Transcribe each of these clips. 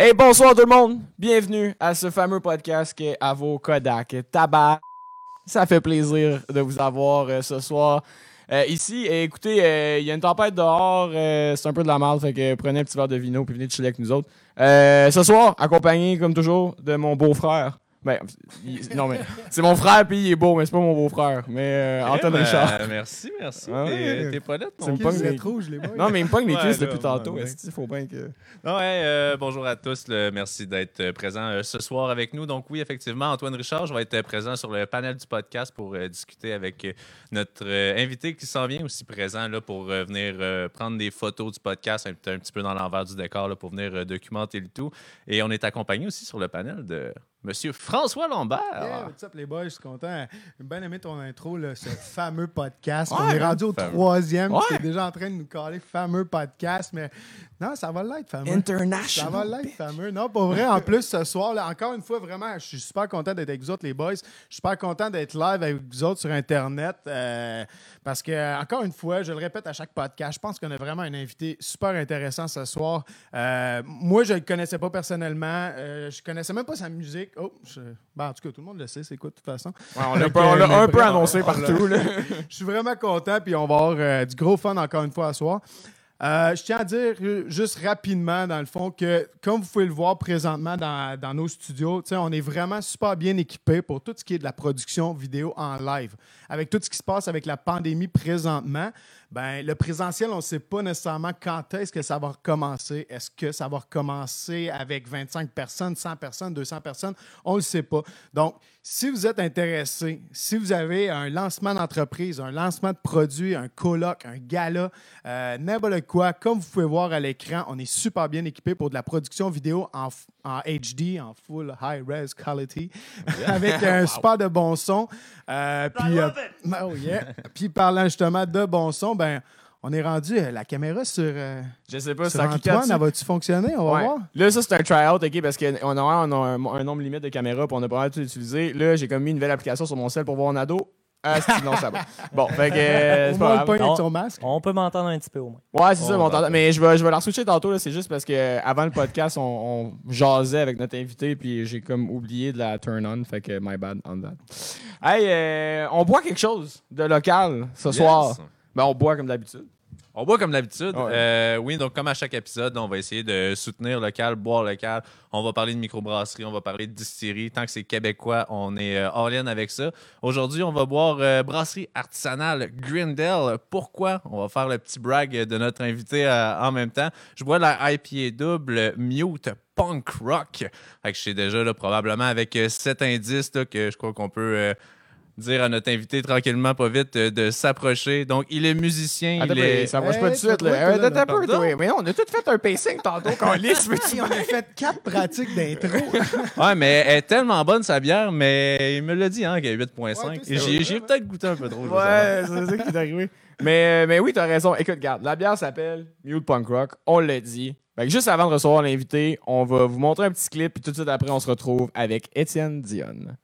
Hey, bonsoir tout le monde. Bienvenue à ce fameux podcast qui est à vos Kodak. Tabac. Ça fait plaisir de vous avoir euh, ce soir euh, ici. Et écoutez, euh, il y a une tempête dehors. euh, c'est un peu de la merde. Fait que prenez un petit verre de vino puis venez chiller avec nous autres. Euh, ce soir, accompagné comme toujours de mon beau-frère. Ben, il- non, mais c'est mon frère puis il est beau, mais c'est pas mon beau-frère. Mais euh, Antoine Eh ben, Richard. merci, merci. Ah T'es- ouais. T'es pas C'est mon gars. pogne Vous les- êtes rouges, les boys. Non, mais il me pogne les Ouais, cuisses là, depuis tantôt. ouais. Est-ce qu'il faut bien que. Ouais, euh, bonjour à tous. le- merci d'être euh, présent euh, ce soir avec nous. Donc oui, effectivement, Antoine Richard, je vais être euh, présent sur le panel du podcast pour euh, discuter avec euh, notre euh, invité qui s'en vient aussi présent là, pour euh, venir euh, prendre des photos du podcast, un, un petit peu dans l'envers du décor là, pour venir euh, documenter le tout. Et on est accompagné aussi sur le panel de Monsieur François Lambert. Yeah, what's up, les boys? Je suis content. J'ai bien aimé ton intro, là, ce fameux podcast. Ouais, on est rendu au fameux. troisième. Ouais. Tu es déjà en train de nous caler fameux podcast, mais non, ça va l'être, fameux. Ça International. va l'être, fameux. Non, pas vrai. En plus, ce soir, là, encore une fois, vraiment, je suis super content d'être avec vous autres, les boys. Je suis super content d'être live avec vous autres sur Internet. euh, parce que, encore une fois, je le répète à chaque podcast, je pense qu'on a vraiment un invité super intéressant ce soir. Euh, moi, je ne le connaissais pas personnellement. Euh, je connaissais même pas sa musique. Oh, je- ben, en tout cas, tout le monde le sait, c'est quoi, de toute façon? Ouais, on l'a mais un peu annoncé on- on partout. Là. je suis vraiment content, puis on va avoir euh, du gros fun encore une fois à soir. Euh, je tiens à dire euh, juste rapidement, dans le fond, que comme vous pouvez le voir présentement dans, dans nos studios, on est vraiment super bien équipé pour tout ce qui est de la production vidéo en live. Avec tout ce qui se passe avec la pandémie présentement, ben, le présentiel, on ne sait pas nécessairement quand est-ce que ça va recommencer. Est-ce que ça va recommencer avec 25 personnes, 100 personnes, 200 personnes? On ne le sait pas. Donc, si vous êtes intéressé, si vous avez un lancement d'entreprise, un lancement de produit, un colloque, un gala, euh, n'importe quoi, comme vous pouvez voir à l'écran, on est super bien équipé pour de la production vidéo en, en HD, en full high-res quality, avec un super de bon son. Euh, puis, euh, oh yeah. puis parlant justement de bon son, ben, on est rendu euh, la caméra sur, euh, Je sais pas, sur ça Antoine, elle va-tu fonctionner? On va Ouais. voir. Là, ça, c'est un try-out, OK, parce qu'on a, on a un, un nombre limite de caméras, puis on a pas mal tout utilisé. Là, j'ai comme mis une nouvelle application sur mon cell pour voir en ado. Ah, sinon, ça va. Bon, fait que. euh, Au c'est moins, pas le grave. pogne Non. avec son masque. On peut m'entendre un petit peu au moins. Ouais, c'est ça, On mon va- temps- Mais je vais, je vais la switcher tantôt, là. C'est juste parce que euh, avant le podcast, on, on jasait avec notre invité, puis j'ai comme oublié de la turn on. Fait que my bad on that. Hey, euh, on boit quelque chose de local ce Yes. soir. Ben, on boit comme d'habitude. On boit comme d'habitude. Ouais. Euh, oui, donc comme à chaque épisode, on va essayer de soutenir local, boire local. On va parler de microbrasserie, on va parler de distillerie. Tant que c'est québécois, on est euh, all-in avec ça. Aujourd'hui, on va boire euh, brasserie artisanale Grindel. Pourquoi? On va faire le petit brag de notre invité euh, en même temps. Je bois la IPA double Mute Punk Rock. Fait que je sais déjà là, probablement avec cet indice là, que je crois qu'on peut... dire à notre invité tranquillement, pas vite, euh, de s'approcher. Donc, il est musicien, Attends, il est... ça Hey, pas tout de suite, là. là, Attends un peu, pardon? toi. Mais non, on a tout fait un pacing tantôt quand lisse, Si, on a fait quatre pratiques d'intro. Ouais, mais elle est tellement bonne, sa bière, mais il me l'a dit, hein, qu'elle est 8.5. Ouais, toi, Et c'est j'ai peut-être goûté un peu trop. je sais Ouais, c'est ça qui est arrivé. Mais, euh, mais oui, t'as raison. Écoute, regarde, la bière s'appelle Mule Punk Rock. On l'a dit. Fait que juste avant de recevoir l'invité, on va vous montrer un petit clip, puis tout de suite après, on se retrouve avec Étienne Dionne.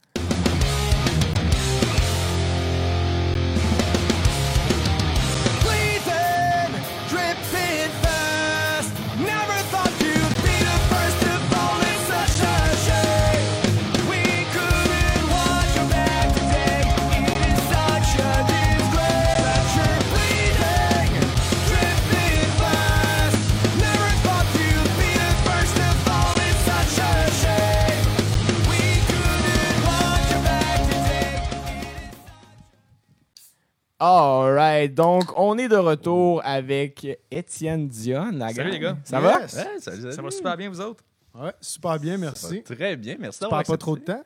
Donc on est de retour avec Étienne Dionne. la Salut, gang. les gars. Ça va? Yes. Ouais, ça, Ça va super bien, vous autres? Ouais, super bien, merci. Très bien, merci Tu pas trop de temps?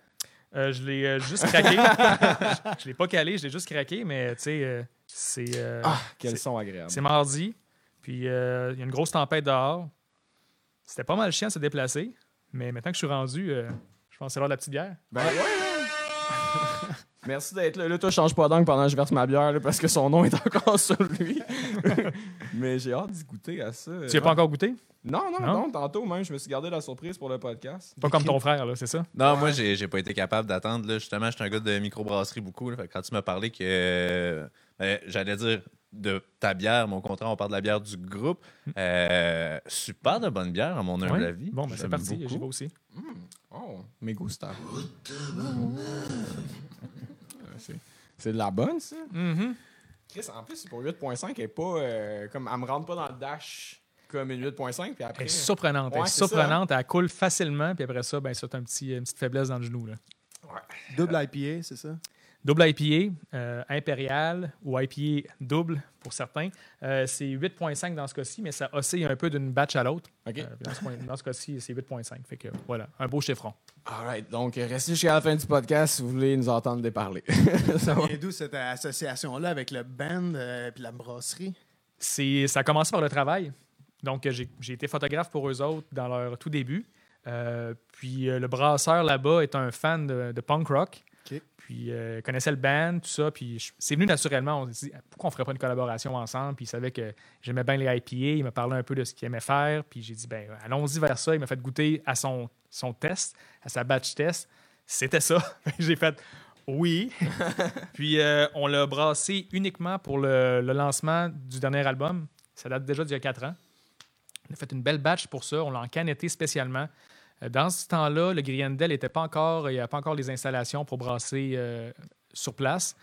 Euh, je l'ai euh, juste craqué. je je l'ai pas calé, je l'ai juste craqué, mais tu sais, euh, c'est euh, Ah, quel c'est- son agréable. c'est mardi. Puis euh, il y a une grosse tempête dehors. C'était pas mal chiant de se déplacer, mais maintenant que je suis rendu, euh, je pense que c'est l'heure de la petite bière. Ben ouais. Merci d'être là. Là, toi, je change pas d'angle pendant que je verse ma bière là, parce que son nom est encore sur lui. Mais j'ai hâte d'y goûter à ça. Tu n'as pas encore goûté? Non, non, Non? non, tantôt même, je me suis gardé la surprise pour le podcast. Pas comme ton frère, là, c'est ça? Non, moi, j'ai j'ai pas été capable d'attendre. là. Justement, je suis un gars de microbrasserie beaucoup. là. Fait que quand tu m'as parlé que. euh, ben, J'allais dire de ta bière, au contraire, on parle de la bière du groupe. Euh, super de bonne bière, à mon humble Ouais. avis. Bon, ben c'est parti, beaucoup. j'y vais aussi. Oh, mes gusta. C'est c'est de la bonne, ça? Mhm. Chris, en plus, pour 8.5, elle est pas. euh, comme, elle me rentre pas dans le dash comme une 8.5, puis Elle après. est surprenante. elle Ouais, est ça, surprenante. Elle coule facilement, puis après ça, ben, ça, t'as un petit, une petite faiblesse dans le genou. Là. Double IPA, c'est ça? Double IPA, euh, impérial ou IPA double pour certains. Euh, c'est 8.5 dans ce cas-ci, mais ça oscille un peu d'une batch à l'autre. Euh, dans ce, cas-ci, c'est 8.5. Fait que voilà, un beau chiffron. Alright, donc restez jusqu'à la fin du podcast si vous voulez nous entendre déparler. ça va. Et d'où cette association-là avec le band et la brasserie? C'est, ça a commencé par le travail. Donc, j'ai, j'ai été photographe pour eux autres dans leur tout début. Euh, puis, euh, le brasseur là-bas est un fan de, de punk rock. Puis, euh, connaissait le band, tout ça. Puis, c'est venu naturellement. On s'est dit, pourquoi on ferait pas une collaboration ensemble? Puis, il savait que j'aimais bien les IPA. Il m'a parlé un peu de ce qu'il aimait faire. Puis, j'ai dit, ben, allons-y vers ça. Il m'a fait goûter à son, son test, à sa batch test. C'était ça. j'ai fait, oui. Puis, euh, on l'a brassé uniquement pour le, le lancement du dernier album. Ça date déjà d'il y a quatre ans. On a fait une belle batch pour ça. On l'a encanetté spécialement. Euh, Dans ce temps-là, le Griendel n'était pas encore, il n'y avait pas encore les installations pour brasser euh, sur place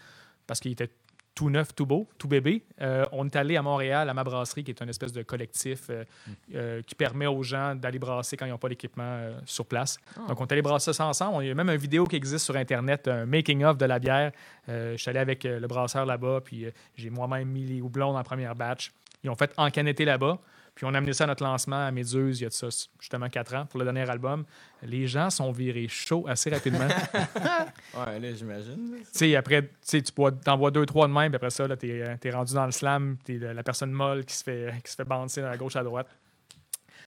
parce qu'il était tout neuf, tout beau, tout bébé. Euh, on est allé à Montréal, à ma brasserie, qui est une espèce de collectif euh, euh, qui permet aux gens d'aller brasser quand ils n'ont pas d'équipement euh, sur place. Donc, on est allé brasser ça ensemble. Il y a même une vidéo qui existe sur Internet, un making-of de la bière. Euh, je suis allé avec euh, le brasseur là-bas, puis euh, j'ai moi-même mis les houblons dans la première batch. Ils ont fait encanetter là-bas. Puis on a amené ça à notre lancement à Méduse il y a de ça justement quatre ans pour le dernier album. Les gens sont virés chauds assez rapidement. Ouais, là, j'imagine. tu sais, après, tu sais, tu bois- t'en bois deux, trois de même, puis après ça, là, t'es, euh, t'es rendu dans le slam, t'es la, la personne molle qui se fait, qui se fait bouncer à gauche à droite.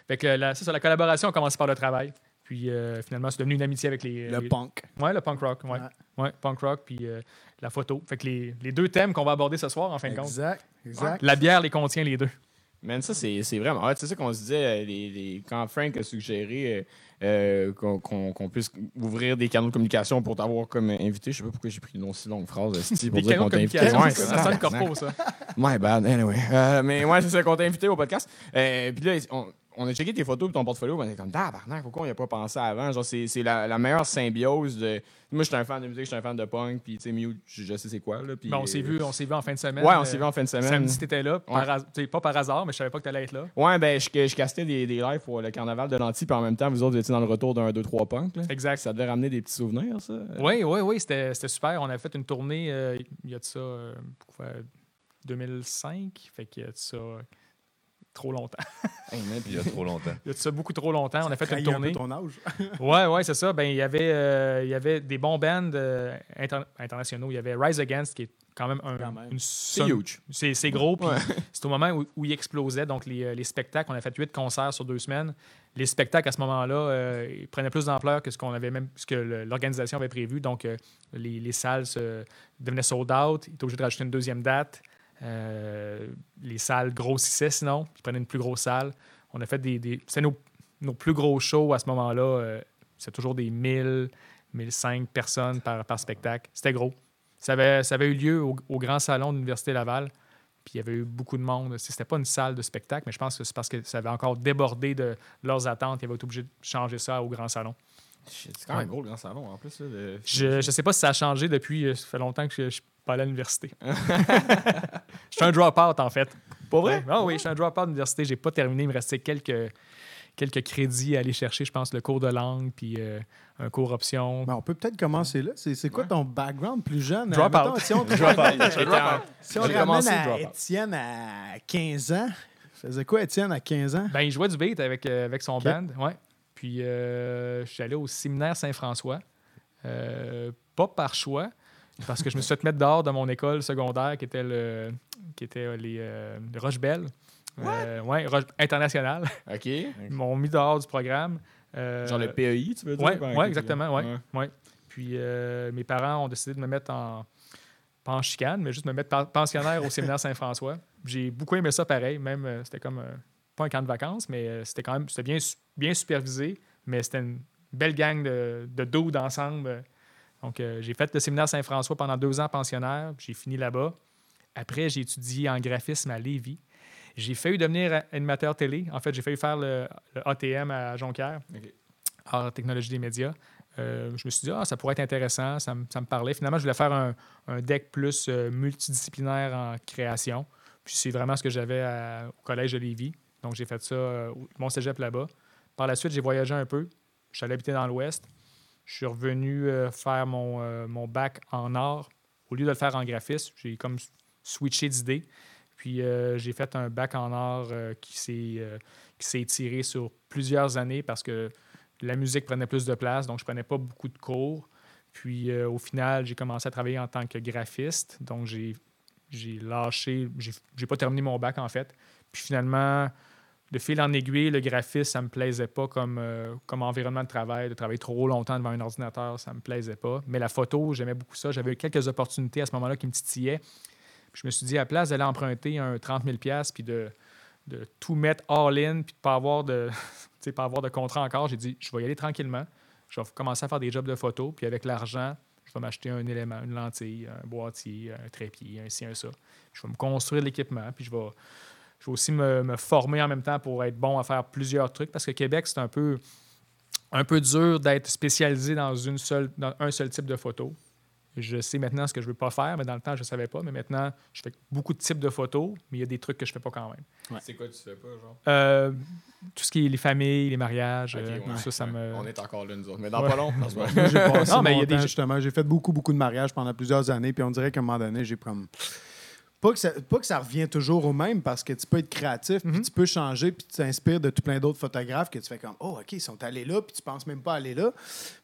Fait que la, c'est ça, la collaboration a commencé par le travail. Puis euh, finalement, c'est devenu une amitié avec les. Le les- punk. Ouais, le punk rock, ouais. Ouais. Ouais, punk rock, puis euh, la photo. Fait que les, les deux thèmes qu'on va aborder ce soir, en fin de compte. Exact, exact. La bière les contient les deux. Man, ça, c'est c'est vraiment. hot. c'est ça qu'on se disait euh, les, les- quand Frank a suggéré euh, euh, qu'on puisse ouvrir des canaux de communication pour t'avoir comme invité. Je sais pas pourquoi j'ai pris une aussi longue phrase. Pour Des dire qu'on de t'a invité. Ouais, ça, sonne tabarnak. corpo, ça. My bad, anyway. Euh, mais ouais, c'est ça qu'on t'a invité au podcast. Euh, puis là, on, on a checké tes photos et ton portfolio. On est comme, tabarnak, pourquoi on n'y a pas pensé avant? Genre, c'est c'est la, la meilleure symbiose de. Moi, je suis un fan de musique, je suis un fan de punk. Puis, tu sais, Mute, je, je sais c'est quoi. Là, Ben, on s'est euh, vu, on s'est vu en fin de semaine. Ouais, on s'est Euh, vu en fin de semaine. Samedi, t'étais là. Ouais. pas par hasard, mais je savais pas que t'allais être là. Ouais, ben, je, je castais des, des lives pour le carnaval de l'Anti, puis en même temps, vous autres, vous étiez dans le retour d'un 2-3 punk. Là. Exact. Ça devait ramener des petits souvenirs, ça. Oui, oui, oui, c'était c'était super. On a fait une tournée, euh, il y a de ça, euh, quoi, 2005, fait qu'il y a de ça euh, trop longtemps. Hey, man, Il y a trop longtemps. Il y a de ça beaucoup trop longtemps. On a fait une Trahit un peu tournée. ton âge. Ouais, ouais, c'est ça. Ben, il y avait, euh, il y avait des bons bands euh, inter- internationaux. Il y avait Rise Against, qui est quand même, un, Quand même. une c'est huge. C'est gros. Ouais. c'est au moment où, où il explosait. Donc, les, euh, les spectacles, on a fait huit concerts sur deux semaines. Les spectacles, à ce moment-là, euh, ils prenaient plus d'ampleur que ce qu'on avait même, ce que l'organisation avait prévu. Donc, euh, les, les salles devenaient sold out. Ils étaient obligés de rajouter une deuxième date. Euh, les salles grossissaient sinon. Ils prenaient une plus grosse salle. On a fait des. des C'était nos, nos plus gros shows à ce moment-là. euh, c'est toujours des 1000, 1005 personnes par, par spectacle. C'était gros. Ça avait, ça avait eu lieu au, au Grand Salon de l'Université Laval. Puis il y avait eu beaucoup de monde. C'était pas une salle de spectacle, mais je pense que c'est parce que ça avait encore débordé de leurs attentes. Ils avaient été obligés de changer ça au Grand Salon. C'est quand même gros, le grand salon, en plus. Là, de- Je ne sais pas si ça a changé depuis. euh, Ça fait longtemps que je ne à l'université. je suis un drop-out, en fait. Pas vrai? Ah oui, je suis un drop-out de l'université. J'ai pas terminé. Il me restait quelques, quelques crédits à aller chercher. Je pense le cours de langue, puis euh, un cours option. Ben, on peut peut-être commencer là. C'est c'est quoi ton background plus jeune? Drop Mettons, out. Si on Drop ramène, out. En- si on ramène commencé à drop out. Étienne à 15 ans, faisait quoi Étienne à 15 ans? Ben, il jouait du beat avec, euh, avec son band. Ouais. Puis, euh, je suis allé au séminaire Saint-François. Euh, pas par choix, parce que je me suis fait mettre dehors de mon école secondaire qui était, le, qui était euh, les euh, le Roche-Belle. Euh, ouais, Roche- international. OK. Ils m'ont mis dehors du programme. Euh, Genre le PEI, tu veux dire? Ouais, par ouais, exactement, ouais. ouais. Puis mes parents ont décidé de me mettre en, pas en chicane, mais juste me mettre pen- pensionnaire au séminaire Saint-François. J'ai beaucoup aimé ça pareil, même c'était comme, pas un camp de vacances, mais c'était quand même, c'était bien, bien supervisé, mais c'était une belle gang de, de dudes ensemble. Donc euh, j'ai fait le séminaire Saint-François pendant deux ans pensionnaire, j'ai fini là-bas. Après, j'ai étudié en graphisme à Lévis. J'ai failli devenir animateur télé. En fait, j'ai failli faire le, le ATM à Jonquière, Ok. Art Technologie des médias. Euh, je me suis dit, ah, ça pourrait être intéressant, ça, me- ça me parlait. Finalement, je voulais faire un, un deck plus euh, multidisciplinaire en création. Puis c'est vraiment ce que j'avais au collège de Lévis. Donc, j'ai fait ça, euh, mon cégep là-bas. Par la suite, j'ai voyagé un peu. Je suis allé habiter dans l'Ouest. Je suis revenu euh, faire mon, euh, mon bac en art. Au lieu de le faire en graphisme, j'ai comme switché d'idée. Puis euh, j'ai fait un bac en art qui s'est étiré sur plusieurs années parce que la musique prenait plus de place, donc je prenais pas beaucoup de cours. Puis au final, j'ai commencé à travailler en tant que graphiste. Donc j'ai lâché, j'ai pas terminé mon bac en fait. Puis finalement, de fil en aiguille, le graphisme, ça me plaisait pas comme, euh, comme environnement de travail, de travailler trop longtemps devant un ordinateur, ça me plaisait pas. Mais la photo, j'aimais beaucoup ça. J'avais quelques opportunités à ce moment-là qui me titillaient. Puis je me suis dit, à la place d'aller emprunter un 30 000 puis de, de tout mettre all-in, puis de pas avoir de, pas avoir de contrat encore, j'ai dit, je vais y aller tranquillement. Je vais commencer à faire des jobs de photo, puis avec l'argent, je vais m'acheter un élément, une lentille, un boîtier, un trépied, un ci, un ça. Je vais me construire l'équipement, puis je vais, je vais aussi me, me former en même temps pour être bon à faire plusieurs trucs, parce que Québec, c'est un peu, un peu dur d'être spécialisé dans, une seule, dans un seul type de photo. Je sais maintenant ce que je ne veux pas faire, mais dans le temps, je ne savais pas. Mais maintenant, je fais beaucoup de types de photos, mais il y a des trucs que je ne fais pas quand même. C'est quoi tu fais pas, genre? Euh, tout ce qui est les familles, les mariages, euh, ouais, ça, ça ouais. me... On est encore là, nous autres. Mais dans Ouais. pas long, dans ce moment. Moi, j'ai passé Non, mais il y a des justement. J'ai fait beaucoup, beaucoup de mariages pendant plusieurs années, puis on dirait qu'à un moment donné, j'ai comme. Pas que, ça, pas que ça revient toujours au même parce que tu peux être créatif, puis Mhm. tu peux changer, puis tu t'inspires de tout plein d'autres photographes que tu fais comme Oh, OK, ils sont allés là, puis tu penses même pas aller là.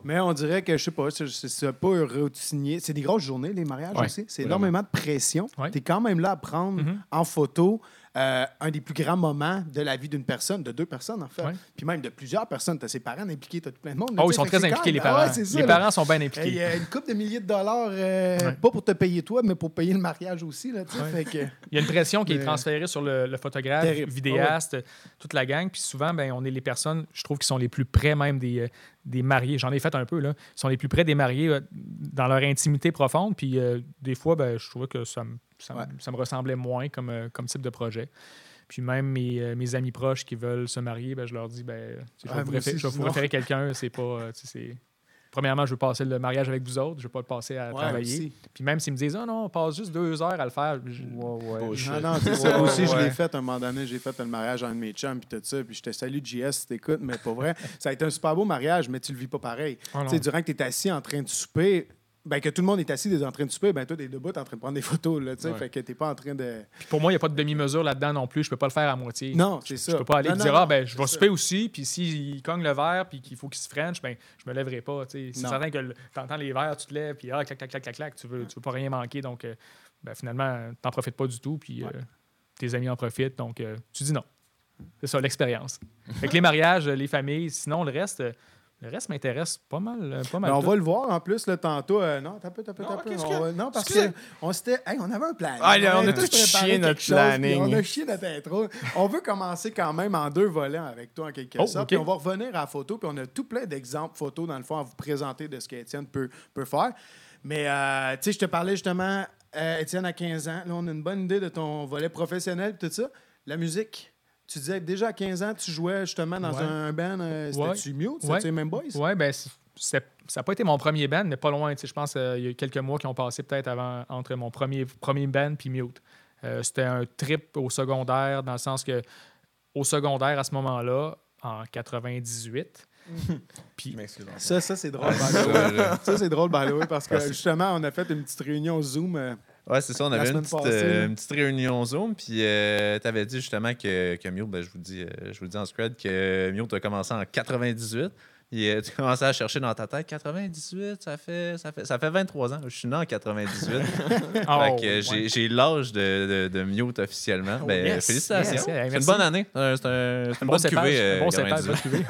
Mais on dirait que, je sais pas, c'est- pas routinier. C'est des grosses journées, les mariages Ouais, aussi. C'est énormément de pression. Ouais. Tu es quand même là à prendre Mhm. en photo euh, un des plus grands moments de la vie d'une personne, de deux personnes en fait. Ouais. Puis même de plusieurs personnes. Tu as ses parents impliqués, tu as tout plein de monde. Oh, ils sont très impliqués, les parents. ouais, c'est ça, les là. parents sont bien impliqués. Il y a une couple de milliers de dollars, euh, Ouais. pas pour te payer toi, mais pour payer le mariage aussi. Là, fait que, Il y a une pression qui est transférée sur le, le photographe, Terrible. vidéaste, toute la gang. Puis souvent, ben, on est les personnes, je trouve, qui sont les plus près même des, euh, des mariés. J'en ai fait un peu, là. Ils sont les plus près des mariés euh, dans leur intimité profonde. Puis des fois, ben, je trouvais que ça me, ça me- Ouais. ça me ressemblait moins comme, euh, comme type de projet. Puis même mes, euh, mes amis proches qui veulent se marier, ben, je leur dis, ben, tu sais, je vais Ouais, vous référer, aussi, je vais vous sinon- référer quelqu'un. C'est pas, euh, tu sais, c'est... Premièrement, je veux passer le mariage avec vous autres. Je veux pas le passer à Ouais, travailler. aussi. Puis même s'ils me disent, ah non, on passe juste deux heures à le faire. je- Bullshit. Non, non, c'est ça. Aussi, je l'ai fait à un moment donné. J'ai fait le mariage à un de mes chums, puis tout ça. Puis je te salue, JS, si t'écoutes, mais pas vrai. Ça a été un super beau mariage, mais tu le vis pas pareil. Ah tu sais, durant que tu es assis en train de souper, ben, que tout le monde est assis en train de souper, ben toi, t'es debout, t'es en train de prendre des photos, là, tu sais. Ouais. Fait que t'es pas en train de. Puis pour moi, il n'y a pas de demi-mesure là-dedans non plus. Je peux pas le faire à moitié. Non, c'est ça. Je peux pas aller Non, dire, non, ah, ben, je vais souper aussi, puis s'il cogne le verre, puis qu'il faut qu'il se french, ben, je me lèverai pas. tu sais. C'est certain que tu entends les verres, tu te lèves, puis ah, clac, clac, clac, clac, clac, tu veux, tu veux pas rien manquer. Donc, euh, ben, finalement, t'en profites pas du tout, puis euh, tes amis en profitent. Donc, euh, tu dis non. C'est ça, l'expérience. Fait que les mariages, les familles, sinon, le reste, euh, le reste m'intéresse pas mal. euh, Pas mal Mais on tout. va le voir en plus le tantôt. Euh, non, t'as peu, t'as peu, Non, t'as peu. qu'est-ce On va- Non, parce qu'est-ce que on s'était. Hey, on avait un plan. Ah, on a tout chié notre chose, planning. On a chié notre intro. On veut commencer quand même en deux volets avec toi, en quelque Oh, sorte. Puis on va revenir à la photo, puis on a tout plein d'exemples photos, dans le fond, à vous présenter de ce qu'Étienne peut, peut faire. Mais, euh, tu sais, je te parlais justement, euh, Étienne, à 15 ans. Là, on a une bonne idée de ton volet professionnel, tout ça. La musique. Tu disais que déjà à 15 ans, tu jouais justement dans Ouais. un band. euh, Ouais. C'était-tu Mute? Ouais. C'était-tu Même Boys? Oui, ben, ça n'a pas été mon premier band, mais pas loin. Je pense qu'il y a eu quelques mois qui ont passé peut-être avant entre mon premier, premier band puis Mute. Euh, C'était un trip au secondaire, dans le sens que au secondaire, à ce moment-là, en 98, puis. Ça, ça c'est drôle. by the way. ça, c'est drôle, by the way, parce que justement, on a fait une petite réunion Zoom. Euh, Ouais, c'est ça. On avait une petite, euh, une petite réunion Zoom. Puis tu avais dit justement que, que Mute, ben, je, vous dis, euh, je vous dis en scred que Mute a commencé en 98. Puis, euh, tu commençais à chercher dans ta tête 98, ça fait, ça fait, ça fait 23 ans. Je suis né en 98. Oh, euh, ouais. j'ai, l'âge de, de, de mute officiellement. Oh, ben, yes, félicitations. yes, c'est une bonne année. Euh, C'est, un- une Bon bonne cépage, cuvée. euh, bon cépage, 98. bonne cuvée.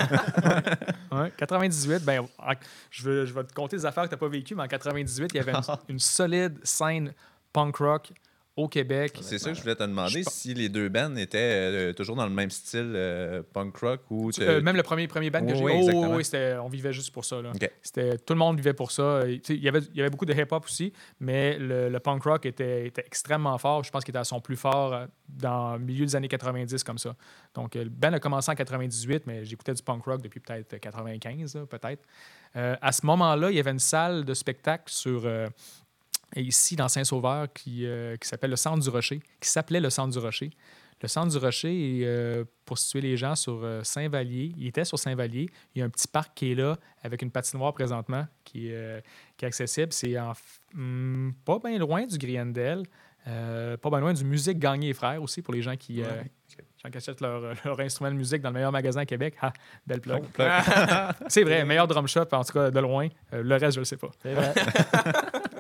Ouais, 98, ben, en- je, veux, je vais te compter des affaires que tu n'as pas vécues, mais en 98, il y avait une, une solide scène punk rock au Québec. C'est ça que je voulais te demander, Je- si les deux bands étaient euh, toujours dans le même style euh, punk rock ou... Euh, même le premier, premier band que Oui, j'ai oui, oh, oui, on vivait juste pour ça. Là. Ok. C'était, tout le monde vivait pour ça. Il y avait, il y avait beaucoup de hip-hop aussi, mais le, le punk rock était, était extrêmement fort. Je pense qu'il était à son plus fort euh, dans le milieu des années 90 comme ça. Donc, le band a commencé en 98, mais j'écoutais du punk rock depuis peut-être 95, là, peut-être. Euh, à ce moment-là, il y avait une salle de spectacle sur... ici, dans Saint-Sauveur, qui, euh, qui s'appelle le Centre du Rocher, qui s'appelait le Centre du Rocher. Le Centre du Rocher, est, euh, pour situer les gens, sur euh, Saint-Vallier. Il était sur Saint-Vallier. Il y a un petit parc qui est là, avec une patinoire présentement, qui, est, euh, qui est accessible. C'est hum, pas bien loin du Griendel, pas bien loin du Musique Gagné et Frères aussi, pour les gens qui, qui achètent leur, leur instrument de musique dans le meilleur magasin à Québec. Ah, belle plug. C'est vrai, meilleur drum shop, en tout cas de loin. Euh, le reste, je le sais pas. C'est vrai.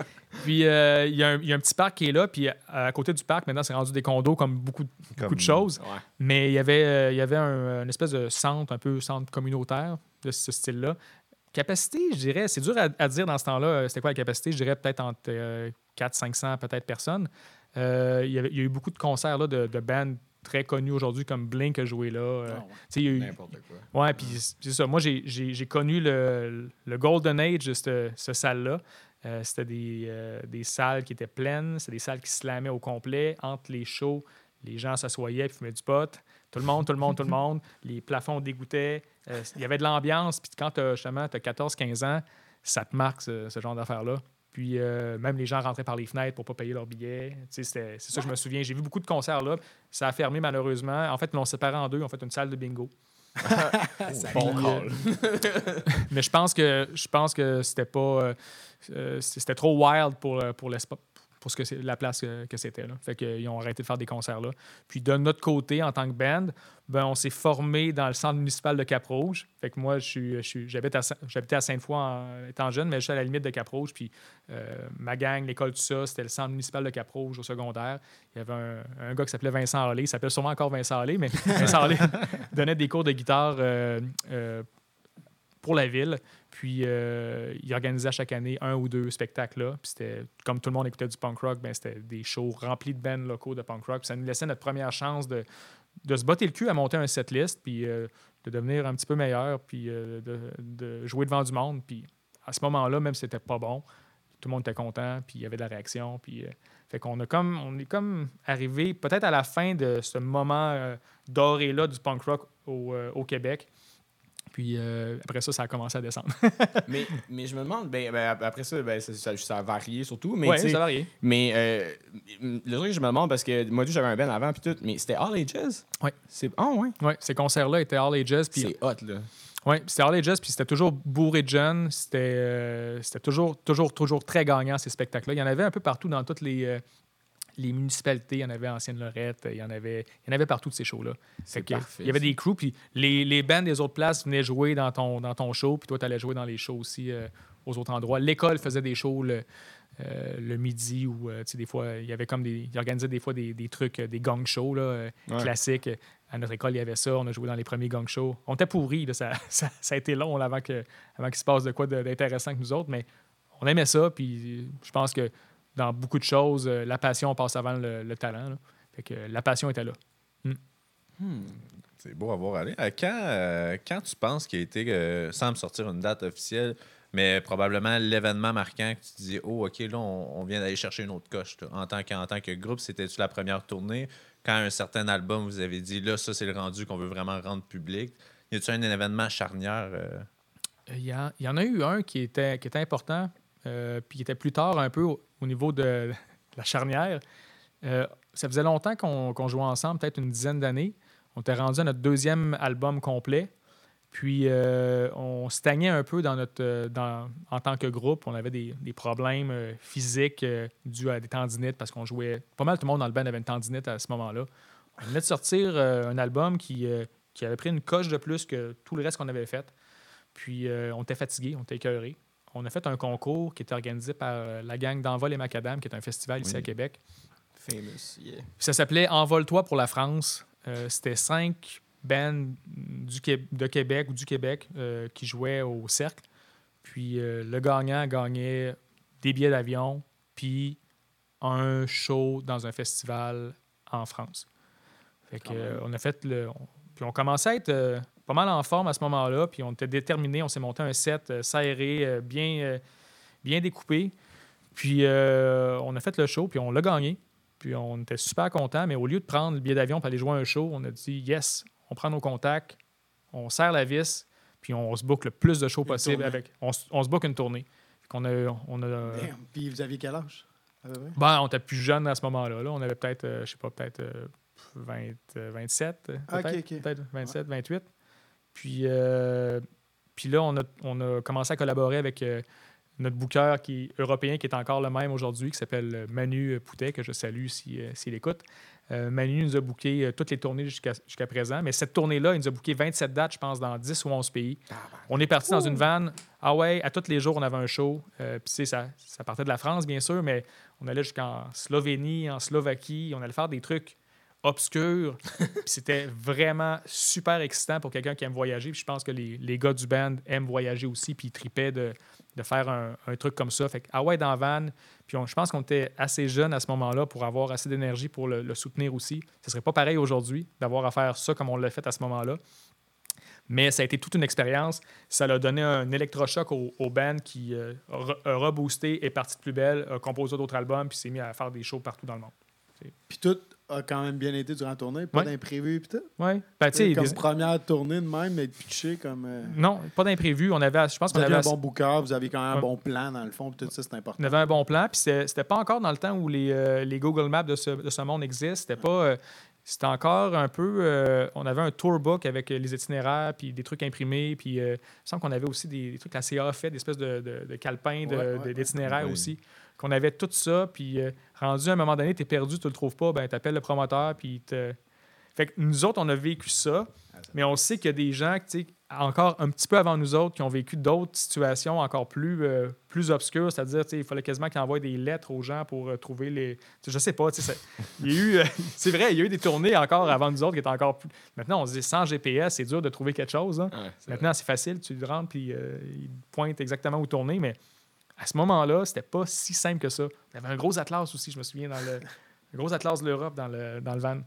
Puis euh, il y, a un- il y a un petit parc qui est là, puis à, côté du parc, maintenant, c'est rendu des condos comme beaucoup, de choses. Ouais. Mais il y avait, euh, y avait un, une espèce de centre, un peu centre communautaire de ce style-là. Capacité, je dirais, c'est dur à, à dire dans ce temps-là, euh, c'était quoi la capacité? Je dirais peut-être entre 400-500 peut-être personnes. Euh, il, y a eu beaucoup de concerts là, de, de bands très connus aujourd'hui, comme Blink a joué là. Euh, ouais. eu- N'importe quoi. Ouais, puis c'est ça. Moi, j'ai- connu le, le Golden Age de cette, cette salle-là. Euh, c'était des, euh, des salles qui étaient pleines, c'était des salles qui se slamaient au complet. Entre les shows, les gens s'assoyaient et fumaient du pot. Tout le monde, tout le monde, tout le monde. Les plafonds dégoûtaient. Euh, Il y avait de l'ambiance. Puis quand justement tu as 14-15 ans, ça te marque ce, ce genre d'affaires-là. Puis même les gens rentraient par les fenêtres pour pas payer leurs billets. C'est ça que je me souviens. J'ai vu beaucoup de concerts là. Ça a fermé malheureusement. En fait, ils l'ont séparé en deux. On fait une salle de bingo. Bon Puis, euh, mais je pense que je pense que c'était pas euh, euh, c'était trop wild pour, pour l'espace pour la place que, que c'était. Fait qu'ils ont arrêté de faire des concerts là. Puis de notre côté en tant que band, ben on s'est formé dans le centre municipal de Cap-Rouge. Fait que moi je suis je à j'habitais à Sainte-Foy en étant jeune, mais je suis à la limite de Cap-Rouge puis euh, ma gang, l'école tout ça, c'était le centre municipal de Cap-Rouge au secondaire. Il y avait un, gars qui s'appelait Vincent Allé, il s'appelle sûrement encore Vincent Allé, mais Vincent Allé donnait des cours de guitare euh, euh, pour la ville. Puis euh, il organisait chaque année un ou deux spectacles là. Puis c'était comme tout le monde écoutait du punk rock, ben c'était des shows remplis de bands locaux de punk rock. Puis ça nous laissait notre première chance de, de se botter le cul à monter un setlist, puis euh, de devenir un petit peu meilleur, puis euh, de, de jouer devant du monde. Puis à ce moment-là, même si c'était pas bon, tout le monde était content, puis il y avait de la réaction. Puis, fait qu'on a comme, on est comme arrivé peut-être à la fin de ce moment doré-là du punk rock au, au Québec. Puis euh, après ça, ça a commencé à descendre. mais, mais je me demande, ben, ben, après ça, ben, ça, ça, ça a varié surtout. Mais, Oui, tu sais, ça varie. mais euh, le truc que je me demande, parce que moi, j'avais un band avant, puis tout, mais c'était All Ages? Ouais. C'est... Ah, ouais. Ouais, ces concerts-là étaient all ages. Puis C'est hot, là. Ouais, puis c'était Harley Jazz, puis c'était toujours bourré de jeunes. C'était euh, toujours, toujours, toujours très gagnant, ces spectacles-là. Il y en avait un peu partout dans toutes les, euh, les municipalités. Il y en avait à Ancienne-Lorette, il y en avait, il y en avait partout de ces shows-là. C'est Il y avait des crews, puis les, les bands des autres places venaient jouer dans ton, dans ton show, puis toi, tu allais jouer dans les shows aussi euh, aux autres endroits. L'école faisait des shows le, euh, le midi, ou tu sais, des fois, il y avait comme des. Ils organisaient des fois des, des trucs, euh, des gong shows là, euh, Ouais. classiques. À notre école, il y avait ça. On a joué dans les premiers gang shows. On était pourris. là. Ça, ça, ça a été long là, avant que- avant qu'il se passe de quoi d'intéressant que nous autres, mais on aimait ça. Puis je pense que dans beaucoup de choses, euh, la passion passe avant le, le talent. là. Fait que la passion était là. C'est beau à voir aller. Euh, quand, euh, quand tu penses qu'il a été, euh, sans me sortir une date officielle, mais probablement l'événement marquant que tu te dis, oh, OK, là, on, on vient d'aller chercher une autre coche. En tant, que, en tant que groupe, c'était-tu la première tournée? Quand un certain album, vous avez dit, là, ça, c'est le rendu qu'on veut vraiment rendre public. Y a-tu un événement charnière? Il y, y en a eu un qui était, qui était important, euh, puis qui était plus tard un peu au, au niveau de la charnière. Euh, ça faisait longtemps qu'on jouait ensemble, peut-être une dizaine d'années. On était rendu à notre deuxième album complet. Puis euh, on stagnait un peu en tant que groupe. On avait des, problèmes physiques dus à des tendinites parce qu'on jouait. Pas mal tout le monde dans le band avait une tendinite à ce moment-là. On venait de sortir un album qui, avait pris une coche de plus que tout le reste qu'on avait fait. Puis on était fatigués, on était écœurés. On a fait un concours qui était organisé par euh, la gang d'Envol et Macadam, qui est un festival ici Oui. à Québec. Famous, yeah. Puis ça s'appelait Envole-toi pour la France. Euh, C'était cinq bands du Qué- de Québec ou du Québec euh, qui jouaient au cercle. Puis euh, le gagnant gagnait des billets d'avion, puis un show dans un festival en France. Fait que, euh, on a fait le. on- puis on commençait à être euh, pas mal en forme à ce moment-là, puis on était déterminés. On s'est monté un set euh, serré, euh, bien, euh, bien découpé. Puis on a fait le show, puis on l'a gagné. Puis on était super contents, mais au lieu de prendre le billet d'avion pour aller jouer à un show, on a dit yes, on prend nos contacts, on serre la vis, puis on se book le plus de shows possible tournée. avec. On, on se book une tournée. Qu'on a, on a, Damn. Puis vous aviez quel âge? ben, on était plus jeune à ce moment-là. là. On avait peut-être, euh, je sais pas, peut-être euh, 20, euh, 27, euh, Ah, peut-être 27, 28. Puis, euh, puis là, on a, on a commencé à collaborer avec euh, notre booker qui est européen, qui est encore le même aujourd'hui, qui s'appelle Manu Poutet, que je salue si, euh, s'il écoute. Euh, Manu nous a booké euh, toutes les tournées jusqu'à jusqu'à présent, mais cette tournée-là, il nous a booké 27 dates, je pense, dans 10 ou 11 pays. On est parti dans une van. Ah ouais, à tous les jours, on avait un show. Euh, Puis, ça, ça partait de la France, bien sûr, mais on allait jusqu'en Slovénie, en Slovaquie. On allait faire des trucs obscurs. Puis c'était vraiment super excitant pour quelqu'un qui aime voyager. Puis je pense que les, les gars du band aiment voyager aussi, puis ils tripaient de, de faire un, truc comme ça. Fait que, ah dans van. Puis je pense qu'on était assez jeunes à ce moment-là pour avoir assez d'énergie pour le, soutenir aussi. Ce serait pas pareil aujourd'hui d'avoir à faire ça comme on l'a fait à ce moment-là. Mais ça a été toute une expérience. Ça l'a donné un électrochoc au, au band qui euh, a a reboosté, est parti de plus belle, a composé d'autres albums, puis s'est mis à faire des shows partout dans le monde. Puis tout a quand même bien été durant la tournée, pas Ouais. d'imprévu puis tout. Oui. Ben, tu sais, comme des- première tournée de même, mais pitché comme. euh, Non, pas d'imprévu. On avait, je pense qu'on avait, un bon booker, vous aviez quand même un Ouais. bon plan dans le fond, tout ça, c'est important. on avait un bon plan. Puis c'était pas encore dans le temps où les, euh, les Google Maps de ce, de ce monde existent. C'était pas. euh, c'était encore un peu. euh, on avait un tourbook avec euh, les itinéraires, puis des trucs imprimés. Puis euh, il me semble qu'on avait aussi des, des trucs que la CA a fait, des espèces de, de, de calepins de- Ouais, ouais, ouais. d'itinéraires Oui. aussi. Qu'on avait tout ça. Puis euh, rendu à un moment donné, tu es perdu, tu le trouves pas, ben tu appelles le promoteur, puis te. Fait que nous autres, on a vécu ça, mais on sait qu'il y a des gens, tu sais, encore un petit peu avant nous autres, qui ont vécu d'autres situations encore plus, euh, plus obscures, c'est-à-dire, tu sais, il fallait quasiment qu'ils envoient des lettres aux gens pour euh, trouver les... Je sais pas, tu sais, ça- il y a eu... euh, c'est vrai, il y a eu des tournées encore avant nous autres qui étaient encore plus... Maintenant, on se dit, sans GPS, c'est dur de trouver quelque chose. hein. Ouais, Maintenant, c'est facile, tu rentres, puis il pointe exactement où tourner, mais à ce moment-là, c'était pas si simple que ça. Il y avait un gros atlas aussi, je me souviens, dans le... un gros atlas de l'Europe dans le, dans le van.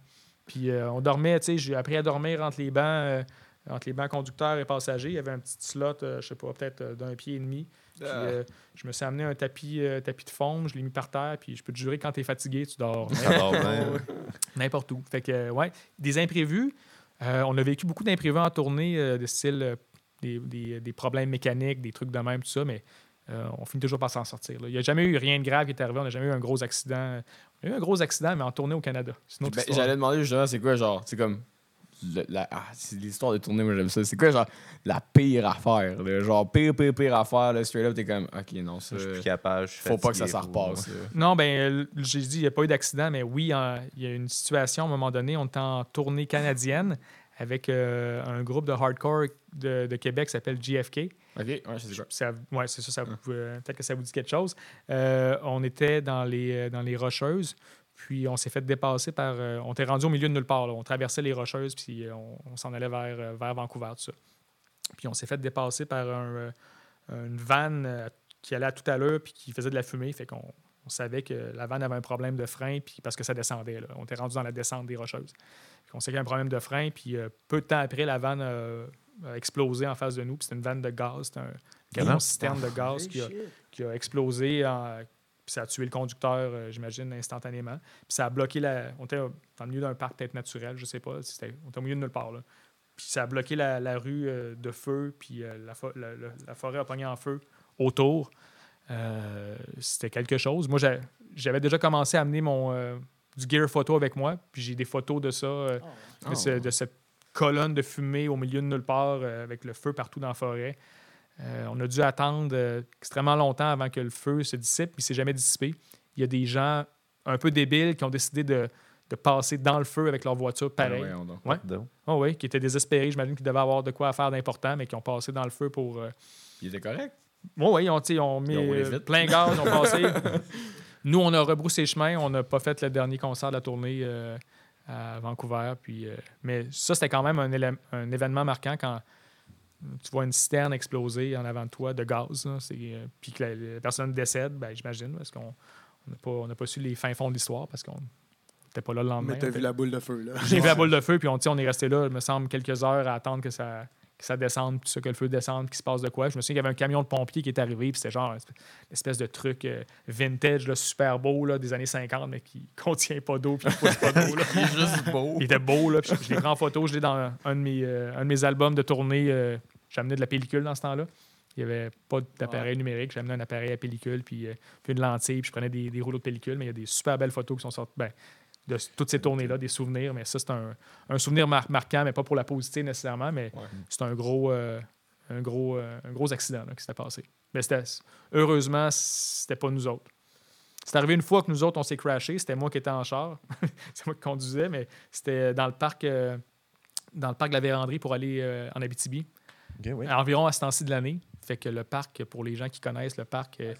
Puis euh, on dormait, tu sais, j'ai appris à dormir entre les bancs, euh, entre les bancs conducteurs et passagers. Il y avait un petit slot, euh, je sais pas, peut-être euh, d'un pied et demi. Puis Ah. je me suis amené un tapis, tapis de foam, je l'ai mis par terre, puis je peux te jurer, quand tu es fatigué, tu dors n'importe où. Fait que, ouais, des imprévus. on a vécu beaucoup d'imprévus en tournée, de style des, des- des problèmes mécaniques, des trucs de même, tout ça, mais euh, on finit toujours par s'en sortir. là. Il n'y a jamais eu rien de grave qui est arrivé, on n'a jamais eu un gros accident. On a eu un gros accident, mais en tournée au Canada. Ben. J'allais demander justement, c'est quoi, genre, c'est comme. le- la- ah, c'est l'histoire de tournée, moi j'aime ça. C'est quoi, genre, la pire affaire? là? Genre, pire, pire, pire affaire, là, straight up, t'es comme, ok, non, ça. Je suis plus capable. je suis Faut pas que ça s'en repasse. Non, ben, euh, j'ai dit, il n'y a pas eu d'accident, mais oui, il y a une situation, à un moment donné, on était en tournée canadienne avec euh, un groupe de hardcore de, de Québec qui s'appelle GFK. Ok, ouais, c'est. Ça, ouais, c'est ça. ça vous- euh, Peut-être que ça vous dit quelque chose. Euh, on était dans les, euh, dans les Rocheuses, puis on s'est fait dépasser par. euh, on était rendu au milieu de nulle part. là. On traversait les Rocheuses, puis on, on s'en allait vers, vers Vancouver, tout ça. Puis on s'est fait dépasser par un, une vanne qui allait à toute allure, puis qui faisait de la fumée. Fait qu'on on savait que la vanne avait un problème de frein, puis parce que ça descendait. là. On était rendu dans la descente des Rocheuses. Puis on sait qu'il y a un problème de frein, puis euh, peu de temps après, la vanne euh, explosé en face de nous. Puis c'était une vanne de gaz. C'était un camion citerne de gaz qui a, qui a explosé. en- puis ça a tué le conducteur, euh, j'imagine, instantanément. Puis ça a bloqué la. On était dans le milieu d'un parc peut-être naturel, je sais pas. On était au milieu de nulle part. Là. Puis ça a bloqué la, la rue euh, de feu, puis euh, la, fo- la- la- la forêt a pogné en feu autour. Euh, c'était quelque chose. Moi, j'a- j'avais déjà commencé à amener mon, euh, du gear photo avec moi, puis j'ai des photos de ça, euh, de, ce- de cette colonne de fumée au milieu de nulle part, euh, avec le feu partout dans la forêt. Euh, on a dû attendre euh, extrêmement longtemps avant que le feu se dissipe, puis il ne s'est jamais dissipé. Il y a des gens un peu débiles qui ont décidé de, de passer dans le feu avec leur voiture pareil. Ah, donc. Ouais. Oh oui, qui étaient désespérés. J'imagine qu'ils devaient avoir de quoi faire d'important, mais qui ont passé dans le feu pour. euh, Il était correct. Oui, oui, ils ont, ils ont mis Ils ont euh, plein gaz, ils ont passé. Nous, on a rebroussé chemin. On n'a pas fait le dernier concert de la tournée euh, à Vancouver. Puis, euh, mais ça, c'était quand même un, événement marquant quand tu vois une citerne exploser en avant de toi de gaz. là. Euh, puis que la, la personne décède, ben, j'imagine, parce qu'on n'a pas, on n'a pas su les fins fonds de l'histoire parce qu'on n'était pas là le lendemain. Mais t'as vu la boule de feu, là. J'ai vu la boule de feu, puis on, on est resté là, il me semble, quelques heures à attendre que ça, que ça descende, puis ça, que le feu descende, qu'il se passe de quoi. Je me souviens qu'il y avait un camion de pompiers qui est arrivé, puis c'était genre une espèce de truc euh, vintage, là, super beau, là, des années 50, mais qui contient pas d'eau, puis qui pousse pas d'eau. Il est juste beau. Il était beau, là, puis je, je l'ai pris en photo, je l'ai dans un de mes, euh, un de mes albums de tournée. euh, j'ai amené de la pellicule dans ce temps-là. Il n'y avait pas d'appareil numérique. J'ai amené un appareil à pellicule, puis, euh, puis une lentille, puis je prenais des, des rouleaux de pellicule. Mais il y a des super belles photos qui sont sorties ben, de toutes ces tournées-là, des souvenirs. Mais ça, c'est un, un souvenir mar- marquant, mais pas pour la positive nécessairement, mais Ouais. c'est un gros, euh, un, gros, euh, un gros accident là, qui s'était passé. Mais c'était, heureusement, c'était pas nous autres. C'est arrivé une fois que nous autres, on s'est crashé. C'était moi qui étais en char. c'est moi qui conduisais, mais c'était dans le parc, euh, dans le parc de la Vérandrie pour aller en Abitibi. Oui. Environ à ce temps-ci de l'année. Fait que le parc, pour les gens qui connaissent le parc, euh,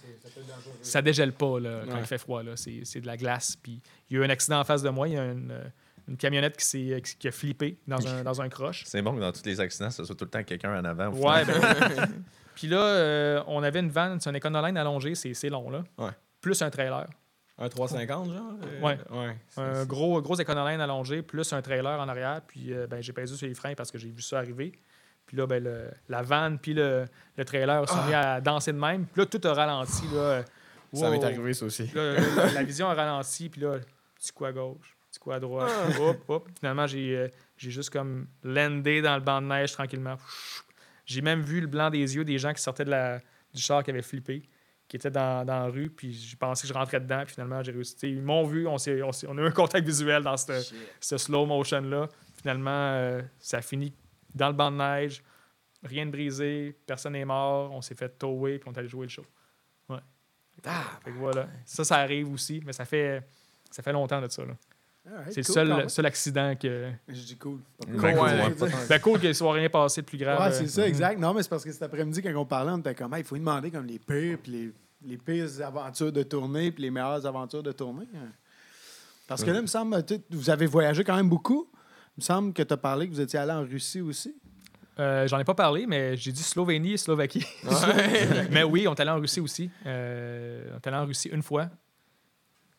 ça dégèle pas là, quand Ouais. il fait froid. là. C'est c'est de la glace. Puis il y a eu un accident en face de moi. Il y a une, euh, une camionnette qui, s'est- qui a flippé dans un, dans un croche. C'est bon que dans tous les accidents, ça soit tout le temps quelqu'un en avant. Ouais, ben, Puis là, euh, on avait une vanne, c'est un Econoline allongé, c'est c'est long, là. Ouais. Plus un trailer. Un 350, genre? euh, Ouais. Ouais. Un gros, gros Econoline allongé, plus un trailer en arrière. Puis euh, ben, j'ai pesé sur les freins parce que j'ai vu ça arriver. Puis là, ben, le- la vanne puis le, le trailer sont mis à danser de même. Puis là, tout a ralenti. Là. Ça m'est arrivé, ça aussi. Là, la, la vision a ralenti, puis là, petit coup à gauche, petit coup à droite, hop, hop. Finalement, j'ai euh, j'ai juste comme landé dans le banc de neige tranquillement. J'ai même vu le blanc des yeux des gens qui sortaient de la, du char qui avait flippé, qui étaient dans, dans la rue, puis j'ai pensé que je rentrais dedans, puis finalement, j'ai réussi. T'sais, Ils m'ont vu, on, s'est- on, s'est- on a eu un contact visuel dans ce slow motion-là. Finalement, euh, ça a fini dans le banc de neige, rien de brisé, personne n'est mort, on s'est fait tower, puis on est allé jouer le show. Ouais. Fait que voilà. Ça, ça arrive aussi, mais ça fait, ça fait longtemps de ça. là. C'est cool, le seul, seul accident que. Je dis cool. Ben, Ouais, cool, ouais. Ben cool qu'il ne soit rien passé de plus grave. Ouais, euh, c'est ça, exact. Non, mais c'est parce que cet après-midi, quand on parlait, on était comme, Ah, il faut lui demander comme les pires, puis les, les pires aventures de tournée, puis les meilleures aventures de tournée. hein. Parce que là, il me semble, vous avez voyagé quand même beaucoup. Il me semble que tu as parlé que vous étiez allé en Russie aussi. euh, J'en ai pas parlé, mais j'ai dit Slovénie et Slovaquie. mais oui, on est allé en Russie aussi. Euh, on est allé en Russie une fois.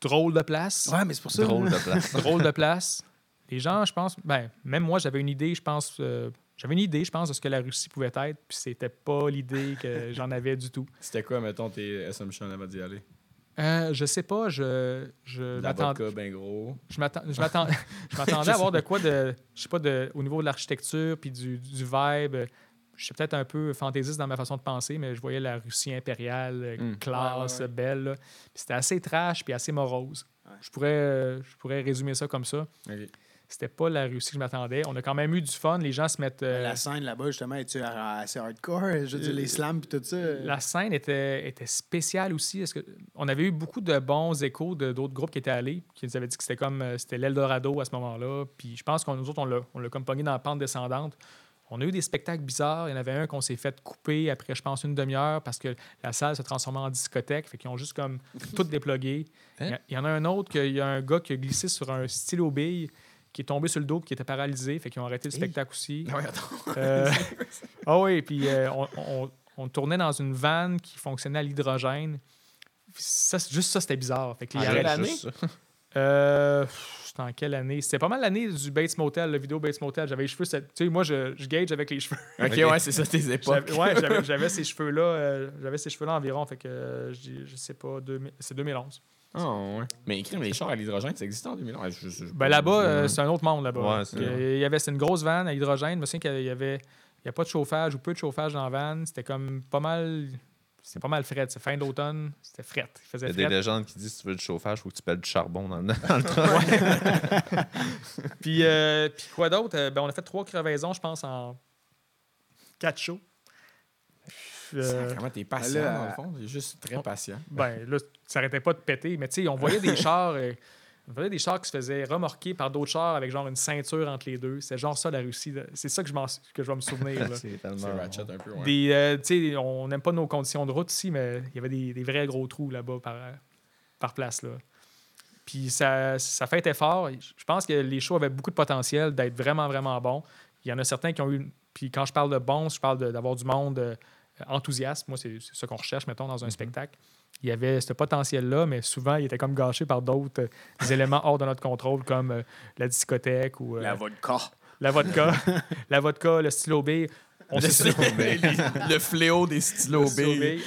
Drôle de place. Ouais, mais c'est pour ça. Drôle de place. Drôle de place. Les gens, je pense, ben, même moi, j'avais une idée, je pense, euh, j'avais une idée, je pense, de ce que la Russie pouvait être, puis c'était pas l'idée que j'en avais du tout. C'était quoi, mettons, tes assumptions avant d'y aller? Euh, je sais pas, je, je m'attendais. ben gros. Je m'attends- je m'attends- je m'attendais à avoir de quoi de. Je sais pas, de, au niveau de l'architecture puis du, du vibe. Je suis peut-être un peu fantaisiste dans ma façon de penser, mais je voyais la Russie impériale, euh, Mm. classe, Ouais, ouais, ouais. belle. C'était assez trash puis assez morose. Je, pourrais, euh, je pourrais résumer ça comme ça. C'était pas la Russie que je m'attendais. On a quand même eu du fun. Les gens se mettent. euh, La scène là-bas, justement, est-tu assez hardcore? Je veux dire, les slams et tout ça. La scène était, était spéciale aussi. Est-ce que, on avait eu beaucoup de bons échos de d'autres groupes qui étaient allés, qui nous avaient dit que c'était comme euh, c'était l'Eldorado à ce moment-là. Puis je pense qu'on nous autres, on l'a, on l'a comme pogné dans la pente descendante. On a eu des spectacles bizarres. Il y en avait un qu'on s'est fait couper après, je pense, une demi-heure parce que la salle se transformait en discothèque. Fait qu'ils ont juste comme tout déplogué. Il y a- il y en a un autre, qu'il y a un gars qui a glissé sur un stylo bille qui est tombé sur le dos qui était paralysé. Fait qu'ils ont arrêté le spectacle aussi. Ah attends. Euh, Ah oui, puis euh, on, on- on tournait dans une vanne qui fonctionnait à l'hydrogène. Ça, juste ça, c'était bizarre. Fait que Ah, quelle année? Euh, c'était en quelle année? C'était pas mal l'année du Bates Motel, la vidéo Bates Motel. J'avais les cheveux... Tu sais, moi, je, je gage avec les cheveux. Ok, ouais, c'est ça, tes époques. Ouais, j'avais, ces cheveux-là. euh, j'avais ces cheveux-là environ. Fait que, je, sais pas, 2000 c'est 2011. Ah, ouais. Mais écrire les chars à l'hydrogène, ça existe en 2011. Ouais, je- je- je- Ben là-bas, euh, c'est un autre monde là-bas. Ouais, c'est Il y il avait c'est une grosse vanne à hydrogène. Je me souviens qu'il y avait il y a pas de chauffage ou peu de chauffage dans la vanne. C'était comme pas mal. C'était pas mal fret. C'est fin d'automne. C'était fret. Il Il faisait y a des légendes qui disent si tu veux du chauffage, il faut que tu pèles du charbon dans le, dans le train. Puis, euh, puis quoi d'autre? Euh, ben, on a fait trois crevaisons, je pense, en quatre shows. Euh, Comment t'es patient, là, dans le fond? T'es juste très patient. ben là, ça s'arrêtait pas de péter. Mais tu sais, on voyait des chars. euh, On faisait des chars qui se faisaient remorquer par d'autres chars avec genre une ceinture entre les deux. C'est genre ça la Russie. C'est ça que je, m'en- que je vais me souvenir. là. C'est tellement. C'est ratchet un peu, ouais. Des, euh, tu sais, on n'aime pas nos conditions de route ici, mais il y avait des, des vrais gros trous là-bas par, par place. Là. Puis ça, ça fait été fort. Je pense que les shows avaient beaucoup de potentiel d'être vraiment, vraiment bons. Il y en a certains qui ont eu. Puis quand je parle de bons, je parle de- d'avoir du monde euh, enthousiaste. Moi, c'est ça qu'on recherche, mettons, dans un spectacle. Il y avait ce potentiel-là, mais souvent, il était comme gâché par d'autres euh, éléments hors de notre contrôle, comme euh, la discothèque ou euh, La vodka. la vodka, la vodka, le stylo B. On Le, s'est- le fléau des stylos B.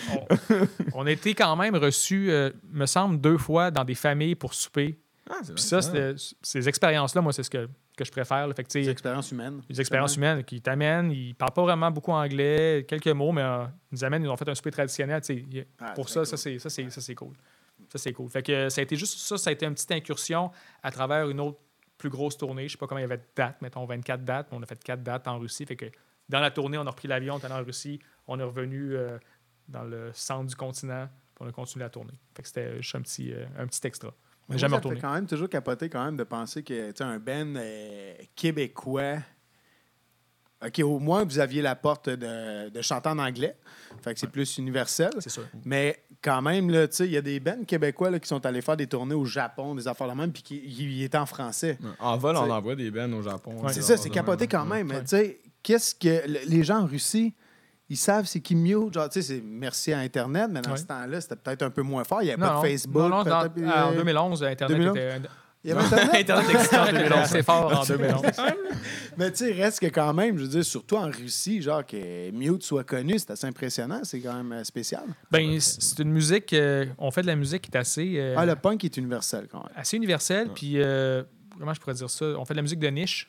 On, on a été quand même reçus, euh, me semble, deux fois dans des familles pour souper. Ah, Puis ça, c'était- ces expériences-là, moi, c'est ce que, que je préfère. là. Fait que, Des expériences humaines. les expériences humaines qui t'amènent, ils parlent pas vraiment beaucoup anglais, quelques mots, mais euh, ils nous amènent, ils ont fait un souper traditionnel. Ah, pour ça, cool. ça, c'est, ça, c'est, ça, c'est cool. Ça, c'est cool. Fait que euh, ça a été juste ça, ça a été une petite incursion à travers une autre plus grosse tournée. Je sais pas comment il y avait de dates, mettons 24 dates, mais on a fait 4 dates en Russie. Fait que dans la tournée, on a repris l'avion, on est allé en Russie, on est revenu euh, dans le centre du continent, puis on a continué la tournée. Fait que c'était juste un petit, euh, un petit extra. Mais jamais ça retourné. fait quand même toujours capoter quand même de penser que un band euh, québécois. OK, au moins, vous aviez la porte de, de chanter en anglais. Fait que c'est plus universel. C'est sûr. Mais quand même, là, tu sais, il y a des bands québécois là, qui sont allés faire des tournées au Japon, des affaires de même, puis qui ils étaient en français. En vol, on envoie des bennes au Japon. Ouais. C'est ça, c'est capoté même. quand même. Ouais. Mais tu sais, qu'est-ce que le- les gens en Russie, ils savent c'est qui Mute. Genre, tu sais, c'est merci à Internet, mais dans ce temps-là, c'était peut-être un peu moins fort. Il n'y avait Non, pas non. de Facebook. Non, dans- ah, en euh, 2011, Internet 2011? était. Il y avait Internet? Internet existait en 2011. C'est fort en 2011. Mais tu sais, reste que quand même, je veux dire, surtout en Russie, genre que Mute soit connu, c'est assez impressionnant. C'est quand même euh, spécial. Ben, c'est une musique. euh, on fait de la musique qui est assez, euh, Ah, le punk est universel quand même. assez universelle. Puis, euh, comment je pourrais dire ça? On fait de la musique de niche,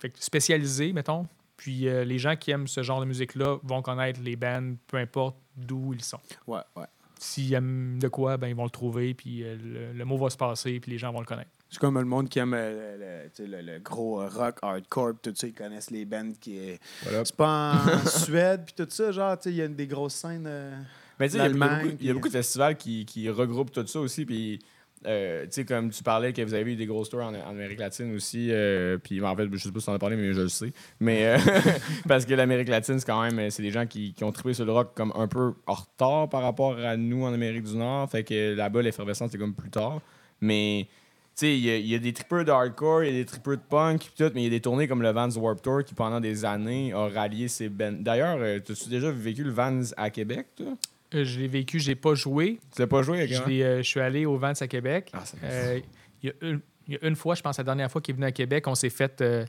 fait que spécialisée, mettons. Puis, euh, les gens qui aiment ce genre de musique-là vont connaître les bands, peu importe d'où ils sont. Ouais, ouais. S'ils aiment de quoi, ben, ils vont le trouver, puis euh, le, le mot va se passer, puis les gens vont le connaître. C'est comme le monde qui aime euh, le, le- gros rock, hardcore, pis tout ça, ils connaissent les bands qui. Voilà. C'est pas en Suède, puis tout ça, genre, tu sais, il y a des grosses scènes. euh, Mais tu sais, il y y a l'Allemagne, beaucoup- il y, a puis- beaucoup de festivals qui, qui regroupent tout ça aussi. Puis, euh, tu sais, comme tu parlais que vous avez eu des gros tours en, Amérique latine aussi. euh, puis, en fait, je sais pas si t'en as parlé, mais je le sais. Mais euh, parce que l'Amérique latine, c'est quand même, c'est des gens qui, qui ont trippé sur le rock comme un peu en retard par rapport à nous en Amérique du Nord. Fait que là-bas, l'effervescence, c'est comme plus tard. Mais. Tu sais, il y, a- des trippers de hardcore, il y a des trippers de punk, tout, mais il y a des tournées comme le Vans Warp Tour qui, pendant des années, a rallié ces bands. D'ailleurs, as-tu déjà vécu le Vans à Québec, toi? Euh, je l'ai vécu, j'ai pas joué. Tu l'as pas joué Je, euh, je suis allé au Vents à Québec. Ah, Euh, Il y, a une- il y a une fois, je pense, la dernière fois qu'il est venu à Québec, on s'est fait, euh,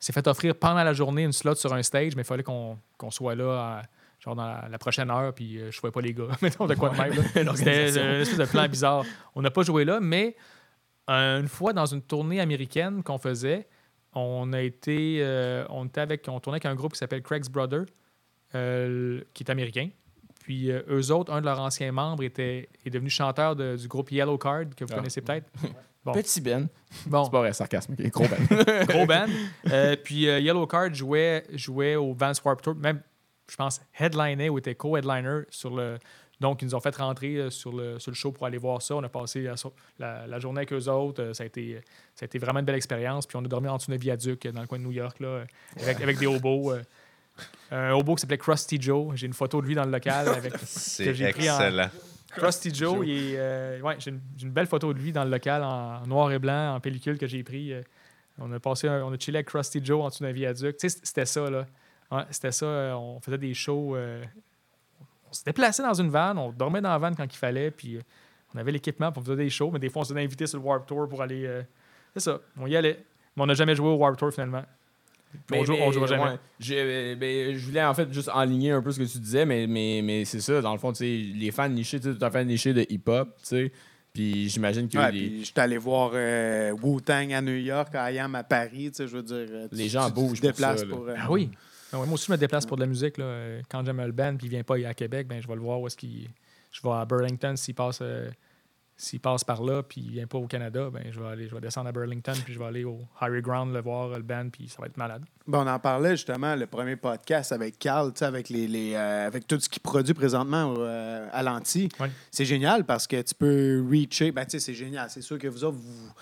s'est fait offrir pendant la journée une slot sur un stage, mais il fallait qu'on soit là à- genre dans la, la prochaine heure, puis je ne voyais pas les gars. Mettons de quoi de même. C'était une espèce de plan bizarre. On n'a pas joué là, mais une fois dans une tournée américaine qu'on faisait, on a été, euh, on était avec, on tournait avec un groupe qui s'appelle Craig's Brother, euh, qui est américain. Puis euh, eux autres, un de leurs anciens membres était, est devenu chanteur de- du groupe Yellow Card, que vous Ah. connaissez peut-être. Bon. Petit Ben. Bon, C'est pas vrai, sarcasme. Gros Ben. gros band. Euh, puis euh, Yellow Card jouait, jouait au Vans Warped Tour, même, je pense, headliner ou était co-headliner sur le. Donc, ils nous ont fait rentrer sur, le, sur le show pour aller voir ça. On a passé la, so- la- la journée avec eux autres. Ça, a été, ça a été vraiment une belle expérience. Puis on a dormi en dessous d'un viaduc dans le coin de New York, là, avec, avec des hobos. Euh. un hobo qui s'appelait Krusty Joe. J'ai une photo de lui dans le local avec C'est que j'ai pris en- excellent. Krusty Joe. il est, euh, ouais, j'ai une, belle photo de lui dans le local en noir et blanc, en pellicule que j'ai pris. euh. on a passé, un- on a chillé avec Krusty Joe en dessous d'un viaduc. Tu sais, c'était ça là. Ouais, c'était ça. euh, on faisait des shows. euh, on se déplaçait dans une van, on dormait dans la van quand il fallait, puis euh, on avait l'équipement pour faire des shows, mais des fois on se faisait inviter sur le Warp Tour pour aller. euh, c'est ça. On y allait. Mais on n'a jamais joué au Warp Tour finalement. On, joue, on jouera jamais. ouais, j'ai- ben, je voulais en fait juste enligner un peu ce que tu disais, mais, mais, mais c'est ça, dans le fond, tu sais, les fans nichés, tu sais, tout un fan niché de hip-hop, tu sais. Puis j'imagine que Ouais, les, puis j'étais allé voir euh, Wu-Tang à New York, I Am à Paris, tu sais, je veux dire. euh, tu- Les gens tu- bougent Tu te pour ça, pour. euh, Ah oui. Ah ouais, moi aussi, je me déplace pour de la musique. Là. Quand j'aime le band puis il vient pas à Québec, ben, je vais le voir où est-ce qu'il. Je vais à Burlington s'il passe. euh, s'il passe par là puis il vient pas au Canada, ben je vais aller, je vais descendre à Burlington puis je vais aller au High Ground le voir le band puis ça va être malade. Ben, on en parlait justement le premier podcast avec Carl, avec les, les, euh, avec tout ce qu'il produit présentement euh, à l'anti. Ouais. C'est génial parce que tu peux reacher. Ben, tu sais, c'est génial. C'est sûr que vous autres, vous,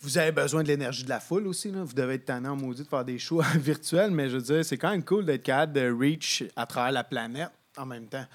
vous avez besoin de l'énergie de la foule aussi. Là. Vous devez être tannant maudit de faire des shows virtuels, mais je veux dire, c'est quand même cool d'être capable de reach à travers la planète en même temps.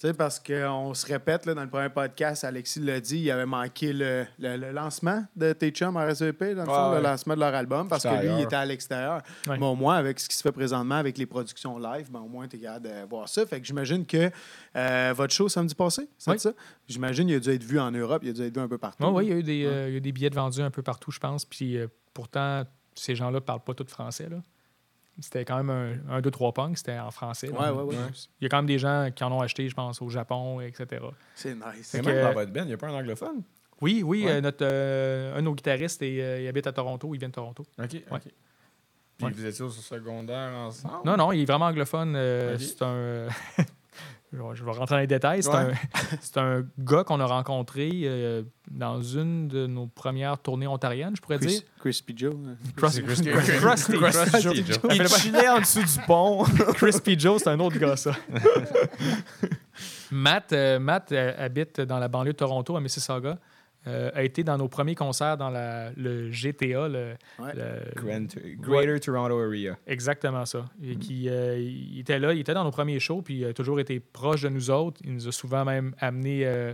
Tu sais, parce qu'on se répète, là, dans le premier podcast, Alexis l'a dit, il avait manqué le, le- le lancement de tes chums RSVP, dans le fond, Ouais, le lancement de leur album, parce que lui, il était à l'extérieur. Ouais. Mais au moins, avec ce qui se fait présentement, avec les productions live, ben, au moins, tu es capable de voir ça. Fait que j'imagine que euh, votre show samedi passé, c'est ça? J'imagine qu'il a dû être vu en Europe, il a dû être vu un peu partout. Oui, il y a eu des, euh, il y a eu des billets de vendus un peu partout, je pense. Puis euh, pourtant, ces gens-là parlent pas tout français. Là. C'était quand même un, un, deux, trois punks, c'était en français. Ouais, ouais, ouais. Il y a quand même des gens qui en ont acheté, je pense, au Japon, etc. C'est nice. C'est Fait même que- dans votre band, il n'y a pas un anglophone? Oui, oui, Ouais. euh, notre, euh, un de nos guitaristes, est, euh, il habite à Toronto, il vient de Toronto. OK, OK. Puis Ouais. vous étiez au secondaire ensemble? Non, non, il est vraiment anglophone. euh. C'est un. je vais- je vais rentrer dans les détails. C'est Ouais. un, c'est un gars qu'on a rencontré euh, dans une de nos premières tournées ontariennes, je pourrais dire. Chris- Crispy Joe. hein. Crusty, Crispy- Crusty, Crusty Joe. Joe. Il chillait en dessous du pont. Crispy Joe, c'est un autre gars, ça. Matt, euh, Matt euh, habite dans la banlieue de Toronto, à Mississauga. Euh, a été dans nos premiers concerts dans la- le GTA, le, Ouais. le- Grand- Greater Toronto Area. Exactement ça. Et qui, euh, il était là, il était dans nos premiers shows, puis il a toujours été proche de nous autres. Il nous a souvent même amené euh,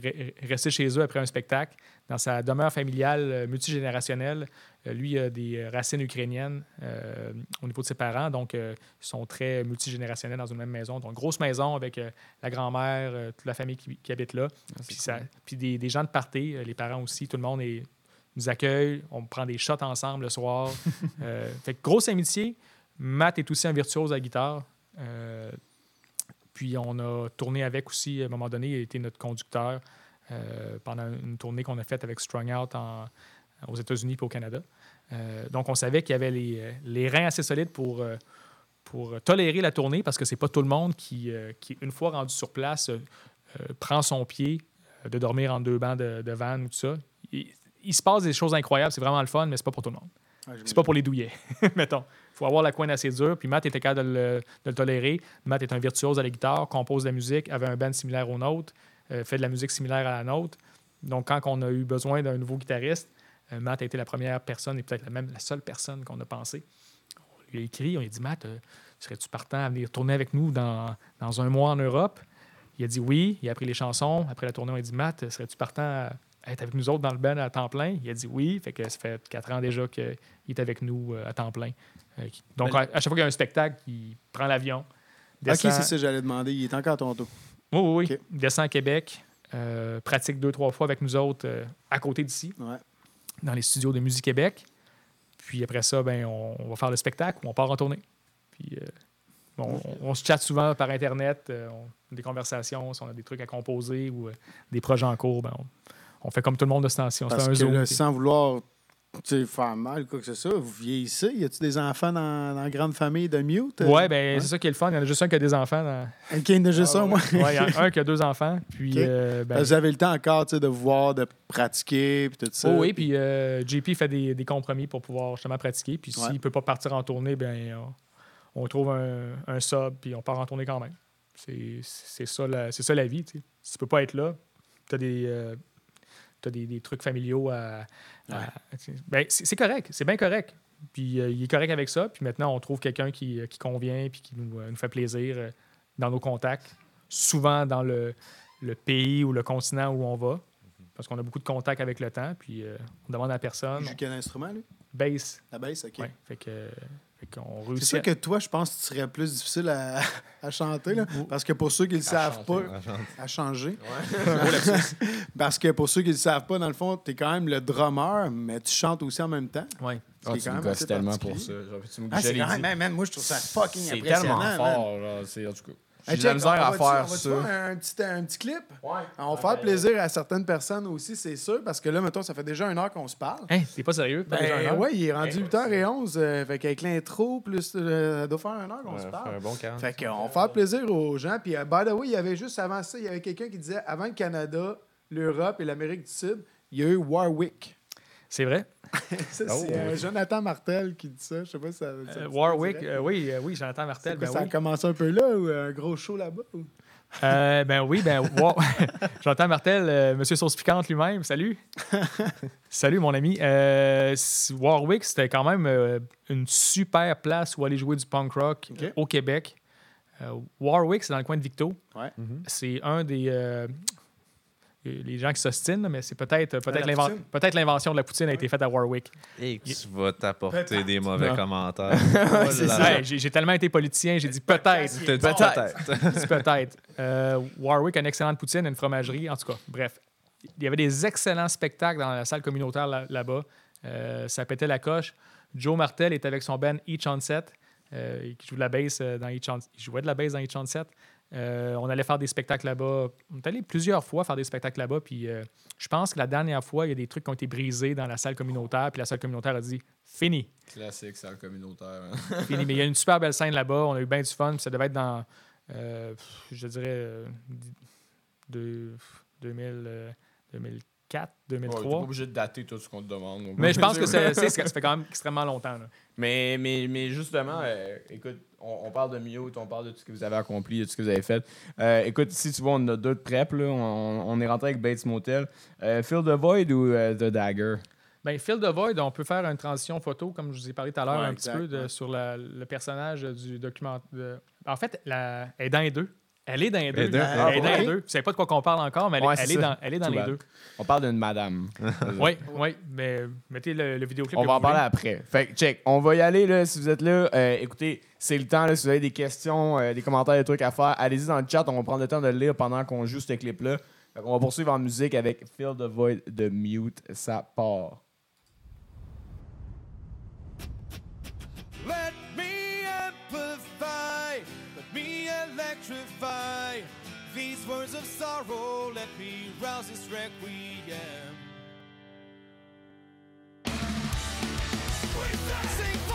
re- rester chez eux après un spectacle. Dans sa demeure familiale euh, multigénérationnelle, lui il a des euh, racines ukrainiennes euh, au niveau de ses parents, donc euh, ils sont très multigénérationnels dans une même maison. Donc, grosse maison avec euh, la grand-mère, euh, toute la famille qui, qui habite là. Puis, ça- puis des, des gens de party, euh, les parents aussi, tout le monde est- nous accueille, on prend des shots ensemble le soir. Euh, fait que grosse amitié. Matt est aussi un virtuose à la guitare. Euh, puis on a tourné avec aussi, à un moment donné, il a été notre conducteur euh, pendant une tournée qu'on a faite avec Strung Out en- aux États-Unis et au Canada. Euh, donc on savait qu'il y avait les, euh, les reins assez solides pour, euh, pour tolérer la tournée parce que c'est pas tout le monde qui, euh, qui une fois rendu sur place, euh, euh, prend son pied euh, de dormir en deux bancs de, de van ou tout ça. Il, il se passe des choses incroyables, c'est vraiment le fun, mais c'est pas pour tout le monde. Ouais, C'est pas pour les douillets, mettons. Il faut avoir la coin assez dure. Puis Matt était capable de le, de le tolérer. Matt est un virtuose à la guitare, compose de la musique, avait un band similaire au nôtre, euh, fait de la musique similaire à la nôtre. Donc, quand on a eu besoin d'un nouveau guitariste, euh, Matt a été la première personne et peut-être la- même la seule personne qu'on a pensé. On lui a écrit, on lui a dit Matt, euh, serais-tu partant à venir tourner avec nous dans, dans un mois en Europe? Il a dit oui. Il a appris les chansons. Après la tournée, on a dit Matt, serais-tu partant à être avec nous autres dans le band à temps plein? Il a dit oui. Fait que ça fait quatre ans déjà qu'il est avec nous euh, à temps plein. Euh, donc, à, chaque fois qu'il y a un spectacle, il prend l'avion. Ok, descend- c'est ça, j'allais demander. Il est encore à Toronto. oui, oui, oui. Ok. Il descend à Québec, euh, pratique deux, trois fois avec nous autres euh, à côté d'ici, Ouais. Dans les studios de Musique Québec. Puis après ça, ben, on, on va faire le spectacle ou on part en tournée. Puis euh, on, on- on se chatte souvent par Internet, euh, on a des conversations, si on a des trucs à composer ou euh, des projets en cours, ben, on, fait comme tout le monde de ce temps-ci. On se Parce fait un que zoom. là, puis- sans vouloir tu sais, faire mal quoi que ce soit, vous vieillissez. Y a-tu des enfants dans, dans la grande famille de Mute? Ouais, ben, c'est ça qui est le fun. Il y en a juste un qui a des enfants. Dans... OK, il y en a juste Ah ça, moi. Ouais, il y en a un qui a deux enfants. Puis, euh, ben, Vous avez le temps encore tu sais, de vous voir, de pratiquer, puis tout ça. Oh oui, puis euh, JP fait des, des compromis pour pouvoir justement pratiquer. Puis s'il Ouais. ne peut pas partir en tournée, ben on, on trouve un, un sub, puis on part en tournée quand même. C'est ça, la- ça la vie. tu sais. Si tu peux pas être là, tu as des, euh, des, des trucs familiaux à. à- ben, c'est correct, c'est bien correct. Puis euh, il est correct avec ça. Puis maintenant, on trouve quelqu'un qui, qui convient puis qui nous, euh, nous fait plaisir euh, dans nos contacts. Souvent dans le, le pays ou le continent où on va. Parce qu'on a beaucoup de contacts avec le temps. Puis euh, on demande à la personne. Il joue quel instrument, lui? Bass. La basse, OK. Ouais, fait que, C'est sûr à- que toi, je pense que tu serais plus difficile à, à chanter, là. Parce que pour ceux qui ne le savent pas, à changer. Parce que pour ceux qui ne le savent pas, dans le fond, tu es quand même le drummer, mais tu chantes aussi en même temps. Ouais. Ce Ah, tu me gosses tellement pour ça. Genre, tu me Ah, c'est quand même, man, moi, je trouve ça fucking C'est impressionnant. tellement man. fort. C'est, en tout cas, j'ai Hey, de la misère on à faire ça. un petit, un petit clip? Ouais. On va faire plaisir à certaines personnes aussi, c'est sûr, parce que là, mettons, ça fait déjà une heure qu'on se parle. Hey, t'es pas sérieux? Ben heure? ouais, il est rendu 8h11. euh, fait qu'avec l'intro, plus euh, ça doit faire une heure qu'on se parle. un bon 40. Fait qu'on va faire plaisir aux gens. Puis, euh, by the way, il y avait juste avant ça, il y avait quelqu'un qui disait avant le Canada, l'Europe et l'Amérique du Sud, il y a eu Warwick. C'est vrai? Ça, Oh. c'est euh, Jonathan Martel qui dit ça. Je sais pas si ça. ça- Euh, Warwick, euh, oui, euh, oui, Jonathan Martel. Ben ça oui. a commencé un peu là ou un gros show là-bas? ou? Ben oui, ben Jonathan Martel, Monsieur Sauce Piquante lui-même, salut. salut mon ami. Warwick, c'était quand même une super place où aller jouer du punk rock au Québec. Warwick, c'est dans le coin de Victo. Ouais. C'est un des. Euh, les gens qui s'ostinent, mais c'est peut-être peut l'inven- poutine. peut-être l'invention de la poutine a été faite à Warwick. Et tu vas t'apporter des mauvais Non. commentaires. Oh. Ouais, J'ai j'ai tellement été politicien, j'ai dit peut-être. Peut-être. Peut-être. Euh, Warwick a une excellente poutine, une fromagerie. En tout cas, bref. Il y avait des excellents spectacles dans la salle communautaire là- là-bas. Euh, ça pétait la coche. Joe Martel est avec son band Each on Set, euh, qui joue de la bass euh, dans Each on... Il jouait de la bass dans Each on Set. Euh, on allait faire des spectacles là-bas. On est allé plusieurs fois faire des spectacles là-bas. Puis euh, je pense que la dernière fois, il y a des trucs qui ont été brisés dans la salle communautaire. Puis la salle communautaire a dit fini. Classique, salle communautaire. hein. Fini. Mais il y a une super belle scène là-bas. On a eu bien du fun. puis Ça devait être dans, euh, je dirais, euh, de, 2000, euh, 2004, Ouais, t'es pas 2003. obligé de dater tout ce qu'on te demande. donc. mais je pense que c'est- c'est- ça fait quand même extrêmement longtemps. là. Mais, mais, mais justement, euh, écoute, on, on parle de Mute, on parle de tout ce que vous avez accompli, de tout ce que vous avez fait. Euh, écoute, si tu vois, on a deux de prep, là. On, on est rentré avec Bates Motel. Euh, Phil the Void ou euh, The Dagger? Ben, Phil the Void, on peut faire une transition photo, comme je vous ai parlé tout à l'heure, Ouais, un exact, petit peu de- ouais. sur la- le personnage du document. de- En fait, la- elle est dans les deux. Elle est dans les deux. Elle est dans- Elle est dans Ah, les ouais? deux. Vous savez pas de quoi qu'on parle encore, mais elle, Ouais, elle c'est est, dans, elle est dans les bad. deux. On parle d'une madame. Oui, oui, mais mettez le, le vidéoclip. On que va en vous parler après. Fait check. On va y aller, là, si vous êtes là. Euh, écoutez, c'est le temps, là, si vous avez des questions, euh, des commentaires, des trucs à faire, allez-y dans le chat. On va prendre le temps de le lire pendant qu'on joue ce clip-là. Qu'on va poursuivre en musique avec Phil the Void de Mute. Ça part. These words of sorrow. Let me rouse this requiem. Sing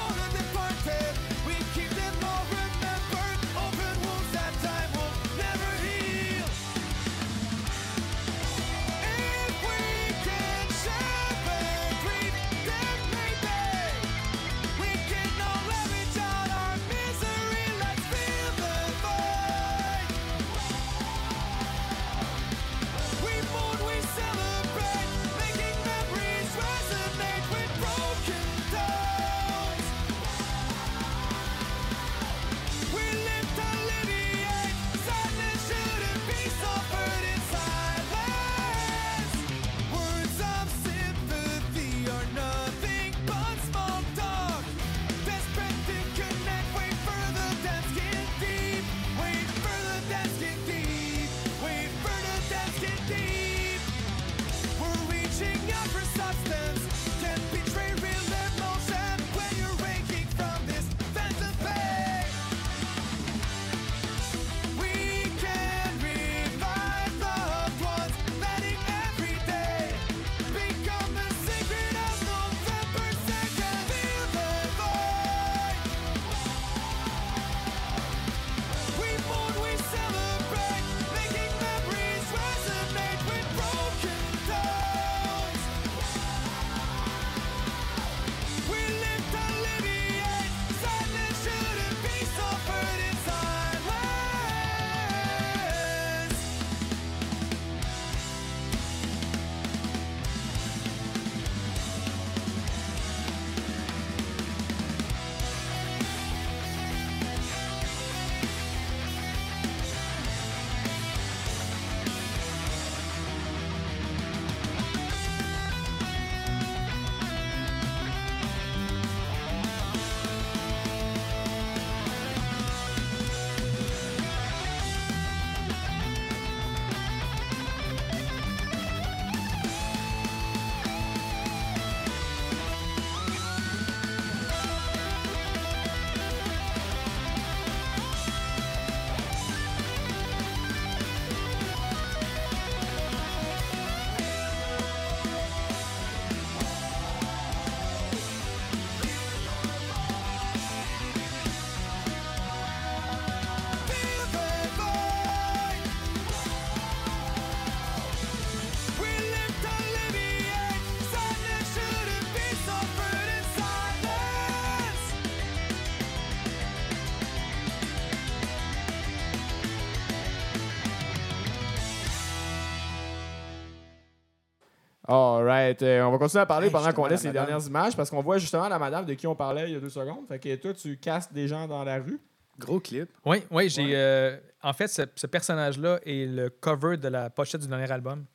Euh, on va continuer à parler Hey, pendant qu'on laisse la les madame. dernières images parce qu'on voit justement la madame de qui on parlait il y a deux secondes. Fait que toi, tu castes des gens dans la rue. Gros clip. Oui, oui, j'ai. Ouais. euh, en fait, ce, ce personnage-là est le cover de la pochette du dernier album.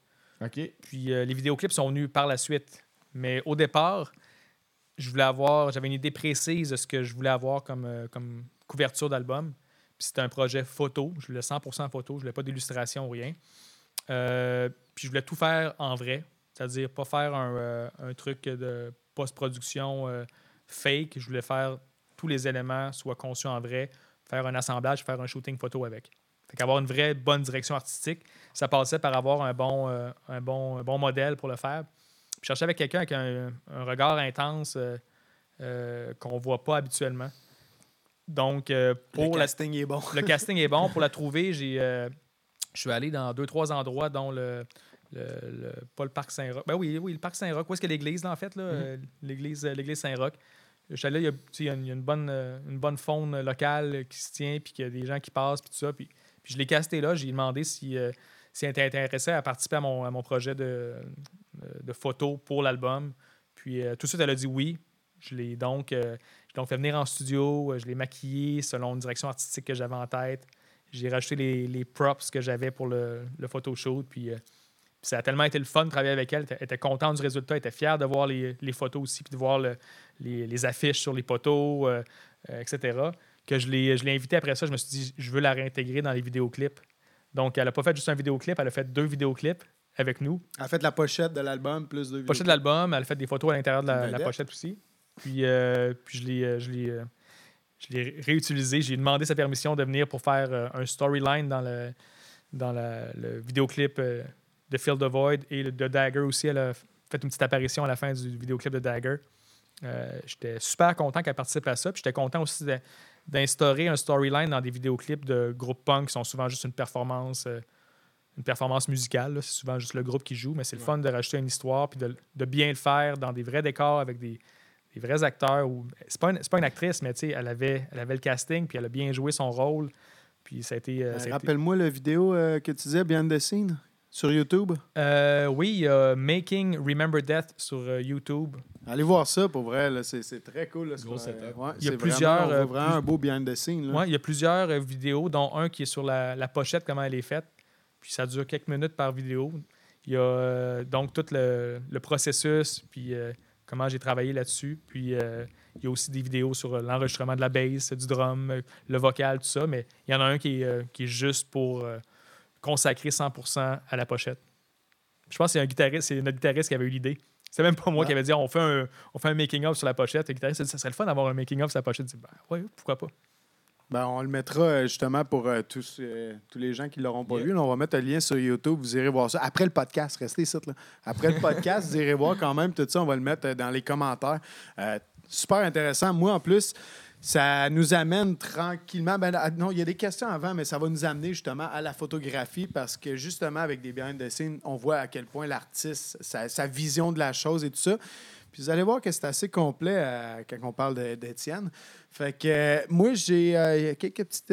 OK. Puis euh, les vidéoclips sont venus par la suite. Mais au départ, je voulais avoir, j'avais une idée précise de ce que je voulais avoir comme, euh, comme couverture d'album. Puis c'était un projet photo. Je voulais 100% photo. Je voulais pas d'illustration ou rien. Euh, puis je voulais tout faire en vrai. C'est-à-dire pas faire un, euh, un truc de post-production euh, fake. Je voulais faire tous les éléments soient conçus en vrai, faire un assemblage, faire un shooting photo avec. Fait qu'avoir une vraie bonne direction artistique, ça passait par avoir un bon, euh, un bon, un bon modèle pour le faire. Puis je cherchais avec quelqu'un avec un, un regard intense euh, euh, qu'on ne voit pas habituellement. Donc, pour le la, casting est bon. le casting est bon. Pour la trouver, j'ai, je suis allé dans deux, trois endroits, dont le, le, le- pas le parc Saint-Roch. Ben oui, oui, le parc Saint-Roch. Où est-ce que l'église, là, en fait? Là? Euh, L'église, l'église Saint-Roch. Je suis allé, il y a, il y a une, bonne, euh, une bonne faune locale qui se tient, puis qu'il y a des gens qui passent, puis tout ça. Puis, puis je l'ai casté là. J'ai demandé si, euh, s'il était intéressé à participer à mon, à mon projet de, de photos pour l'album. Puis euh, tout de suite, elle a dit oui. Je l'ai donc, euh, donc fait venir en studio. Je l'ai maquillé selon une direction artistique que j'avais en tête. J'ai rajouté les, les props que j'avais pour le, le photoshoot. Puis ça a tellement été le fun de travailler avec elle. Elle était, contente du résultat. Elle était fière de voir les, les photos aussi, puis de voir le- les, les affiches sur les poteaux, euh, euh, etc. Que je l'ai, je l'ai invitée après ça. Je me suis dit, je veux la réintégrer dans les vidéoclips. Donc, elle n'a pas fait juste un vidéoclip, elle a fait deux vidéoclips avec nous. Elle a fait la pochette de l'album plus de Pochette de l'album, elle a fait des photos à l'intérieur de la, pochette aussi. Puis, euh, puis je l'ai, je l'ai, je l'ai réutilisé. J'ai demandé sa permission de venir pour faire un storyline dans le, dans la- le vidéoclip de Fill the Void et de Dagger aussi. Elle a fait une petite apparition à la fin du vidéoclip de Dagger. Euh, j'étais super content qu'elle participe à ça. Puis j'étais content aussi d'instaurer un storyline dans des vidéoclips de groupes punk qui sont souvent juste une performance, euh, une performance musicale. C'est souvent juste le groupe qui joue, mais c'est le fun de rajouter une histoire puis de, de bien le faire dans des vrais décors avec des, des vrais acteurs. Ou... C'est pas, une- c'est pas une actrice, mais tu sais, elle avait, elle avait le casting puis elle a bien joué son rôle. Puis ça a été. euh, été- Rappelle-moi la vidéo que tu disais, Behind the Scene, sur YouTube? Euh, oui, il y a Making Remember Death sur euh, YouTube. Allez voir ça, pour vrai. là, C'est c'est très cool. là, ce Gros qu'on- setup. ouais, Il y a c'est plusieurs, Vraiment, on voit euh, vraiment plus- un beau behind the scene. là. Ouais, il y a plusieurs euh, vidéos, dont un qui est sur la, la pochette, comment elle est faite. Puis ça dure quelques minutes par vidéo. Il y a euh, donc tout le, le processus, puis euh, comment j'ai travaillé là-dessus. Puis euh, il y a aussi des vidéos sur euh, l'enregistrement de la bass, du drum, euh, le vocal, tout ça. Mais il y en a un qui est, euh, qui est juste pour euh, consacrer 100% à la pochette. Je pense que c'est un guitariste, c'est notre guitariste qui avait eu l'idée. C'est même pas moi qui avait dit on fait un, on fait un making-of sur la pochette. Le guitariste a dit ça serait le fun d'avoir un making-of sur la pochette. J'ai dit, ben, ouais, pourquoi pas? Ben, on le mettra euh, justement pour euh, tous, euh, tous les gens qui ne l'auront pas Yeah. vu. là, on va mettre un lien sur YouTube. Vous irez voir ça. Après le podcast, restez ici. Là. Après le podcast, vous irez voir quand même tout ça. On va le mettre dans les commentaires. Euh, super intéressant. Moi, en plus, ça nous amène tranquillement. Ben, non, il y a des questions avant, mais ça va nous amener justement à la photographie parce que justement, avec des behind the scenes, on voit à quel point l'artiste, sa, sa vision de la chose et tout ça. Puis vous allez voir que c'est assez complet euh, quand on parle d'Étienne. Fait que euh, moi, j'ai euh, quelques, petites,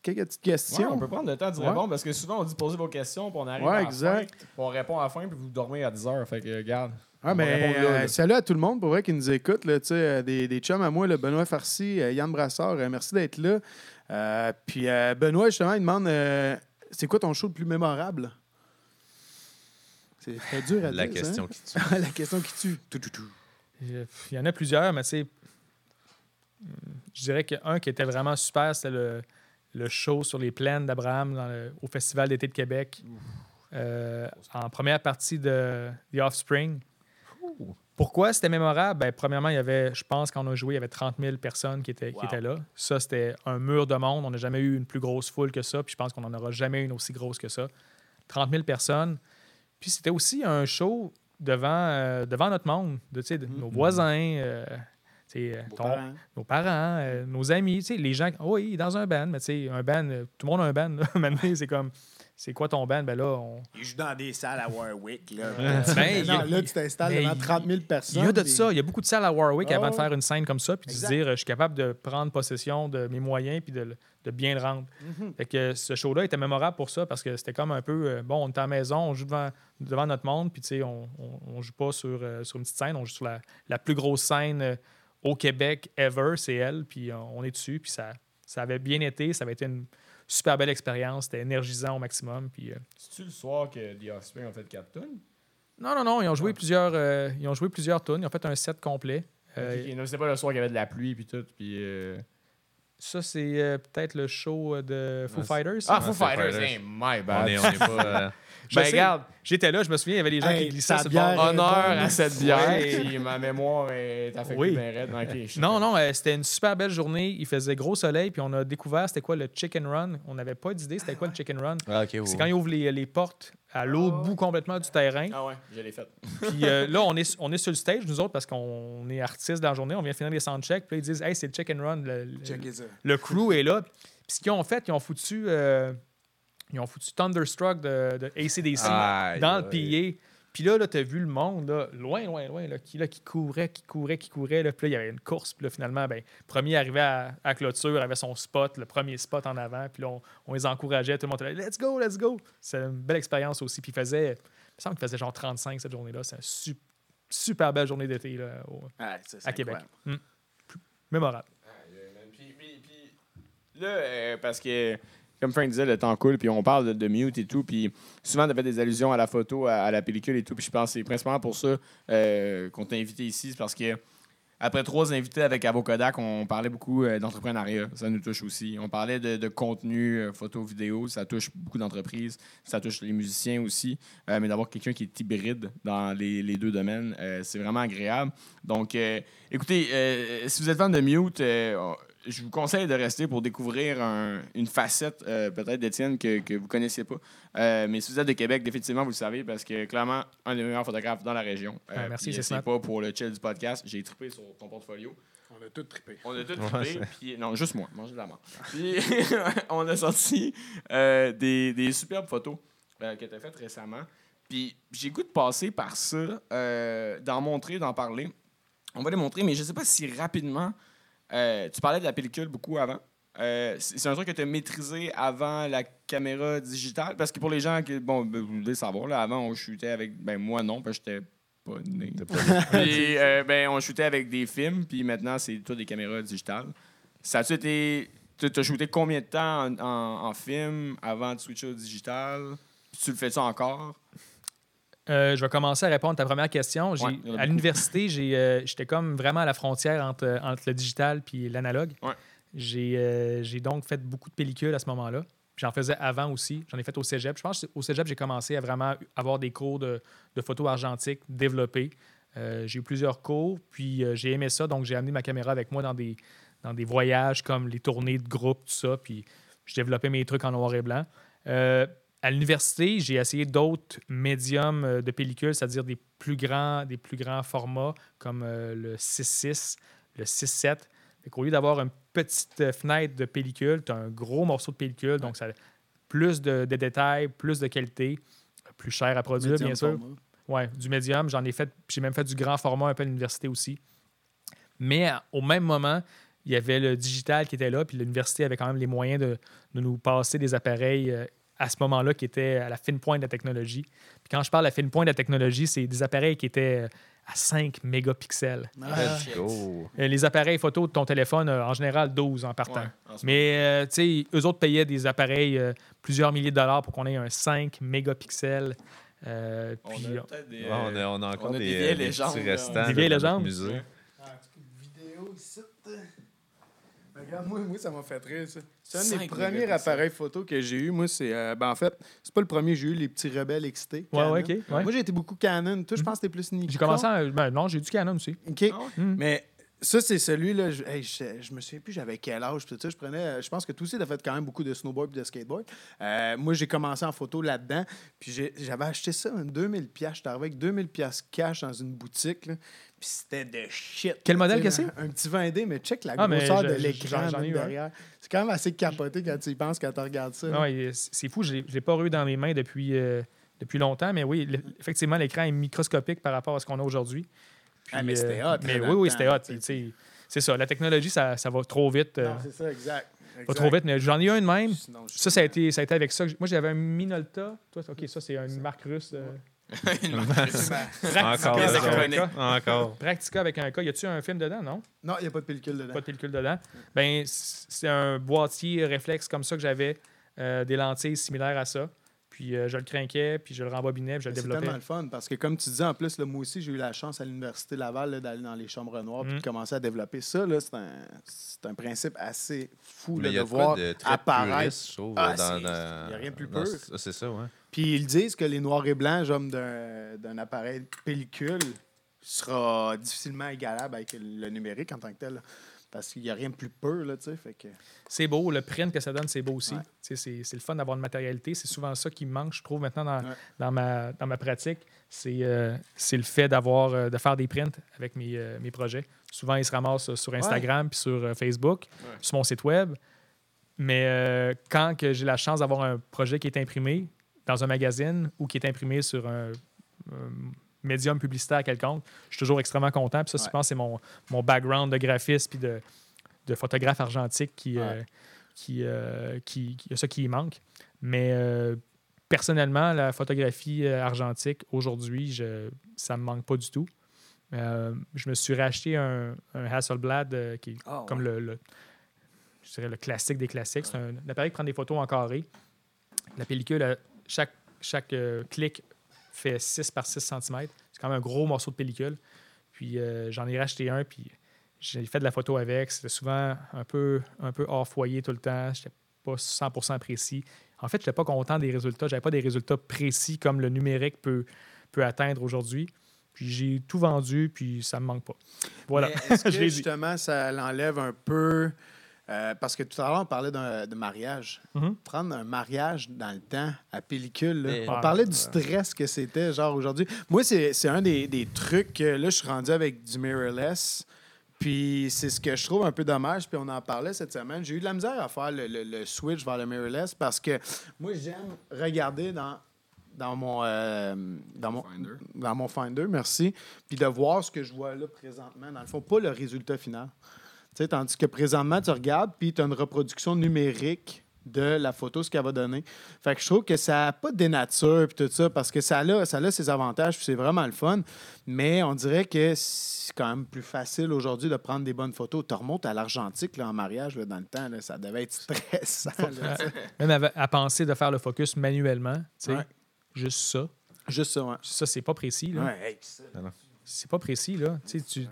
quelques petites Ouais, questions. on peut prendre le temps d'y Ouais. répondre parce que souvent on dit poser vos questions, puis on arrive Ouais, à la exact. fin, puis on répond à la fin, puis vous dormez à 10 heures. Fait que, regarde. Ah, mais euh, là. salut à tout le monde pour vrai qui nous écoute. Là, tu sais, euh, des, des chums à moi, le Benoît Farcy, euh, Yann Brassard, euh, merci d'être là. Euh, puis euh, Benoît, justement, il demande euh, c'est quoi ton show le plus mémorable? C'est très dur à La dire. ça, question hein? qui tue. La question qui tue. Tout, tout, tout. Il y en a plusieurs, mais tu sais, je dirais qu'un qui était vraiment super, c'était le, le show sur les plaines d'Abraham au Festival d'été de Québec, euh, en première partie de The Offspring. Pourquoi c'était mémorable? Ben, premièrement, il y avait, je pense, quand on a joué, il y avait 30 000 personnes qui étaient, qui Wow. étaient là. Ça, c'était un mur de monde. On n'a jamais eu une plus grosse foule que ça. Puis je pense qu'on n'en aura jamais une aussi grosse que ça. 30 000 personnes. Puis c'était aussi un show devant, euh, devant notre monde, de, tu sais, de nos voisins, euh, euh, ton- parents. nos parents, euh, nos amis, tu sais, les gens. oh oui, dans un band, mais tu sais, un band, tout le monde a un band. là. Maintenant, c'est comme. C'est quoi ton band? Ben là, on. Il joue dans des salles à Warwick. Là. Ben, il y a- non, là, tu t'installes mais devant il- 30 000 Il personnes. y a de ça. Il y a beaucoup de salles à Warwick avant de faire une scène comme ça, puis de se dire, euh, je suis capable de prendre possession de mes moyens, puis de, bien le rendre. Mhm. Fait que ce show-là était mémorable pour ça, parce que c'était comme un peu, euh, bon, on est à la maison, on joue devant, devant notre monde, puis tu sais, on, on, on joue pas sur, euh, sur une petite scène, on joue sur la, la plus grosse scène euh, au Québec ever, c'est elle, puis on est dessus, puis ça, ça avait bien été, ça avait été une super belle expérience, c'était énergisant au maximum, puis... euh, C'est-tu le soir que The Offspring ont fait 4 tonnes? non, non, non, ils ont joué Ah. plusieurs, euh, ils ont joué plusieurs tunes, ils ont fait un set complet. Euh, Ok, non, c'était pas le soir qu'il y avait de la pluie puis tout. Puis, euh... Ça, c'est euh, peut-être le show euh, de Foo Ah, Fighters. Ah. Foo Foo Fighters, Fighters. hey, my On bad. est, on est pas. Je ben, sais. regarde, J'étais là, je me souviens, il y avait des gens Hey, qui glissaient sur honneur bonne. à cette bière, puis ma mémoire est affectée Oui. bien raide. Non, non, euh, c'était une super belle journée. Il faisait gros soleil, puis on a découvert c'était quoi le chicken run. On n'avait pas d'idée c'était quoi le chicken run. Ah, C'est quand ils ouvrent les, les portes à l'autre bout complètement du terrain. Ah ouais, je l'ai fait. Puis euh, là, on est, on est sur le stage, nous autres, parce qu'on est artistes dans la journée. On vient finir les soundchecks. Puis là, ils disent Hey, c'est le chicken run. Le, le crew est là. Puis ce qu'ils ont fait, ils ont foutu, euh, ils ont foutu Thunderstruck de, de ACDC Aïe, dans le. PA. Puis là, là tu as vu le monde, là, loin, loin, loin, là, qui, là, qui courait, qui courait, qui courait. Là. Puis là, il y avait une course. Puis là, finalement, ben, premier arrivé à, à clôture avait son spot, le premier spot en avant. Puis là, on, on les encourageait. Tout le monde était là, let's go, let's go. C'est une belle expérience aussi. Puis il faisait, il me semble qu'il faisait genre 35 cette journée-là. C'est une su- super belle journée d'été là, au- Ah, ça, c'est à Québec. Mm. Mémorable. Puis, puis- puis là, euh, parce que, comme Frank disait, le temps coule, puis on parle de, mute et tout, puis souvent, on fait des allusions à la photo, à, la pellicule et tout, puis je pense que c'est principalement pour ça euh, qu'on t'a invité ici, c'est parce que après trois invités avec Avocodac, on parlait beaucoup euh, d'entrepreneuriat. Ça nous touche aussi. On parlait de, contenu, euh, photo, vidéo. Ça touche beaucoup d'entreprises. Ça touche les musiciens aussi. Mais d'avoir quelqu'un qui est hybride dans les, deux domaines, c'est vraiment agréable. Donc, écoutez, si vous êtes fan de Mute, je vous conseille de rester pour découvrir un- une facette euh, peut-être d'Étienne que, que vous ne connaissiez pas. Euh, mais si vous êtes de Québec, définitivement, vous le savez parce que clairement, un des meilleurs photographes dans la région. Euh, Ah, merci, puis, c'est pas pour le chill du podcast. J'ai trippé sur ton portfolio. On a tout trippé. On a tout trippé, puis non, juste moi, manger de la merde. Puis on a sorti euh, des, des superbes photos euh, que tu as faites récemment. Puis j'ai goût de passer par ça, euh, d'en montrer, d'en parler. On va les montrer, mais je sais pas si rapidement. Euh, tu parlais de la pellicule beaucoup avant. Euh, c'est un truc que tu as maîtrisé avant la caméra digitale? Parce que pour les gens qui. Bon, ben, vous devez savoir, là, avant, on shootait avec. Ben, moi, non, parce que j'étais pas né. Puis, euh, ben, on shootait avec des films, puis maintenant, c'est tout des caméras digitales. Ça a-tu été. Tu as shooté combien de temps en, en- en film avant de switcher au digital? Puis tu le fais ça encore? Euh, je vais commencer à répondre à ta première question. Ouais, à l'université, euh, j'étais comme vraiment à la frontière entre, entre le digital et l'analogue. Ouais. J'ai, euh, j'ai donc fait beaucoup de pellicules à ce moment-là. J'en faisais avant aussi. J'en ai fait au cégep. Je pense qu'au cégep, j'ai commencé à vraiment avoir des cours de, de photo argentique développés. Euh, j'ai eu plusieurs cours, puis euh, j'ai aimé ça. Donc, j'ai amené ma caméra avec moi dans des, dans des voyages comme les tournées de groupe, tout ça. Puis, je développais mes trucs en noir et blanc. Euh, à l'université, j'ai essayé d'autres médiums euh, de pellicule, c'est-à-dire des plus grands, des plus grands formats comme euh, le 6.6, le 6.7. Au lieu d'avoir une petite euh, fenêtre de pellicule, tu as un gros morceau de pellicule, donc ça a plus de, de détails, plus de qualité, plus cher à produire, Médium bien sûr. format. Ouais, du médium, j'en ai fait, j'ai même fait du grand format un peu à l'université aussi. Mais à- au même moment, il y avait le digital qui était là, puis l'université avait quand même les moyens de, de nous passer des appareils à ce moment-là qui étaient à la fine pointe de la technologie. Puis quand je parle de la fine pointe de la technologie, c'est des appareils qui étaient euh, à 5 mégapixels. Ah, Let's go. Euh, Les appareils photo de ton téléphone, euh, en général, 12 en partant. Ouais, en ce Mais, euh, tu sais, eux autres payaient des appareils euh, plusieurs milliers de dollars pour qu'on ait un 5 mégapixels. Euh, On puis, a des. Ouais, on, a, on a encore on a des, des vieilles des légendes, petits restants Des vieilles légendes? musée. Ouais. Ah, vidéo ici. Regarde, moi, moi, ça m'a fait rire, ça. C'est un des premiers appareils photo que j'ai eu. Moi, c'est. euh, ben, en fait, c'est pas le premier que j'ai eu, les petits rebelles XT. Ouais, Canon. ouais, ok, ouais. Moi, j'ai été beaucoup Canon. Toi, je pense que t'es plus Nikon. J'ai commencé à... ben, non, j'ai du Canon aussi. OK. Ah ouais? Mm. Mais Ça, c'est celui-là. Je, hey, je, je me souviens plus, j'avais quel âge. tout ça, je prenais. Je pense que toi aussi, tu as fait quand même beaucoup de snowboard et de skateboard. Euh, moi, j'ai commencé en photo là-dedans. Puis j'avais acheté ça, man, 2000 pièces. J'étais arrivé avec 2000 pièces cash dans une boutique. là. Puis c'était de shit. Quel modèle que c'est? Un petit 20D, mais check la Ah, grosseur de l'écran derrière. C'est quand même assez capoté quand tu y penses, quand tu regardes ça. Non, et c'est fou, je ne l'ai pas eu dans les mains depuis, euh, depuis longtemps, mais oui, effectivement, l'écran est microscopique par rapport à ce qu'on a aujourd'hui. Puis, Ah, mais c'était hot, mais là, oui, oui, c'était hot. C'est ça, la technologie, ça, ça va trop vite. euh, Non, c'est ça, exact. va exact. trop vite, mais j'en ai eu un de même. Sinon, Ça, ça a été, ça a été avec ça. Moi, j'avais un Minolta. Toi, OK, ça, c'est une marque russe. euh, Practica Encore, avec ça un connaît. K. Encore. Practica avec un K. Y a-tu un film dedans, non? Non, il n'y a pas de pellicule dedans. Pas de pellicule dedans. Ben, c'est un boîtier réflexe comme ça que j'avais, euh, des lentilles similaires à ça. Puis euh, je le crinquais, puis je le rembobinais, puis je le C'est développais. tellement le fun parce que, comme tu disais, en plus, là, moi aussi, j'ai eu la chance à l'Université Laval d'aller dans les chambres noires et Mm. de commencer à développer ça. là, C'est un, c'est un principe assez fou là, il de voir de très apparaître. trouve. Ah, dans, c'est- dans- il y a rien de plus pur. C'est ça, ouais. Puis ils disent que les noirs et blancs, d'un d'un appareil pellicule, sera difficilement égalable avec le numérique en tant que tel. Parce qu'il n'y a rien de plus pur, là, tu sais. Fait que... C'est beau, le print que ça donne, c'est beau aussi. Ouais. Tu sais, C'est c'est le fun d'avoir une matérialité. C'est souvent ça qui me manque, je trouve, maintenant dans, Ouais. dans, ma, dans ma pratique. C'est euh, c'est le fait d'avoir euh, de faire des prints avec mes, euh, mes projets. Souvent, ils se ramassent sur Instagram puis sur euh, Facebook, Ouais. sur mon site web. Mais euh, quand que j'ai la chance d'avoir un projet qui est imprimé dans un magazine ou qui est imprimé sur un, un médium publicitaire quelconque, je suis toujours extrêmement content. Puis ça, je Ouais. pense, c'est mon, mon background de graphiste puis de, de photographe argentique qui, Ouais. euh, qui, euh, qui, qui- ça qui y manque. Mais euh, personnellement, la photographie euh, argentique, aujourd'hui, je, ça me manque pas du tout. Je me suis racheté un, un Hasselblad qui est Ah, comme le, le- je dirais le classique des classiques. C'est un, appareil qui prend des photos en carré. La pellicule, chaque, chaque clic fait 6 par 6 cm. C'est quand même un gros morceau de pellicule. Puis euh, j'en ai racheté un, puis j'ai fait de la photo avec. C'était souvent un peu, un peu hors foyer tout le temps. Je pas 100% précis. En fait, je n'étais pas content des résultats. Je n'avais pas des résultats précis comme le numérique peut, peut atteindre aujourd'hui. Puis j'ai tout vendu, puis ça me manque pas. Voilà. Est-ce que justement, ça l'enlève un peu. Euh, parce que tout à l'heure, on parlait d'un- de mariage. Mhm. Prendre un mariage dans le temps à pellicule, là. On parlait du stress que c'était, genre aujourd'hui. Moi, c'est c'est un des, des trucs. que, là, je suis rendu avec du mirrorless. Puis c'est ce que je trouve un peu dommage. Puis on en parlait cette semaine. J'ai eu de la misère à faire le, le- le switch vers le mirrorless parce que moi, j'aime regarder dans, dans, mon, euh, dans, mon, Finder. dans mon Finder, merci. Puis de voir ce que je vois là présentement. Dans le fond, pas le résultat final. Tu sais, tandis que présentement, tu regardes, puis tu as une reproduction numérique de la photo, ce qu'elle va donner. Fait que je trouve que ça n'a pas de dénature, puis tout ça, parce que ça a, ça a ses avantages, puis c'est vraiment le fun. Mais on dirait que c'est quand même plus facile aujourd'hui de prendre des bonnes photos. Tu remontes à l'argentique là, en mariage là, dans le temps, là, ça devait être stressant. là, sais. Même à, à penser de faire le focus manuellement, Ouais. juste ça. Juste ça, ouais. Ça, c'est pas précis. Là. Ouais, hey, ça. C'est pas précis. Là. Tu sais, tu-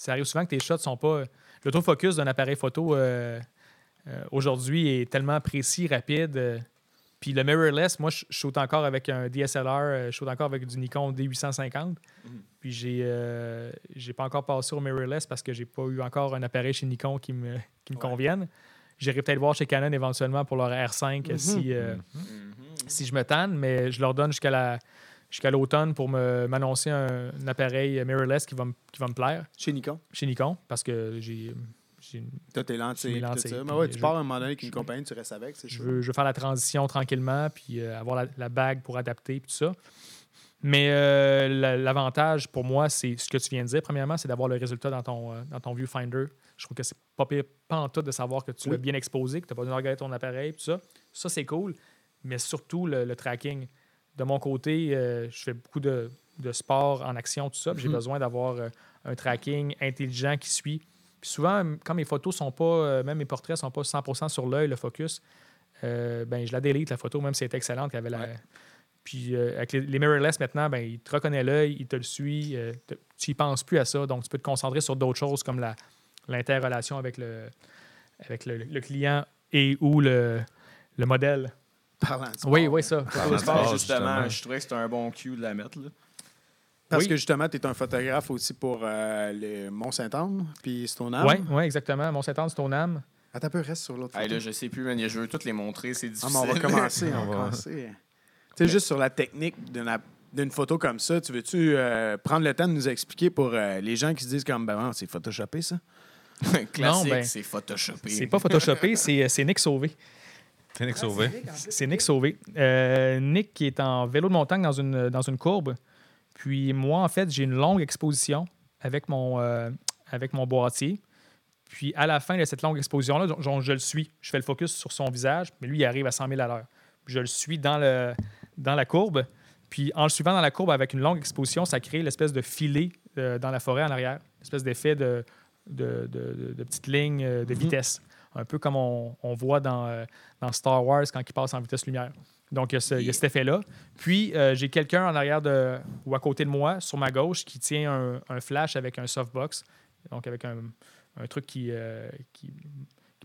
Ça arrive souvent que tes shots sont pas. L'autofocus d'un appareil photo euh, euh, aujourd'hui est tellement précis, rapide. euh, puis le mirrorless, moi, je shoot encore avec un DSLR, euh, je shoot encore avec du Nikon D850. Puis j'ai euh, j'ai pas encore passé au mirrorless parce que j'ai pas eu encore un appareil chez Nikon qui me, qui me Ouais. convienne. J'irai peut-être voir chez Canon éventuellement pour leur R5 si, euh, si je me tanne, mais je leur donne jusqu'à la jusqu'à l'automne pour m'annoncer un, un appareil mirrorless qui va, me, qui va me plaire Chez Nikon. chez Nikon parce que j'ai T'as tes lentilles, tout lentilles, ça. Mais puis ouais, tu pars à un moment donné avec une compagnie, tu restes avec, c'est je veux, je veux faire la transition tranquillement, puis euh, avoir la, la bague pour adapter, puis tout ça. Mais euh, la- l'avantage pour moi, c'est ce que tu viens de dire. Premièrement, c'est d'avoir le résultat dans ton, euh, dans ton viewfinder. Je trouve que c'est pas pire, pas en tout de savoir que tu Oui. l'as bien exposé, que tu n'as pas besoin de regarder ton appareil, tout ça. Ça, c'est cool. Mais surtout, le, le tracking. De mon côté, euh, je fais beaucoup de, de sport en action, tout ça. J'ai Mhm. besoin d'avoir euh, un tracking intelligent qui suit. Puis souvent, quand mes photos sont pas, euh, même mes portraits sont pas 100% sur l'œil, le focus, ben, je la délite, la photo, même si elle est excellente. avait la... Puis avec les, les mirrorless maintenant, ben, il te reconnaît l'œil, il te le suit, te- tu n'y penses plus à ça. Donc, tu peux te concentrer sur d'autres choses comme la- l'interrelation avec, le, avec le, le client et ou le, le modèle. Parlant de sport. Oui, oui, ça. Parlant de Je pense, sport, justement, justement. je trouvais que c'était un bon cue de la mettre. Là. Parce Oui. que justement, tu es un photographe aussi pour euh, le Mont-Saint-Anne, puis Stoneham. Oui, ouais, exactement. Mont-Saint-Anne, Stoneham. Attends un peu, reste sur l'autre Hey, là, je sais plus, man. Je veux toutes les montrer. C'est Ah, difficile. mais on va commencer. on va commencer. Tu sais, juste sur la technique d'une photo comme ça, tu veux-tu euh, prendre le temps de nous expliquer pour euh, les gens qui se disent comme, ben, c'est photoshopé, ça? Classique, Non, ben, c'est photoshopé. C'est pas photoshopé, c'est c'est Nick Sauvé. T'es Nick Sauvé. C'est Nick Sauvé. Euh, Nick qui est en vélo de montagne dans une, dans une courbe. Puis moi, en fait, j'ai une longue exposition avec mon, euh, avec mon boîtier. Puis à la fin de cette longue exposition-là, donc, je le suis. Je fais le focus sur son visage, mais lui, il arrive à 100 000 à l'heure. Je le suis dans, le, dans la courbe. Puis en le suivant dans la courbe avec une longue exposition, ça crée l'espèce de filet euh, dans la forêt en arrière, l'espèce d'effet de, de, de, de- de petites lignes euh, de vitesse. Un peu comme on, voit dans, euh, dans Star Wars quand il passe en vitesse lumière. Donc, il y a, cet effet-là. Puis, euh, j'ai quelqu'un en arrière de, ou à côté de moi, sur ma gauche, qui tient un, flash avec un softbox, donc avec un, truc qui, euh, qui,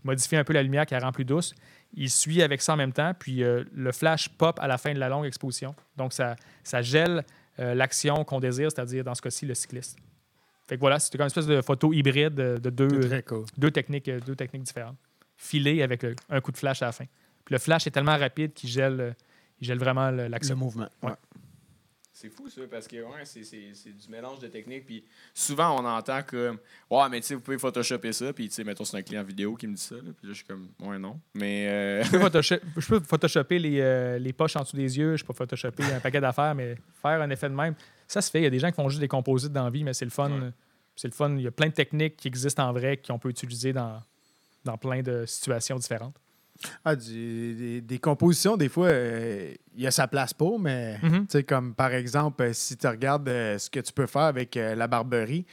modifie un peu la lumière, qui la rend plus douce. Il suit avec ça en même temps, puis le flash pop à la fin de la longue exposition. Donc, ça, ça gèle l'action qu'on désire, c'est-à-dire, dans ce cas-ci, le cycliste. Fait que voilà, c'était comme une espèce de photo hybride de, de deux, cool. deux techniques, euh, deux techniques différentes. Filé avec le- un coup de flash à la fin. Puis le flash est tellement rapide qu'il gèle, euh, il gèle vraiment le- Le l'action. mouvement. Ouais. C'est fou, ça, parce que ouais, c'est, c'est, c'est du mélange de techniques. Puis souvent, on entend comme Ouais, mais tu sais, vous pouvez photoshopper ça. Puis, tu sais, mettons, c'est un client vidéo qui me dit ça. Là, puis là, je suis comme Ouais, non. Mais. euh, Je peux, photoshop- je peux photoshopper les, euh, les poches en dessous des yeux, je peux photoshopper un paquet d'affaires, mais faire un effet de même, ça se fait. Il y a des gens qui font juste des composites dans la vie, mais c'est le fun. Ouais. C'est le fun. Il y a plein de techniques qui existent en vrai qu'on peut utiliser dans, dans plein de situations différentes. Ah, du- des, des compositions, des fois, euh, il y a sa place pour, mais Mhm. comme par exemple, euh, si tu regardes euh, ce que tu peux faire avec euh, la barberie.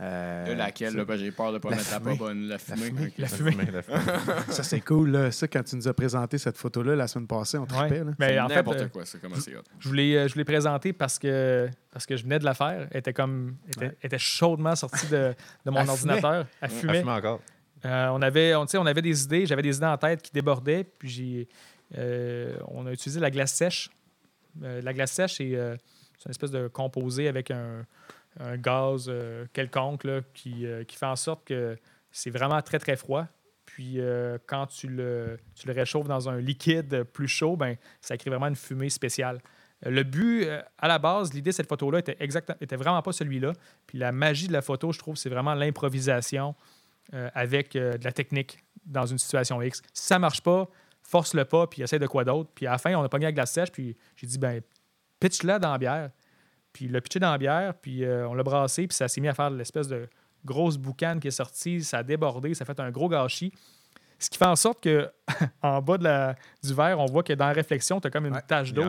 Euh, là, laquelle, là, ben, j'ai peur de pas La mettre la fumée. pas bonne. La fumée. fumée. ok. La fumée. La fumée. Ça, c'est cool. Là. Ça, quand tu nous as présenté cette photo-là la semaine passée, on Ouais. trippait. là. Mais en fait, n'importe euh, quoi, c'est comment c'est hot. je voulais, euh, je voulais présenter parce que, parce que je venais de la faire. Elle était, comme, était, Ouais. était chaudement sortie de, de mon Elle ordinateur. Elle Elle fumait. encore. Euh, on, avait, on, tu sais, on avait des idées, j'avais des idées en tête qui débordaient, puis j'ai, euh, on a utilisé la glace sèche. Euh, la glace sèche, euh, c'est une espèce de composé avec un, un gaz euh, quelconque euh, qui fait en sorte que c'est vraiment très, très froid. Puis euh, quand tu le, réchauffes dans un liquide plus chaud, ben, ça crée vraiment une fumée spéciale. Le but, à la base, l'idée de cette photo-là était, vraiment pas celui-là. Puis la magie de la photo, je trouve, c'est vraiment l'improvisation avec de la technique dans une situation X. Si ça marche pas, force le pas, puis essaie de quoi d'autre. Puis à la fin, on a pogné la glace sèche, puis j'ai dit, ben, pitch-la dans la bière. Puis le pitché dans la bière, puis euh, on l'a brassé, puis ça s'est mis à faire l'espèce de grosse boucane qui est sortie, ça a débordé, ça a fait un gros gâchis. Ce qui fait en sorte que en bas de la, du verre, on voit que dans la réflexion, tu as comme une Ouais. tache Il d'eau.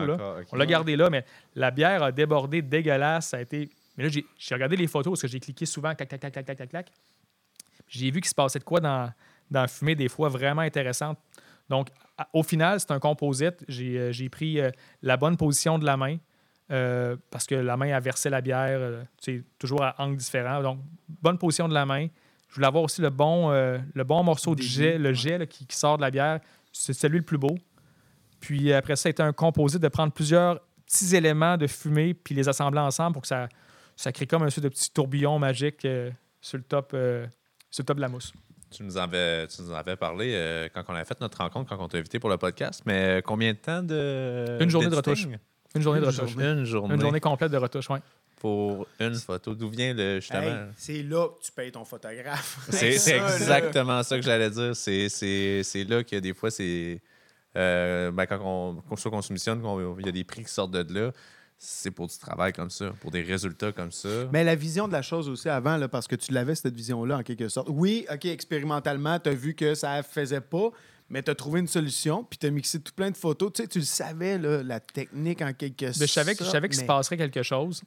On l'a gardé là, mais la bière a débordé dégueulasse. Ça a été. Mais là, j'ai regardé les photos parce que j'ai cliqué souvent, clac, clac, clac, clac, clac, clac. J'ai vu qu'il se passait de quoi dans, dans la fumée, des fois vraiment intéressante. Donc, à- au final, c'est un composite. J'ai euh, pris euh, la bonne position de la main euh, parce que la main a versé la bière, euh, tu sais, toujours à angle différent. Donc, bonne position de la main. Je voulais avoir aussi le bon, euh, le bon morceau de jet, le jet là, qui, qui sort de la bière. C'est celui le plus beau. Puis après ça, c'était un composite de prendre plusieurs petits éléments de fumée puis les assembler ensemble pour que ça, ça crée comme un de petit tourbillon magique euh, sur, le top, euh, sur le top de la mousse. Tu nous, avais, tu nous en avais parlé euh, quand on avait fait notre rencontre, quand on t'a invité pour le podcast. Mais euh, combien de temps de. Une journée de retouche. Une journée de retouche. journée. Une journée. Une journée complète de retouche, oui. pour une photo. D'où vient le justement? Hey, c'est là que tu payes ton photographe. C'est ça, c'est là. exactement ça que j'allais dire. C'est- C'est c'est là que des fois, c'est. euh, ben, quand on, qu'on- il y a des prix qui sortent de là, c'est pour du travail comme ça, pour des résultats comme ça. Mais la vision de la chose aussi avant, là, parce que tu l'avais, cette vision-là, en quelque sorte. Oui, OK, expérimentalement, tu as vu que ça faisait pas, mais tu as trouvé une solution, puis tu as mixé tout plein de photos. Tu sais, tu le savais, là, la technique, en quelque sorte. Je savais qu'il se mais- passerait quelque chose,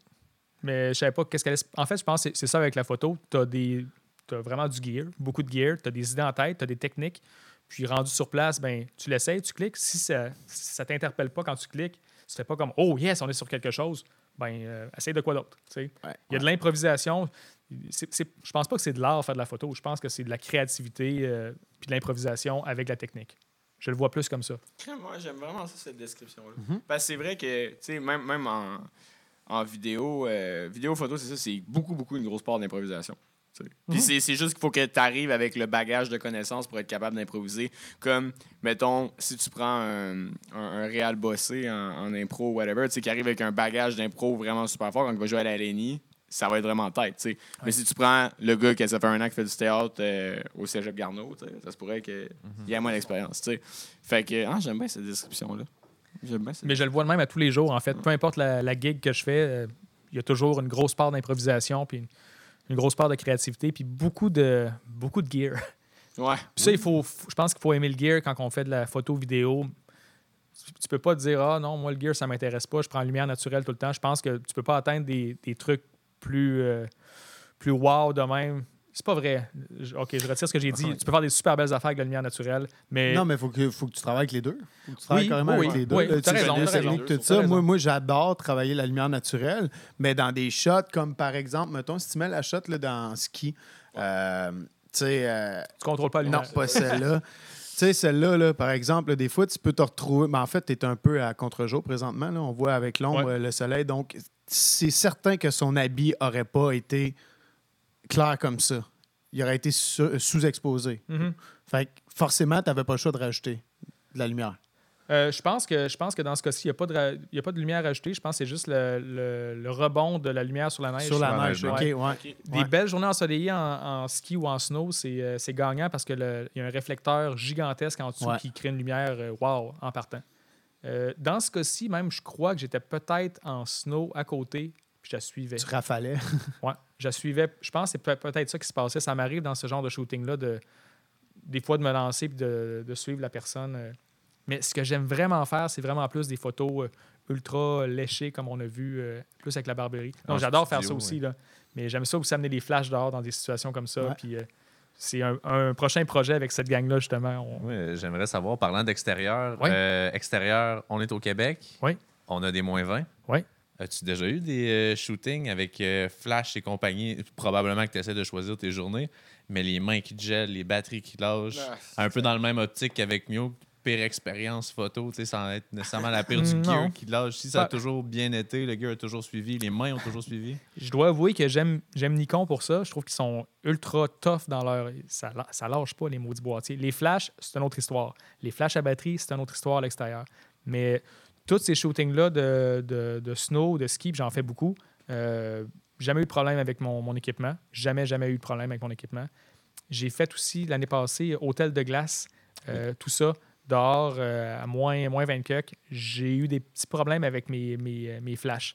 mais je savais pas qu'est-ce qu'elle allait se- En fait, je pense que c'est- ça avec la photo. Tu as, des... as vraiment du gear, beaucoup de gear, tu as des idées en tête, tu as des techniques. Puis rendu sur place, ben, tu l'essayes, tu cliques. Si ça si ça t'interpelle pas quand tu cliques, tu fais pas comme Oh yes, on est sur quelque chose. Ben, euh, essaye de quoi d'autre. Ouais, Il y a de l'improvisation. C'est- c'est- Je pense pas que c'est de l'art faire de la photo. Je pense que c'est de la créativité euh, puis de l'improvisation avec la technique. Je le vois plus comme ça. Moi, j'aime vraiment ça, cette description-là. Mhm. Parce que c'est vrai que, tu sais, même, même en, en vidéo, euh, vidéo, photo, c'est ça, c'est beaucoup, beaucoup une grosse part d'improvisation. Puis Mhm. c'est- c'est juste qu'il faut que tu arrives avec le bagage de connaissances pour être capable d'improviser. Comme, mettons, si tu prends un, un, un réal bossé en, en impro ou whatever, tu sais, qui arrive avec un bagage d'impro vraiment super fort, quand il va jouer à la LNI, ça va être vraiment tête, tu sais. Mais si tu prends le gars qui a ça fait un an qui fait du théâtre euh, au Cégep Garneau, ça se pourrait qu'il y ait moins d'expérience, tu sais. Fait que, ah, j'aime bien cette description-là. J'aime bien cette Mais je le vois de même à tous les jours, en fait. Peu importe la, la gig que je fais, euh, il y a toujours une grosse part d'improvisation, puis une, une grosse part de créativité, puis beaucoup de, beaucoup de gear. Ouais. Puis ça, il faut, je pense qu'il faut aimer le gear quand on fait de la photo vidéo. Tu- Tu peux pas te dire, ah non, moi, le gear, ça m'intéresse pas, je prends la lumière naturelle tout le temps. Je pense que tu peux pas atteindre des, des trucs plus, euh, plus wow de même. C'est pas vrai. Je- OK, je retire ce que j'ai dit. Tu peux faire des super belles affaires avec la lumière naturelle, mais Non, mais il faut que, faut que tu travailles avec les deux. faut que tu travailles Oui, carrément oui, avec les deux. oui, t'as tu raison, t'as raison. techniques, tout T'as ça. raison. Moi, moi j'adore travailler la lumière naturelle, mais dans des shots comme par exemple, mettons, si tu mets la shot là, dans ski, euh, tu sais, euh, tu contrôles pas la non, lumière. pas celle-là. Tu sais, celle-là, là, par exemple, là, des fois, tu peux te retrouver. Mais en fait, tu es un peu à contre-jour présentement. Là. On voit avec l'ombre Ouais. le soleil. Donc, c'est certain que son habit aurait pas été clair comme ça. Il aurait été sous-exposé. Mhm. Fait que forcément, tu n'avais pas le choix de rajouter de la lumière. Euh, je, pense que, je pense que dans ce cas-ci, il n'y a, pas de ra- il y a pas de lumière ajoutée. Je pense que c'est juste le, le- le rebond de la lumière sur la neige. Sur la Ouais, neige, ouais. OK, ouais. Des Ouais. belles journées ensoleillées en, en ski ou en snow, c'est euh, gagnant parce qu'il y a un réflecteur gigantesque en dessous Ouais. qui crée une lumière euh, wow en partant. Euh, dans ce cas-ci, même, je crois que j'étais peut-être en snow à côté, puis je la suivais. Tu rafalais. Ouais, je la suivais. Je pense que c'est peut- peut-être ça qui se passait. Ça m'arrive dans ce genre de shooting-là, de, des fois de me lancer et de, de suivre la personne. Mais ce que j'aime vraiment faire, c'est vraiment plus des photos euh, ultra léchées, comme on a vu, euh, plus avec la barberie. Donc, j'adore faire ça aussi. Là. Mais j'aime ça aussi amener des flashs dehors dans des situations comme ça. Ouais. Puis, euh, c'est un, un prochain projet avec cette gang-là, justement. On- Oui, j'aimerais savoir, parlant d'extérieur, Oui. euh, extérieur, on est au Québec. Oui. On a des moins 20. Oui. As-tu déjà eu des euh, shootings avec euh, Flash et compagnie? Probablement que tu essaies de choisir tes journées, mais les mains qui te gèlent, les batteries qui lâchent, Ah, un peu dans le même optique qu'avec Mio, pire expérience photo, tu sais, sans être nécessairement la pire du Non. gear qui lâche. Si ça a toujours bien été, le gear a toujours suivi, les mains ont toujours suivi. Je dois avouer que j'aime j'aime Nikon pour ça. Je trouve qu'ils sont ultra tough dans leur. Ça, ça lâche pas, les maudits boîtiers. Les flashs, c'est une autre histoire. Les flashs à batterie, c'est une autre histoire à l'extérieur. Mais tous ces shootings-là de, de, de snow, de ski, j'en fais beaucoup, euh, jamais eu de problème avec mon, mon équipement. Jamais, jamais eu de problème avec mon équipement. J'ai fait aussi l'année passée hôtel de glace, euh, tout ça, dehors, euh, à moins, moins 20 cucs. J'ai eu des petits problèmes avec mes, mes, mes flashs.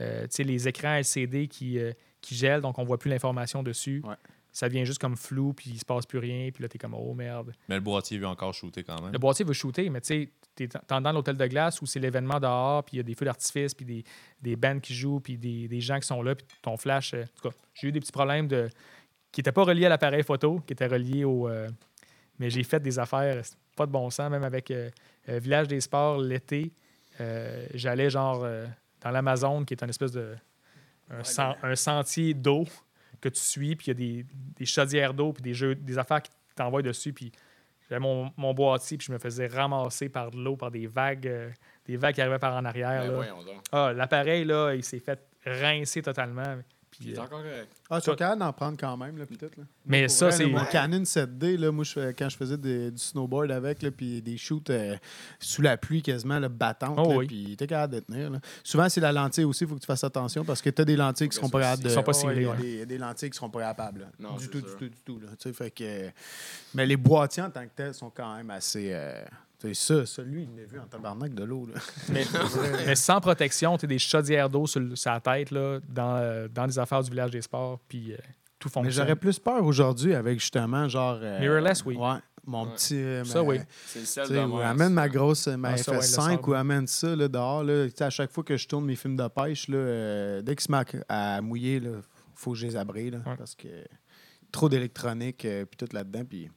Euh, tu sais, les écrans LCD qui, euh, qui gèlent, donc on voit plus l'information dessus. Ouais. Ça devient juste comme flou, puis il se passe plus rien, puis là, t'es comme, oh merde. Mais le boîtier veut encore shooter quand même. Le boîtier veut shooter, mais tu sais, t'es dans l'hôtel de glace où c'est l'événement dehors, puis il y a des feux d'artifice, puis des, des bands qui jouent, puis des, des gens qui sont là, puis ton flash. euh, en tout cas, j'ai eu des petits problèmes de qui n'étaient pas reliés à l'appareil photo, qui étaient reliés au. euh, mais j'ai fait des affaires, pas de bon sens, même avec euh, euh, Village des Sports l'été. euh, J'allais genre euh, dans l'Amazon, qui est un espèce de. Un, sen- un sentier d'eau que tu suis, puis il y a des, des chaudières d'eau, puis des, jeux, des affaires qui t'envoient dessus, puis j'avais mon, mon boîtier, puis je me faisais ramasser par de l'eau, par des vagues, euh, des vagues qui arrivaient par en arrière. Ben là. Ah, l'appareil, là, il s'est fait rincer totalement. Puis, Il est euh, encore correct. Ah, tu es capable d'en prendre quand même, là, peut-être. là. mais Pour ça, c'est. Mon Canon 7D, là, moi, je quand je faisais des- du snowboard avec, là, puis des shoots euh, sous la pluie quasiment, là, battantes, Oh là, oui. puis t'es capable de tenir. là. Souvent, c'est la lentille aussi, il faut que tu fasses attention parce que tu as des lentilles qui seront pas capables de. Ils sont pas Oh, scellées, ouais, des, des lentilles qui seront pas capables. là. Non, du c'est tout, du tout, du tout. Là, tu sais, fait que, mais les boîtiers en tant que tels sont quand même assez. euh, sais, ça, celui, il l'a vu en tabarnak de l'eau. là. Mais, mais sans protection, tu as des chaudières d'eau sur, sur la tête, là, dans, euh, dans les affaires du village des sports, puis euh, tout Mais fonctionne. j'aurais plus peur aujourd'hui avec justement, genre. euh, Mirrorless, oui. Ouais, mon Ouais. petit. euh, Ça, ma- oui. C'est le moi. amène ma grosse ma Ah, ça, ouais, le FS5 sable. ou amène ça là, dehors. Là. Tu sais, À chaque fois que je tourne mes films de pêche, là, euh, dès qu'il se met à mouiller, il faut que je les Ouais. Parce que trop d'électronique euh, puis tout là-dedans. Puis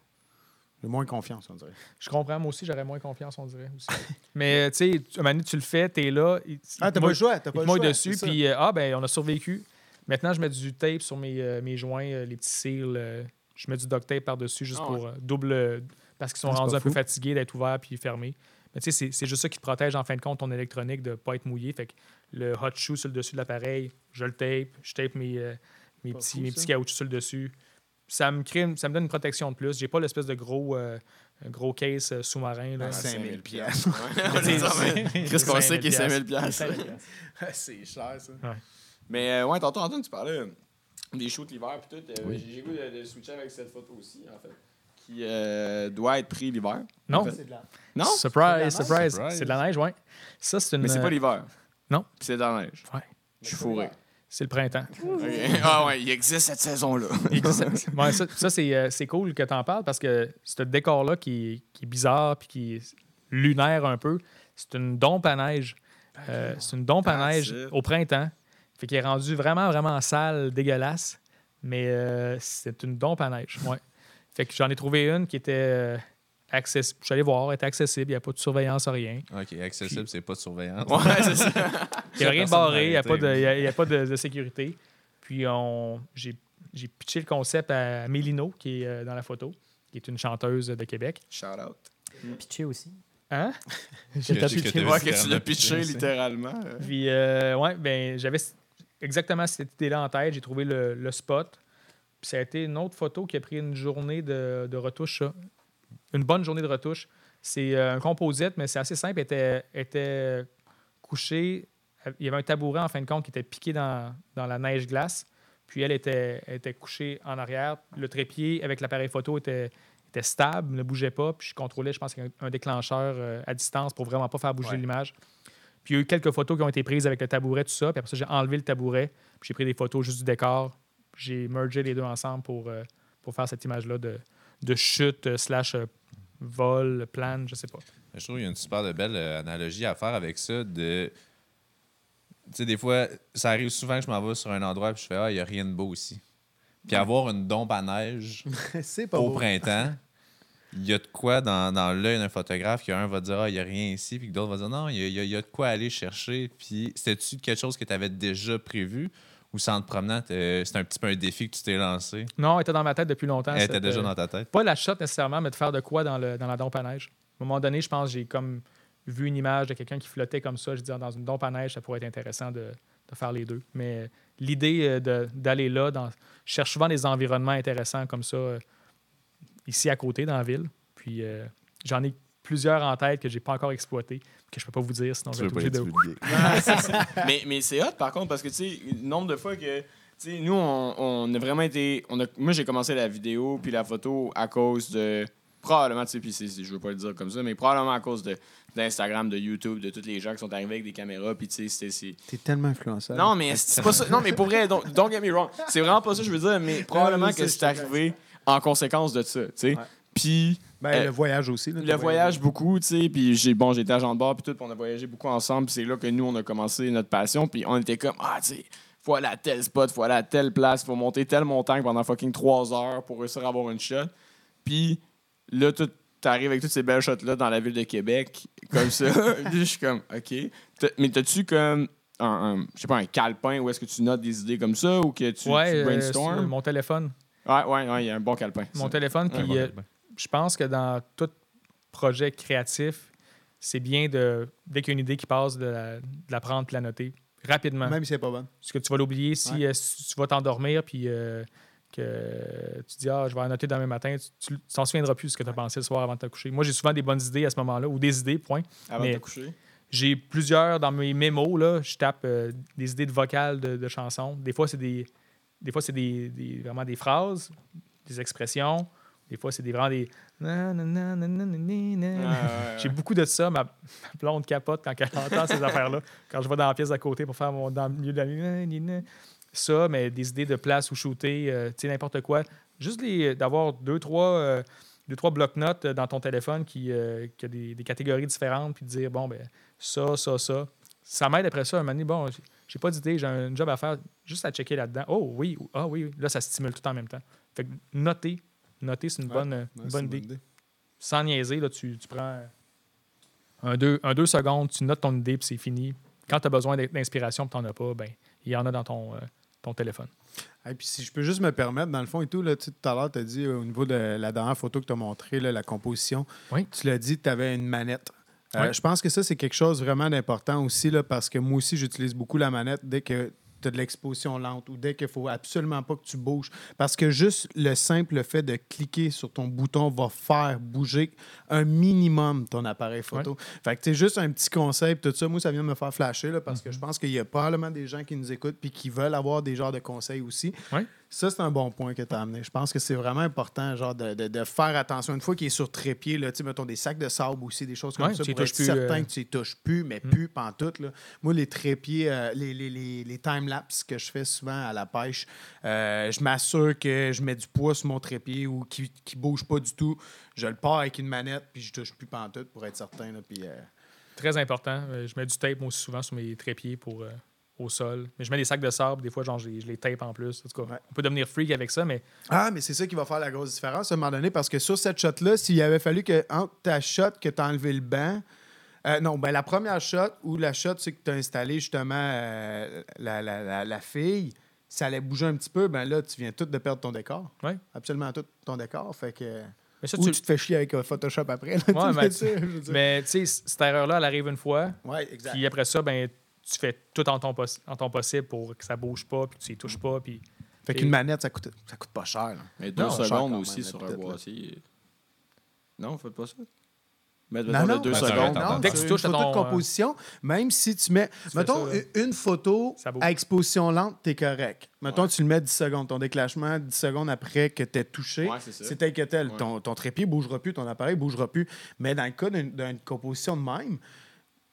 j'ai moins confiance, on dirait. Je comprends, moi aussi, j'aurais moins confiance, on dirait. aussi. mais euh, tu sais, un moment donné, tu le fais, tu es là. il- Ah, t'as pas le choix. T'as pas le choix, dessus, puis euh, ah, ben, on a survécu. Maintenant, je mets du tape sur mes, euh, mes joints, euh, les petits cils. euh, je mets du duct tape par-dessus juste Ah pour euh, double. Parce qu'ils sont Ah, rendus un peu fatigués d'être ouverts puis fermés. Mais tu sais, c'est- c'est juste ça qui te protège en fin de compte ton électronique de ne pas être mouillé. Fait que le hot shoe sur le dessus de l'appareil. Je le tape, je tape mes, euh, mes, petits, fou, mes petits caoutchoucs sur le dessus. Ça me, crée, une- ça me donne une protection de plus. J'ai pas l'espèce de gros, euh, gros case euh, sous-marin. là. Ah, 5000 piastres. Qu'est-ce qu'on sait qu'il est 5000 piastres? c'est cher, ça. Mais euh, ouais, tantôt, Antoine, tu parlais euh, des shoots l'hiver puis tout. euh, J'ai j'ai goût de, de switcher avec cette photo aussi, en fait, qui euh, doit être pris l'hiver. Non. En fait. C'est de la... Non? Surprise, C'est de surprise. Surprise. C'est de la neige, ouais. Ça, c'est une. Mais c'est pas l'hiver. Non. Puis c'est dans la neige. Ouais. Je suis fourré. C'est le printemps. Ah ouais, il existe cette saison-là. Ouais, ça, ça, c'est euh, c'est cool que tu en parles parce que ce décor-là qui, est- qui est bizarre puis qui est lunaire un peu, c'est une dompe à neige. Euh, c'est une dompe à neige au printemps. Fait qu'il est rendu vraiment, vraiment sale, dégueulasse. Mais euh, c'est une dompe à neige. Ouais. Fait que j'en ai trouvé une qui était euh, accessible. Je suis allé voir, était accessible. Il n'y a pas de surveillance, rien. OK, accessible, c'est pas de surveillance. ouais, c'est ça. Il n'y a rien barré, il n'y a pas, de, y a- il y a pas de, de sécurité. Puis on, j'ai, j'ai pitché le concept à Mélino, qui est euh, dans la photo, qui est une chanteuse de Québec. Shout out. Pitché aussi. Hein? Que J'ai que pitché. t'as Ouais, que tu l'as pitché pitcher, littéralement. Puis, euh, ouais, ben, j'avais exactement cette idée-là en tête. J'ai trouvé le, le spot. Puis ça a été une autre photo qui a pris une journée de, de retouche, ça. Une bonne journée de retouche. C'est euh, un composite, mais c'est assez simple. Elle était, était couchée. Il y avait un tabouret, en fin de compte, qui était piqué dans, dans la neige-glace. Puis elle était, elle était couchée en arrière. Le trépied avec l'appareil photo était, était stable, ne bougeait pas. Puis je contrôlais, je pense, un, un déclencheur euh, à distance pour vraiment pas faire bouger Ouais. l'image. Puis il y a eu quelques photos qui ont été prises avec le tabouret, tout ça. Puis après ça, j'ai enlevé le tabouret. Puis j'ai pris des photos juste du décor. J'ai mergé les deux ensemble pour, euh, pour faire cette image-là de, de chute slash vol, plane, je sais pas. Je trouve qu'il y a une super de belle euh, analogie à faire avec ça. De... Tu sais, des fois, ça arrive souvent que je m'en vais sur un endroit et je fais Ah, il n'y a rien de beau ici. Puis avoir une dompe à neige pas au beau. printemps, il y a de quoi dans, dans l'œil d'un photographe qu'un va dire Ah, il n'y a rien ici, puis que d'autres vont dire Non, il y a, il y a- il y a de quoi aller chercher. Puis c'était-tu quelque chose que tu avais déjà prévu? Ou sans te promenant, t'es- c'était un petit peu un défi que tu t'es lancé? Non, elle était dans ma tête depuis longtemps. Elle était déjà euh, dans ta tête? Pas la shot nécessairement, mais de faire de quoi dans, le, dans la dompe à neige. À un moment donné, je pense j'ai comme vu une image de quelqu'un qui flottait comme ça. Je dis, dans une dompe à neige, ça pourrait être intéressant de, de faire les deux. Mais euh, l'idée euh, d'aller là, dans, je cherche souvent des environnements intéressants comme ça, euh, ici à côté, dans la ville. Puis euh, j'en ai plusieurs en tête que j'ai pas encore exploité, que je peux pas vous dire, sinon je vais être pas obligé de... divulguer. mais mais c'est hot par contre parce que tu sais le nombre de fois que tu sais nous on, on a vraiment été on a, moi j'ai commencé la vidéo puis la photo à cause de probablement tu sais puis c'est- c'est- je veux pas le dire comme ça mais probablement à cause de d'Instagram de YouTube de tous les gens qui sont arrivés avec des caméras puis tu sais c'était c'est T'es tellement influençable. non mais c'est pas ça non mais pour vrai don't, don't get me wrong c'est vraiment pas ça que je veux dire mais probablement que c'est arrivé en conséquence de ça tu sais Ouais. Puis Ben, Euh, le voyage aussi. là, le voyage beaucoup, tu sais, puis j'ai bon, j'étais agent de bord puis tout, puis on a voyagé beaucoup ensemble, puis c'est là que nous on a commencé notre passion, puis on était comme ah, tu sais, faut aller à tel spot, faut aller à telle place, faut monter telle montagne pendant fucking trois heures pour réussir à avoir une shot. Puis là tout t'arrives avec toutes ces belles shots là dans la ville de Québec comme ça. puis je suis comme OK. T'as- Mais t'as-tu comme un, un- je sais pas un calepin où est-ce que tu notes des idées comme ça ou que tu, Ouais, tu euh, mon téléphone. Ouais, ouais, ouais, il y a un bon calepin. Mon ça. téléphone, puis bon, euh, je pense que dans tout projet créatif, c'est bien de, dès qu'il y a une idée qui passe, de la, de la prendre et la noter rapidement. Même si c'est pas bon. Parce que tu vas l'oublier si, Ouais. euh, si tu vas t'endormir puis euh, que tu dis Ah, je vais la noter demain matin, tu t'en souviendras plus de ce que tu as pensé le soir avant de te coucher. Moi, j'ai souvent des bonnes idées à ce moment-là, ou des idées, point. Avant mais- de te coucher. J'ai plusieurs dans mes mémos, là, je tape euh, des idées de vocales de, de chansons. Des fois, c'est des. Des fois, c'est des, des- vraiment des phrases, des expressions. Des fois, c'est des, vraiment des. J'ai beaucoup de ça. Ma, blonde capote quand elle entend ces affaires-là. Quand je vais dans la pièce d'à côté pour faire mon dans le milieu de la nuit. Ça, mais des idées de place où shooter, euh, tu sais, n'importe quoi. Juste d'avoir deux, trois, euh, deux, trois blocs-notes dans ton téléphone qui, euh, qui a des, des catégories différentes, puis de dire, bon, ben, ça, ça, ça. Ça m'aide après ça. Un moment donné, bon, j'ai- pas d'idée, j'ai un job à faire, juste à checker là-dedans. Oh oui, ah oui. là, ça stimule tout en même temps. Fait que noter, noter, c'est une Ouais. bonne, Ouais, une c'est bonne une idée sans niaiser, là, tu, tu prends un deux, un deux secondes, tu notes ton idée, puis c'est fini. Quand tu as besoin d'in- d'inspiration et tu n'en as pas, ben il y en a dans ton, euh, ton téléphone. Et puis si je peux juste me permettre, dans le fond et tout, là, tout à l'heure, tu as dit euh, au niveau de la dernière photo que tu as montrée, là, la composition, Oui. tu l'as dit, tu avais une manette Euh. Je pense que ça, c'est quelque chose vraiment d'important aussi, là, parce que moi aussi, j'utilise beaucoup la manette dès que tu as de l'exposition lente ou dès qu'il faut absolument pas que tu bouges. Parce que juste le simple fait de cliquer sur ton bouton va faire bouger un minimum ton appareil photo. Fait que c'est juste un petit conseil, tout ça, moi, ça vient de me faire flasher, là, parce que je pense qu'il y a probablement des gens qui nous écoutent puis qui veulent avoir des genres de conseils aussi. Ouais. Ça, c'est un bon point que tu as amené. Je pense que c'est vraiment important, genre, de, de- de faire attention. Une fois qu'il est sur trépied, là, mettons des sacs de sable aussi, des choses comme Ouais, ça, pour être plus, certain euh, que tu y touches plus, mais plus pantoute. Là. Moi, les trépieds, euh, les, les, les, les time-lapse que je fais souvent à la pêche, euh, je m'assure que je mets du poids sur mon trépied ou qui ne bouge pas du tout. Je le pars avec une manette, puis je touche plus pantoute pour être certain. Là, puis, Très important. Je mets du tape, moi aussi, souvent, sur mes trépieds pour, au sol. Mais je mets des sacs de sable, des fois, genre, je les, je les tape en plus. En tout cas, Ouais. on peut devenir freak avec ça, mais Ah, mais c'est ça qui va faire la grosse différence à un moment donné, parce que sur cette shot-là, s'il avait fallu que entre ta shot que tu as enlevé le banc, euh, non, ben la première shot ou la shot, c'est que tu as installé justement euh, la, la, la, la fille, ça allait bouger un petit peu, ben là, tu viens tout de perdre ton décor. Ouais. Absolument tout ton décor. Fait que. Mais ça, ou tu- tu te fais chier avec euh, Photoshop après. là, Ouais, tu mais dire. Mais tu sais, cette erreur-là, elle arrive une fois. Ouais, exact. Puis après ça, ben, tu fais tout en ton, poss- en ton possible pour que ça bouge pas, puis que tu y touches pas. Puis Fait qu'une manette, ça coûte, ça coûte pas cher. là. Mais deux Non, secondes aussi sur un là. boîtier. Non, faites pas ça. Mettre Non, mettons, non, le deux ben, secondes. Non, Dès que tu sur touches une à photo ton, de composition, même si tu mets. mettons, une photo à exposition lente, t'es correct. Mettons, tu le mets 10 secondes. Ton déclenchement, 10 secondes après que t'aies touché, Ouais, c'est ça. c'est tel que tel. Ouais. Ton, ton trépied bougera plus, ton appareil bougera plus. Mais dans le cas d'une d'une composition de même,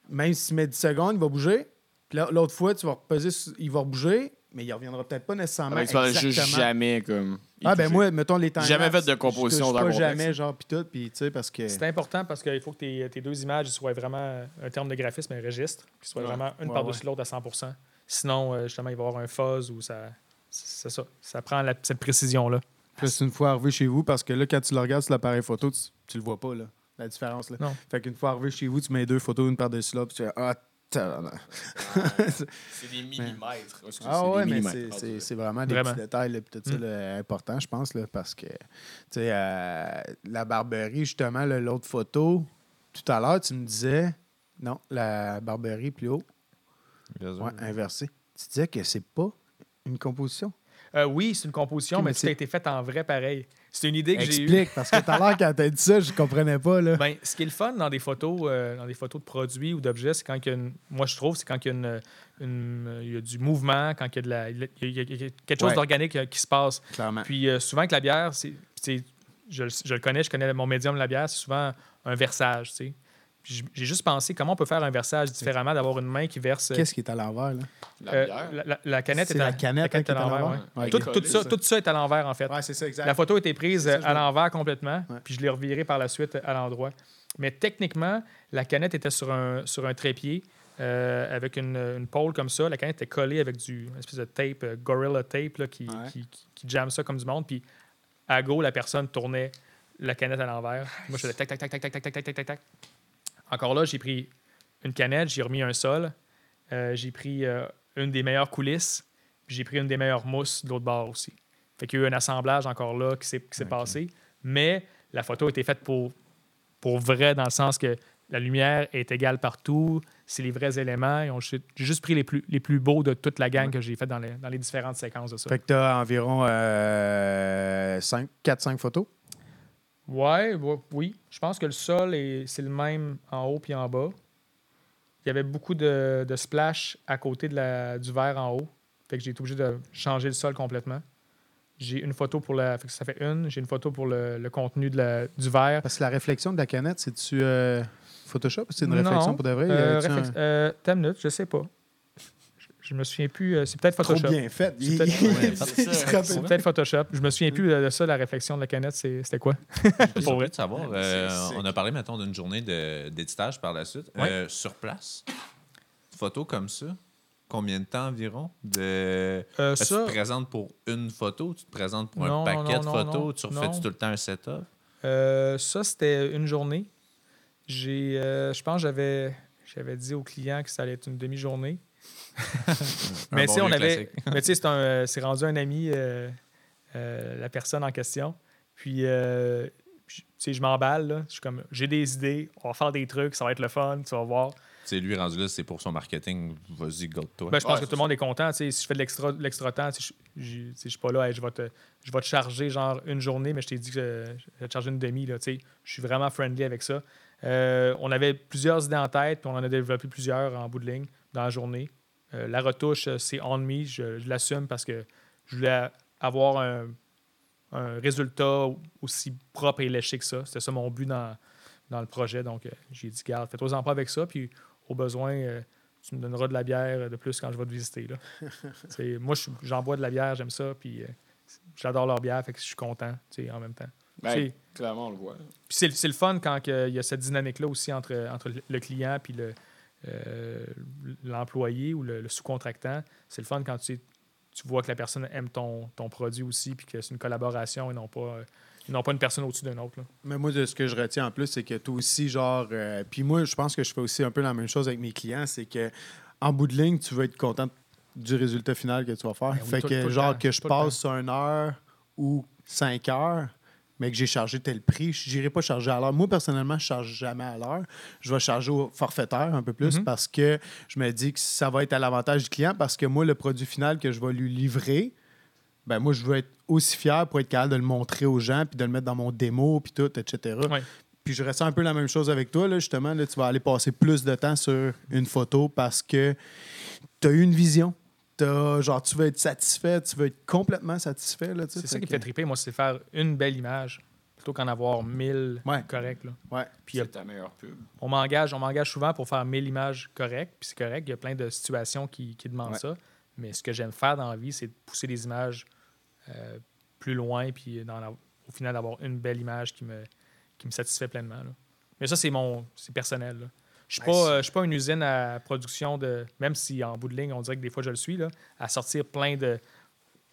même si tu mets 10 secondes, il va bouger. Puis là, l'autre fois, tu vas reposer, il va rebouger, mais il reviendra peut-être pas nécessairement. Ça, juste exactement. jamais comme. Ah, ben moi, mettons les temps. Jamais fait de composition dans le jamais, genre, pis tout, puis tu sais, parce que. c'est important parce qu'il faut que tes, tes deux images soient vraiment un terme de graphisme, un registre, qui soient Ouais. vraiment une Ouais, par-dessus ouais. l'autre à 100% Sinon, euh, justement, il va y avoir un fuzz ou ça. C'est ça. Ça prend la- cette précision-là. Plus une fois arrivé chez vous, parce que là, quand tu le regardes sur l'appareil photo, tu, tu le vois pas, là, la différence. Là. Non. Fait qu'une fois arrivé chez vous, tu mets deux photos, une par-dessus l'autre, puis tu fais Ah. C'est des millimètres. Ah c'est ouais, des mais c'est- c'est c'est vraiment des Vraiment. petits détails, là, puis tout ça, Mm. là, important, je pense, là, parce que, tu sais, euh, la Barberie, justement, là, l'autre photo, tout à l'heure, tu me disais, non, la Barberie plus haut, ouais, inversé. Tu disais que c'est pas une composition. Euh, oui, c'est une composition, mais mais tout c'est- a été fait en vrai pareil. C'est une idée que j'ai eue. Explique, parce que tout à l'heure, quand t'as dit ça, je comprenais pas, là. Ben, ce qui est le fun dans des photos, euh, dans des photos de produits ou d'objets, c'est quand il y a une, moi je trouve, c'est quand il y a, une, une- il y a du mouvement, quand il y a, de la, il y a- quelque chose Ouais. d'organique euh, qui se passe. Clairement. Puis euh, souvent que la bière, c'est, c'est- je, le- je le connais, je connais mon médium de la bière, c'est souvent un versage. tu sais. J'ai juste pensé comment on peut faire un versage différemment, d'avoir une main qui verse. Qu'est-ce qui est à l'envers, là? La euh, bière. la, la- la canette C'est est à la canette, hein, qui est à l'envers? ouais. Ouais, tout, ça, tout ça est à l'envers, en fait. Ouais, c'est ça, exact. La photo a été prise ça, à l'envers complètement, Ouais. puis je l'ai revirée par la suite à l'endroit. Mais techniquement, la canette était sur un, sur un trépied euh, avec une, une pôle comme ça. La canette était collée avec du une espèce de tape, euh, Gorilla Tape, là, qui, Ouais. qui, qui, qui jamme ça comme du monde. Puis à go, la personne tournait la canette à l'envers. Moi, je faisais tac, tac, tac, tac, tac, tac, tac, tac, tac. Encore là, j'ai pris une canette, j'ai remis un sol, euh, j'ai pris euh, une des meilleures coulisses, puis j'ai pris une des meilleures mousses de l'autre bord aussi. Fait qu'il y a eu un assemblage encore là qui s'est passé. Mais la photo a été faite pour, pour vrai, dans le sens que la lumière est égale partout, c'est les vrais éléments. J'ai juste pris les plus, les plus beaux de toute la gang que j'ai fait dans les, dans les différentes séquences de ça. Fait que t'as environ euh, 4-5 photos? Ouais, ouais, oui. Je pense que le sol, est- c'est le même en haut puis en bas. Il y avait beaucoup de, de splash à côté de la, du verre en haut. Fait que j'ai été obligé de changer le sol complètement. J'ai une photo pour la. Fait que ça fait une. J'ai une photo pour le, le contenu de la- du verre. Parce que la réflexion de la canette, c'est-tu euh, Photoshop ou c'est une Non. réflexion pour de vrai? Euh, a-tu un- réflex- euh, t'as une minute, je sais pas. Je, me souviens plus. euh, c'est peut-être Trop Photoshop. bien fait. C'est peut-être- Photoshop. Je me souviens plus de, de ça, la réflexion de la canette, c'était quoi? Pour vrai. de savoir, euh, on a parlé, mettons, d'une journée de- d'éditage par la suite. Ouais. Euh, sur place, photo comme ça, combien de temps environ? De... Euh, ça, tu te présentes pour une photo, tu te présentes pour Non, un paquet non, de photos, non, tu refais tout le temps un setup? Euh, ça, c'était une journée. J'ai, euh, je pense que j'avais, j'avais dit au client que ça allait être une demi-journée. mais bon tu sais, on avait, mais tu sais, c'est, un, euh, c'est rendu un ami, euh, euh, la personne en question. Puis, euh, Puis, tu sais, je m'emballe, là. Je suis comme, j'ai des idées, on va faire des trucs, ça va être le fun, tu vas voir. C'est lui rendu là, c'est pour son marketing. Vas-y, go toi. Ben, je pense Ouais, que tout le monde est content. tu sais, Si je fais de l'extra, de l'extra temps, tu sais, je je suis pas là, hey, je, vais te, je vais te charger genre une journée, mais je t'ai dit que je vais te charger une demi. Là, tu sais. je suis vraiment friendly avec ça. Euh, on avait plusieurs idées en tête, puis on en a développé plusieurs en bout de ligne dans la journée. Euh, la retouche, euh, c'est on me. Je, je l'assume parce que je voulais avoir un, un résultat aussi propre et léché que ça. C'était ça mon but dans, dans le projet. Donc, euh, j'ai dit, garde, fais-toi-en pas avec ça, puis au besoin, euh, tu me donneras de la bière de plus quand je vais te visiter. Là. Moi, je- j'en bois de la bière, j'aime ça, puis j'adore leur bière, fait que je suis content en même temps. Ben, C'est- clairement, on le voit. Puis c'est, le fun quand il y a cette dynamique-là aussi entre, entre le client puis le, euh, l'employé ou le, le sous-contractant. C'est le fun quand tu, tu vois que la personne aime ton, ton produit aussi puis que c'est une collaboration et non pas, euh, non pas une personne au-dessus d'une autre. là. Mais moi, de ce que je retiens en plus, c'est que toi aussi, genre. euh, puis moi, je pense que je fais aussi un peu la même chose avec mes clients, c'est que en bout de ligne, tu veux être content du résultat final que tu vas faire. Ben oui, fait tout- que, tout genre, temps, que je passe une heure ou cinq heures, mais que j'ai chargé tel prix, je n'irai pas charger à l'heure. Moi, personnellement, je charge jamais à l'heure. Je vais charger au forfaitaire un peu plus Mhm. parce que je me dis que ça va être à l'avantage du client parce que moi, le produit final que je vais lui livrer, ben moi, je veux être aussi fier pour être capable de le montrer aux gens, puis de le mettre dans mon démo, puis tout, etc. Ouais. Puis je ressens un peu la même chose avec toi, là, justement. Là, tu vas aller passer plus de temps sur une photo parce que tu as eu une vision. T'as- genre, tu veux être satisfait, tu veux être complètement satisfait. Là. C'est ça qui me que- fait triper, moi, c'est faire une belle image plutôt qu'en avoir mille Ouais. correctes. là. Ouais. Puis il y a c'est ta meilleure pub. on m'engage, on m'engage souvent pour faire 1000 images correctes, puis c'est correct, il y a plein de situations qui, qui demandent Ouais. ça. Mais ce que j'aime faire dans la vie, c'est de pousser les images euh, plus loin, puis dans la- au final d'avoir une belle image qui me, qui me satisfait pleinement. là. Mais ça, c'est mon c'est personnel. là. Je suis pas, c'est- euh, suis pas une usine à production de. Même si en bout de ligne, on dirait que des fois je le suis, là, à sortir plein de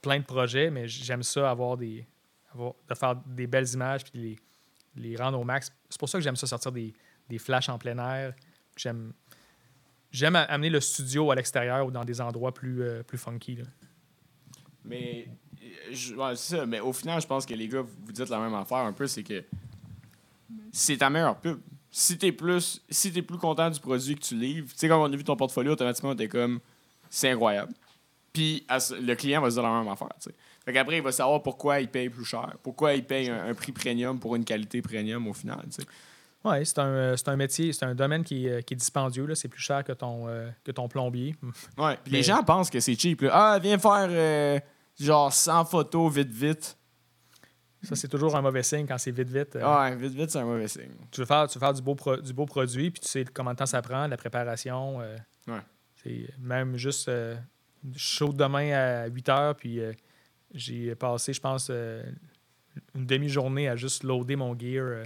plein de projets, mais j'aime ça avoir des. avoir- de faire des belles images puis les, les rendre au max. C'est pour ça que j'aime ça sortir des, des flashs en plein air. J'aime j'aime amener le studio à l'extérieur ou dans des endroits plus, euh, plus funky. là. Mais, je- ouais, c'est ça. Mais au final, je pense que les gars, vous vous dites la même affaire un peu, c'est que c'est ta meilleure pub. Si t'es plus, si t'es plus content du produit que tu livres, tu sais, quand on a vu ton portfolio, automatiquement, t'es comme, c'est incroyable. Puis le client va se dire la même affaire, tu sais. Fait qu'après, il va savoir pourquoi il paye plus cher, pourquoi il paye un, un prix premium pour une qualité premium au final, tu sais. Oui, c'est un, euh, un métier, c'est un domaine qui, est, euh, qui est dispendieux. C'est plus cher que ton, euh, que ton plombier. Ouais, puis les gens pensent que c'est cheap. là. Ah, viens faire euh, genre 100 photos vite, vite. Ça, c'est toujours un mauvais signe quand c'est vite, vite. Euh, Ouais, vite, vite, c'est un mauvais signe. tu, veux faire, tu veux faire du beau, pro- du beau produit, puis tu sais combien de temps ça prend, la préparation. euh, Ouais. C'est même juste euh, chaud demain à 8 heures, puis euh, j'ai passé, je pense, euh, une demi-journée à juste loader mon gear euh,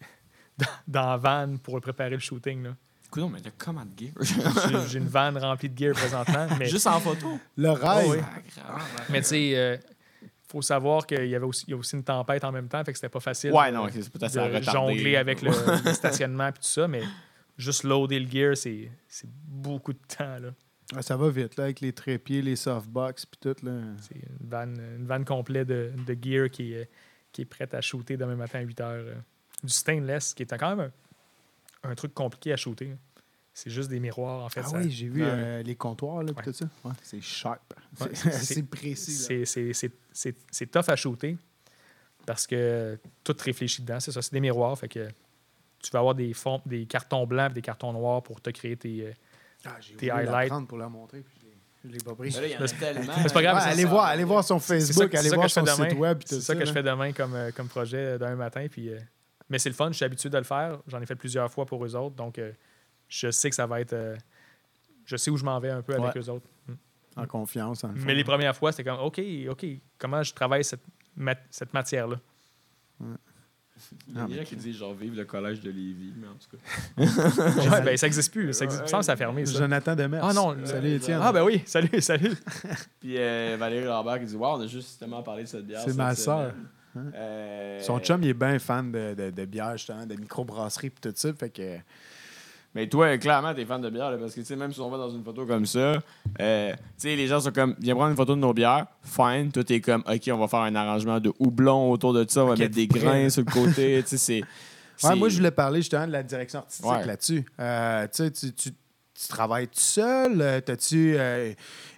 dans, dans la van pour préparer le shooting. là. Écoute, mais t'as comment de gear? J'ai une van remplie de gear présentement. Mais, Juste en photo? Le rêve. Oh oui. Ah, grave. mais tu sais, euh, faut savoir qu'il y avait aussi, il y a aussi une tempête en même temps, fait que c'était pas facile. Ouais, de- non, ok, c'est peut-être de à retarder. jongler avec le, le stationnement et tout ça, mais juste loader le gear, c'est c'est beaucoup de temps. là. Ah, ça va vite, là, avec les trépieds, les softbox, puis tout. Là. C'est une vanne, une vanne complète de, de gear qui est, qui est prête à shooter demain matin à 8 heures. euh. Du stainless, qui est quand même un, un truc compliqué à shooter. C'est juste des miroirs, en fait. Ah ça- oui, j'ai vu euh, les comptoirs, là, Ouais. tout ça. Ouais, c'est sharp. Ouais, C'est précis. c'est- c'est- c'est- c'est c'est tough à shooter parce que tout réfléchit dedans. C'est ça, c'est des miroirs. Fait que tu vas avoir des, fonds, des cartons blancs et des cartons noirs pour te créer tes. euh, Ah, tes highlights. pour la montrer, puis je l'ai- pas pris. Mais là, il y en a tellement. c'est pas grave, Ouais, allez ça. voir, allez voir son Facebook, c'est allez ça voir que je son fais site demain. web. C'est tout ça que je fais demain comme, euh, comme projet demain matin. Puis, euh, mais c'est le fun, je suis habitué de le faire. J'en ai fait plusieurs fois pour eux autres. Donc, euh, je sais que ça va être. euh, je sais où je m'en vais un peu avec Ouais. eux autres. En confiance. en fond. Mais les premières fois, c'était comme OK, OK, comment je travaille cette, mat- cette matière-là? Il y a des gens qui disent genre vive le collège de Lévis, mais en tout cas. Ouais, ben, ça n'existe plus. Ça existe, que ça a fermé. Ça. Jonathan Demers. Ah non, Salut euh, Étienne. Ah, ben oui, salut, salut. Puis euh, Valérie Lambert qui dit Waouh, on a justement parlé de cette bière. C'est ma sœur. Hein? Euh, Son chum, il est bien fan de, de, de bière, justement, de microbrasserie et tout ça. Fait que Mais toi, clairement, t'es fan de bière, là, parce que, tu sais, même si on va dans une photo comme ça, euh, tu sais, les gens sont comme, viens prendre une photo de nos bières, fine. Toi, t'es comme, OK, on va faire un arrangement de houblon autour de ça, on va mettre des grains sur le côté, tu sais, c'est... Ouais, moi, je voulais parler justement de la direction artistique Ouais. là-dessus. Euh, tu sais, tu, travailles tout seul? Euh, T'as-tu euh,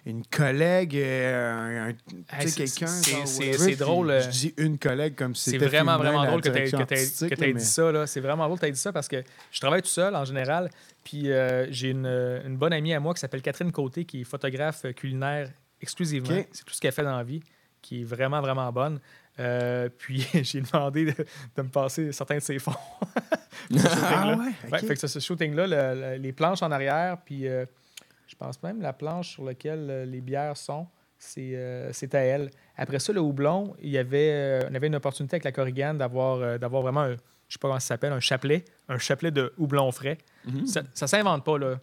une collègue, euh, un, Hey, quelqu'un? c'est- drôle, euh, Je dis une collègue comme si C'est vraiment, vraiment drôle que tu aies, que dit ça. là. C'est vraiment drôle que tu aies dit ça parce que je travaille tout seul en général. Puis euh, j'ai une, une bonne amie à moi qui s'appelle Catherine Côté, qui est photographe culinaire exclusivement. C'est tout ce qu'elle fait dans la vie, qui est vraiment, vraiment bonne. Euh, puis j'ai demandé de, de me passer certains de ses fonds. Ah ouais? Fait que ce, ce shooting-là, le- le- les planches en arrière, puis euh, je pense même la planche sur laquelle euh, les bières sont, c'est euh, c'est à elle. Après ça, le houblon, il y avait, euh, on avait une opportunité avec la Corrigan d'avoir euh, d'avoir vraiment, un, je sais pas comment ça s'appelle, un chapelet, un chapelet de houblon frais. Mhm. Ça, ça s'invente pas, là.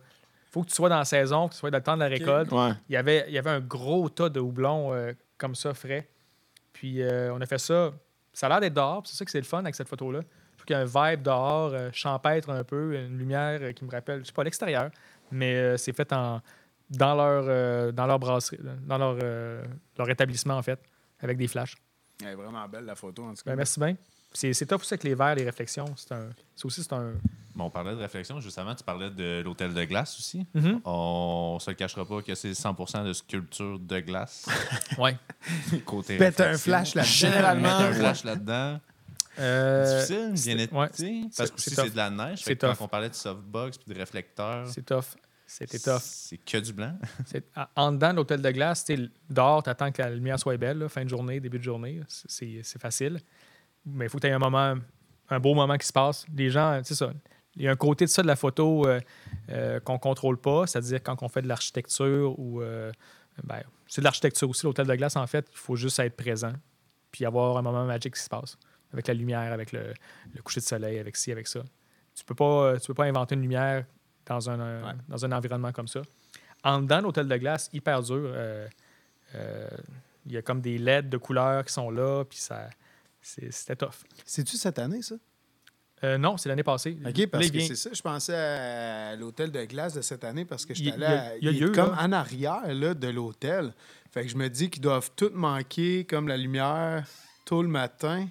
faut que tu sois dans la saison, que tu sois dans le temps de la récolte. Ouais. Il y avait, il y avait un gros tas de houblon comme ça, frais. Puis on a fait ça. Ça a l'air d'être dehors, c'est ça que c'est le fun avec cette photo-là. Je trouve qu'il y a un vibe dehors, champêtre un peu, une lumière qui me rappelle, je sais pas, l'extérieur, mais euh, c'est fait en, dans, leur, euh, dans leur brasserie, dans leur, euh, leur établissement, en fait, avec des flashs. Elle est vraiment belle, la photo, en tout cas. Ben, merci bien. C'est c'est top aussi avec les verres, les réflexions. C'est un- c'est aussi c'est un. Bon, on parlait de réflexion. Juste avant, tu parlais de l'hôtel de glace aussi. Mhm. On se le cachera pas que c'est 100% de sculpture de glace. Ouais. Côté Pète un réflexion. flash là-dedans. Généralement, Mettre un flash là-dedans. Euh, difficile, bien été. ouais, Parce que c'est de la neige. Fait. Quand on parlait de softbox puis de réflecteur, c'est tough. C'était tough. c'est que du blanc. En- dedans de l'hôtel de glace, dehors, tu attends que la lumière soit belle, là, fin de journée, début de journée. C'est facile. Mais il faut que tu aies un moment, un beau moment qui se passe. Les gens, c'est ça. Il y a un côté de ça de la photo euh, euh, qu'on ne contrôle pas, c'est-à-dire quand on fait de l'architecture ou. euh, ben, c'est de l'architecture aussi, l'hôtel de glace, en fait. Il faut juste être présent puis avoir un moment magique qui se passe avec la lumière, avec le, le coucher de soleil, avec ci, avec ça. Tu peux pas, tu peux pas inventer une lumière dans un, Ouais. dans un environnement comme ça. En dedans, l'hôtel de glace, hyper dur. euh, euh, Il y a comme des LED de couleurs qui sont là, puis ça, c'est- c'était tough. C'est-tu cette année, ça? Euh, non, c'est l'année passée. OK, parce il que c'est ça. Je pensais à l'hôtel de glace de cette année parce que il y allé a- il y a est lieu, comme là. en arrière là, de l'hôtel. Fait que je me dis qu'ils doivent tout manquer comme la lumière tôt le matin.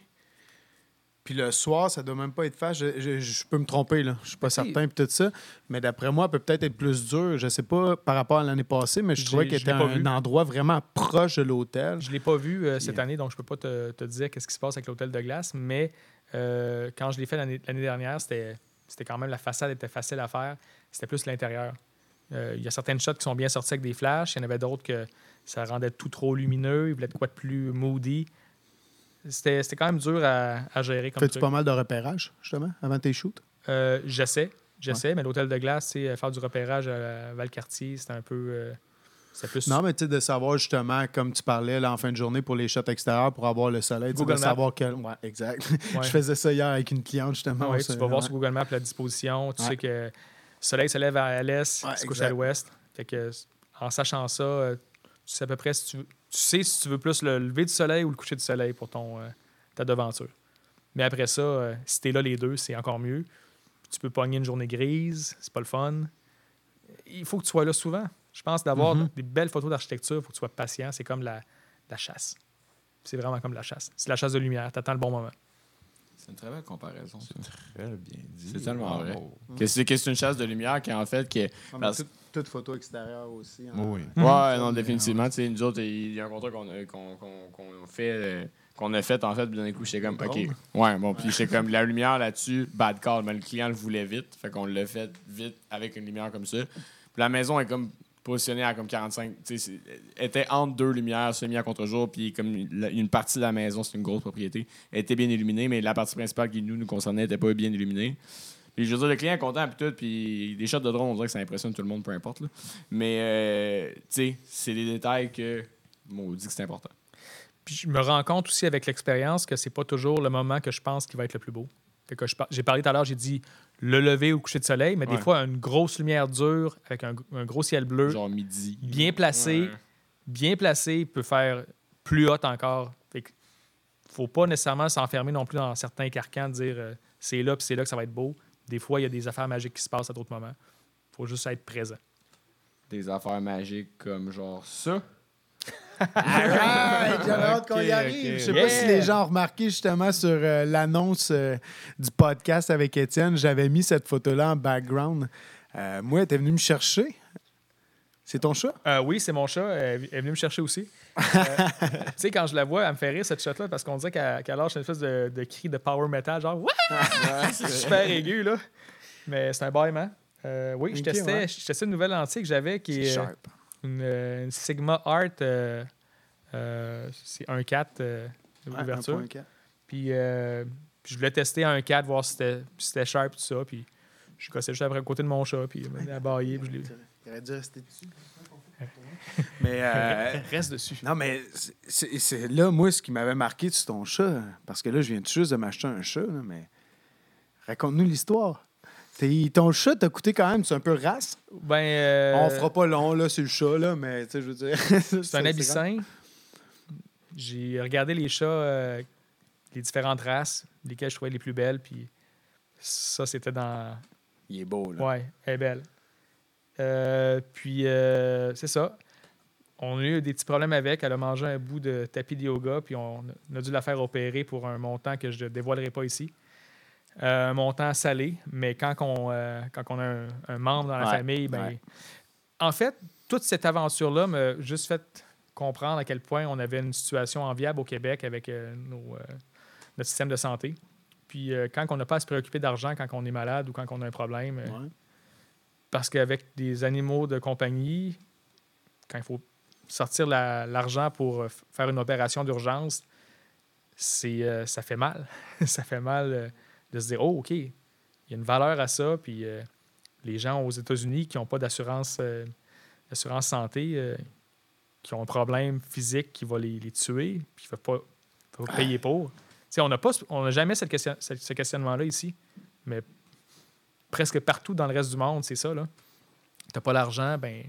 Puis le soir, ça doit même pas être fâche. Je, je- je peux me tromper, là. Je suis pas certain, puis tout ça. Mais d'après moi, elle peut peut-être être plus dur. Je sais pas par rapport à l'année passée, mais je trouvais qu'elle je était un vu. endroit vraiment proche de l'hôtel. Je ne l'ai pas vu euh, cette Yeah. année, donc je peux pas te, te dire qu'est-ce qui se passe avec l'hôtel de glace, mais euh, quand je l'ai fait l'année dernière, c'était quand même la façade était facile à faire. C'était plus l'intérieur. Euh, Il y a certaines shots qui sont bien sorties avec des flashs. Il y en avait d'autres que ça rendait tout trop lumineux. Il voulait de quoi de plus moody. C'était quand même dur à, à gérer Fais-tu pas mal de repérage, justement, avant tes shoots? Euh, j'essaie, j'essaie, mais l'hôtel de glace, c'est faire du repérage à Valcartier, c'était un peu. euh, plus. Non, mais tu sais, de savoir justement, comme tu parlais là, en fin de journée pour les shots extérieurs, pour avoir le soleil, de Google Maps. savoir quel. Ouais, exact. Ouais. Je faisais ça hier avec une cliente, justement. On tu vas voir sur Google Maps la disposition. Tu sais que le soleil se lève à l'est, se couche à l'ouest. Fait que en sachant ça, euh, tu sais à peu près si tu veux. Tu sais si tu veux plus le lever du soleil ou le coucher du soleil pour ton, euh, ta devanture. Mais après ça, euh, si t'es là les deux, c'est encore mieux. Tu peux pogner une journée grise, c'est pas le fun. Il faut que tu sois là souvent. Je pense d'avoir Mhm. des belles photos d'architecture, il faut que tu sois patient. C'est comme la, la chasse. C'est vraiment comme la chasse. C'est la chasse de lumière. Tu attends le bon moment. C'est une très belle comparaison. ça. Très bien dit. C'est tellement vrai. Bravo. Que c'est c'est une chasse de lumière qui, en fait, qui est- Parce- toute, toute photo extérieure aussi. hein. Oui. Ouais, non, définitivement. Tu sais, nous autres, il y a un contrat qu'on a, qu'on, qu'on- qu'on fait, euh, qu'on a fait, en fait, puis d'un coup, j'étais comme, OK. Ouais, bon, puis j'étais comme, la lumière là-dessus, bad call, mais le client le voulait vite, fait qu'on l'a fait vite avec une lumière comme ça. Puis la maison est comme positionnée à comme 45, tu sais, c'est- elle était entre deux lumières, semi à contre-jour, puis comme une partie de la maison, c'est une grosse propriété, était bien illuminée, mais la partie principale qui nous, nous concernait n'était pas bien illuminée. Puis je veux dire, le client est content, puis tout, puis des shots de drone, on dirait que ça impressionne tout le monde, peu importe. Là. Mais, euh, tu sais, c'est des détails que, on dit que c'est important. Puis je me rends compte aussi avec l'expérience que c'est pas toujours le moment que je pense qui va être le plus beau. Que j'ai parlé tout à l'heure, j'ai dit le lever le coucher de soleil, mais Ouais. des fois une grosse lumière dure avec un, un gros ciel bleu, Genre midi. bien placé, Ouais. bien placé peut faire plus haut encore. Fait que faut pas nécessairement s'enfermer non plus dans certains carcans de dire euh, c'est là puis c'est là que ça va être beau. Des fois, il y a des affaires magiques qui se passent à d'autres moments. Il faut juste être présent. Des affaires magiques comme genre ça. J'avais hâte qu'on y arrive. Je sais Yeah. pas si les gens ont remarqué justement sur euh, l'annonce euh, du podcast avec Étienne, j'avais mis cette photo-là en background. Euh, moi, t'es venu me chercher. C'est ton chat? Euh, oui, c'est mon chat. Elle est venue me chercher aussi. Euh, tu sais, quand je la vois, elle me fait rire, cette shot-là, parce qu'on dirait qu'elle qu'elle lâche une espèce de, de cri de power metal, genre Wouah! C'est super aigu, là. Mais c'est un baillement. Euh, oui, je, testais, ouais. je testais une nouvelle lentille que j'avais qui est Sharp. Une, euh, une Sigma Art. euh, euh, c'est 1.4 euh, de Ouais, l'ouverture. 1.4. Puis, euh, puis je voulais tester un 4, voir si c'était si sharp, tout ça. Puis je gossais juste après à côté de mon chat, puis il m'a puis je l'ai Il aurait dû rester dessus. Mais euh, Reste dessus. non, mais c'est- c'est c'est là, moi, ce qui m'avait marqué sur ton chat, parce que là, je viens tout juste de m'acheter un chat, là, mais raconte-nous l'histoire. Ton chat t'a coûté quand même, c'est un peu race. Ben, euh, On fera pas long, là, sur le chat, là, mais tu sais, je veux dire. C'est un abyssin. J'ai regardé les chats, euh, les différentes races, lesquelles je trouvais les plus belles, puis ça, c'était dans. Il est beau, là. Ouais, elle est belle. Euh, puis, euh, c'est ça. On a eu des petits problèmes avec. Elle a mangé un bout de tapis de yoga, puis on a- on a dû la faire opérer pour un montant que je ne dévoilerai pas ici. Euh, un montant salé, mais quand on, euh, quand on a un, un membre dans la Ouais, famille, ben, ouais. en fait, toute cette aventure-là m'a juste fait comprendre à quel point on avait une situation enviable au Québec avec euh, nos, euh, notre système de santé. Puis euh, quand on n'a pas à se préoccuper d'argent quand on est malade ou quand on a un problème, euh, Ouais. parce qu'avec des animaux de compagnie, quand il faut sortir la- l'argent pour euh, faire une opération d'urgence, c'est euh, ça fait mal. ça fait mal euh, de se dire, oh, OK, il y a une valeur à ça. Puis euh, les gens aux États-Unis qui n'ont pas d'assurance euh, santé, euh, qui ont un problème physique qui va les, les tuer, puis il ne faut pas, payer pour. On n'a jamais cette question- ce, questionnement-là ici, mais presque partout dans le reste du monde, c'est ça. Tu n'as pas l'argent, ben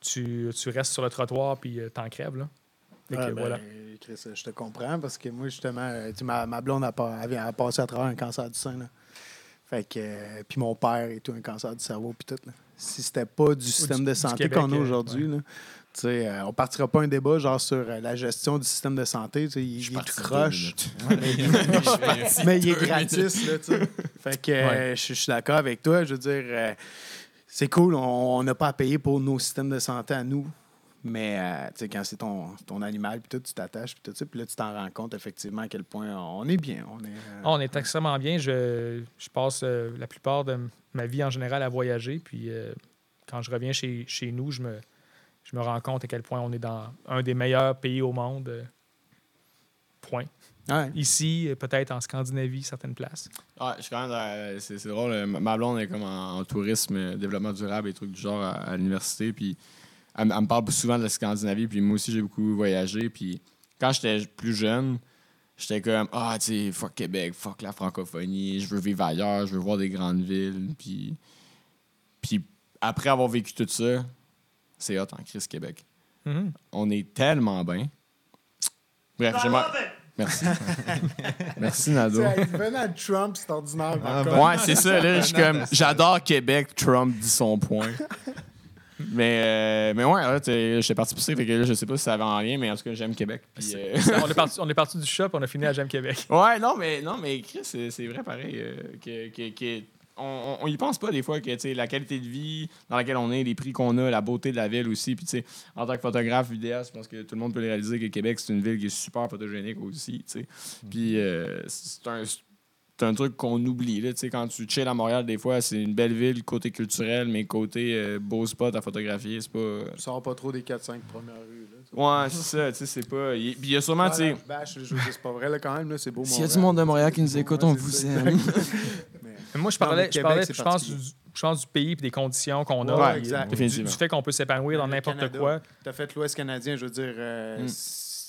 tu, restes sur le trottoir puis t'en crèves. Fait que Ouais, ben, voilà. Chris, je te comprends parce que moi, justement, euh, tu ma, ma blonde a, elle a passé à travers un cancer du sein. Là. Fait que, euh, puis mon père et tout, un cancer du cerveau, puis tout. Là. Si c'était pas du système du- de santé qu'on a euh, aujourd'hui, là, tu sais, euh, on partira pas un débat genre sur euh, la gestion du système de santé. tu sais, Il, il est tout croche. Ouais, mais, il- mais il est gratis. Là, tu sais. fait que euh, Ouais. je suis d'accord avec toi. Je veux dire, euh, c'est cool, on on n'a pas à payer pour nos systèmes de santé à nous. Mais euh, tu sais, quand c'est ton, ton animal, puis tout, tu t'attaches, puis tout ça, puis là, tu t'en rends compte effectivement à quel point on est bien. On est, euh, Ah, on est extrêmement bien. Je, je passe euh, la plupart de ma vie en général à voyager. Puis euh, quand je reviens chez, chez nous, je me, je me rends compte à quel point on est dans un des meilleurs pays au monde. point. ouais. Ici, peut-être en Scandinavie, certaines places. Ouais, je suis quand même. dans- C'est c'est drôle. Ma blonde est comme en, en tourisme, développement durable et trucs du genre à, à l'université. Puis elle, me- elle me parle souvent de la Scandinavie. Puis moi aussi, j'ai beaucoup voyagé. Puis quand j'étais plus jeune, j'étais comme Ah, tu sais, fuck Québec, fuck la francophonie. Je veux vivre ailleurs, je veux voir des grandes villes. Puis, puis après avoir vécu tout ça, c'est hot en crise Québec. Mhm. On est tellement bien. Bref, j'aimerais. Merci. Merci, Nado. Venant de Trump, c'est ordinaire. Ah, ben. Ouais, c'est ça. Là, je suis comme, j'adore Québec. Trump dit son point. Mais, euh, mais ouais, là, j'étais parti pour ça. Fait que là, je sais pas si ça avait en lien, mais en tout cas, j'aime Québec. Puis, euh, on, est parti, on est parti du shop, on a fini à J'aime Québec. ouais, non, mais, non, mais Chris, c'est vrai pareil. euh, que, que- que- on, on, y pense pas des fois que la qualité de vie dans laquelle on est, les prix qu'on a, la beauté de la ville aussi. Puis, en tant que photographe, vidéaste, je pense que tout le monde peut le réaliser que Québec, c'est une ville qui est super photogénique aussi. sais. Puis, c'est un, c'est un truc qu'on oublie. Là, tu sais, quand tu chill à Montréal, des fois, c'est une belle ville côté culturel, mais côté euh, beau spot à photographier, c'est pas. Tu sors pas trop des 4-5 premières rues. Là. Ouais, c'est ça, tu sais, c'est pas. il- Puis il y a sûrement, tu c'est pas vrai, là, quand même, là, c'est beau. S'il y a du monde de Montréal qui nous écoute, on vous aime. exact. Mais- Mais moi, je parlais, je, Québec, parlais c'est je, pense du, je pense du pays et des conditions qu'on a. Ouais, exact. du- fait qu'on peut s'épanouir dans n'importe quoi. T'as fait l'Ouest canadien, je veux dire, euh, Mm.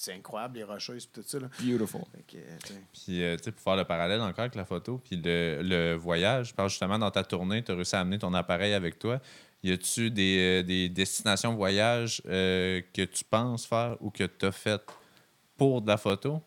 C'est incroyable, les rocheuses et tout ça. Là. Beautiful. Sais, Puis, euh, tu sais, pour faire le parallèle encore avec la photo, puis le, le voyage, je parle justement dans ta tournée, tu as réussi à amener ton appareil avec toi. Y a-tu des, euh, des destinations voyage euh, que tu penses faire ou que tu as faites pour de la photo?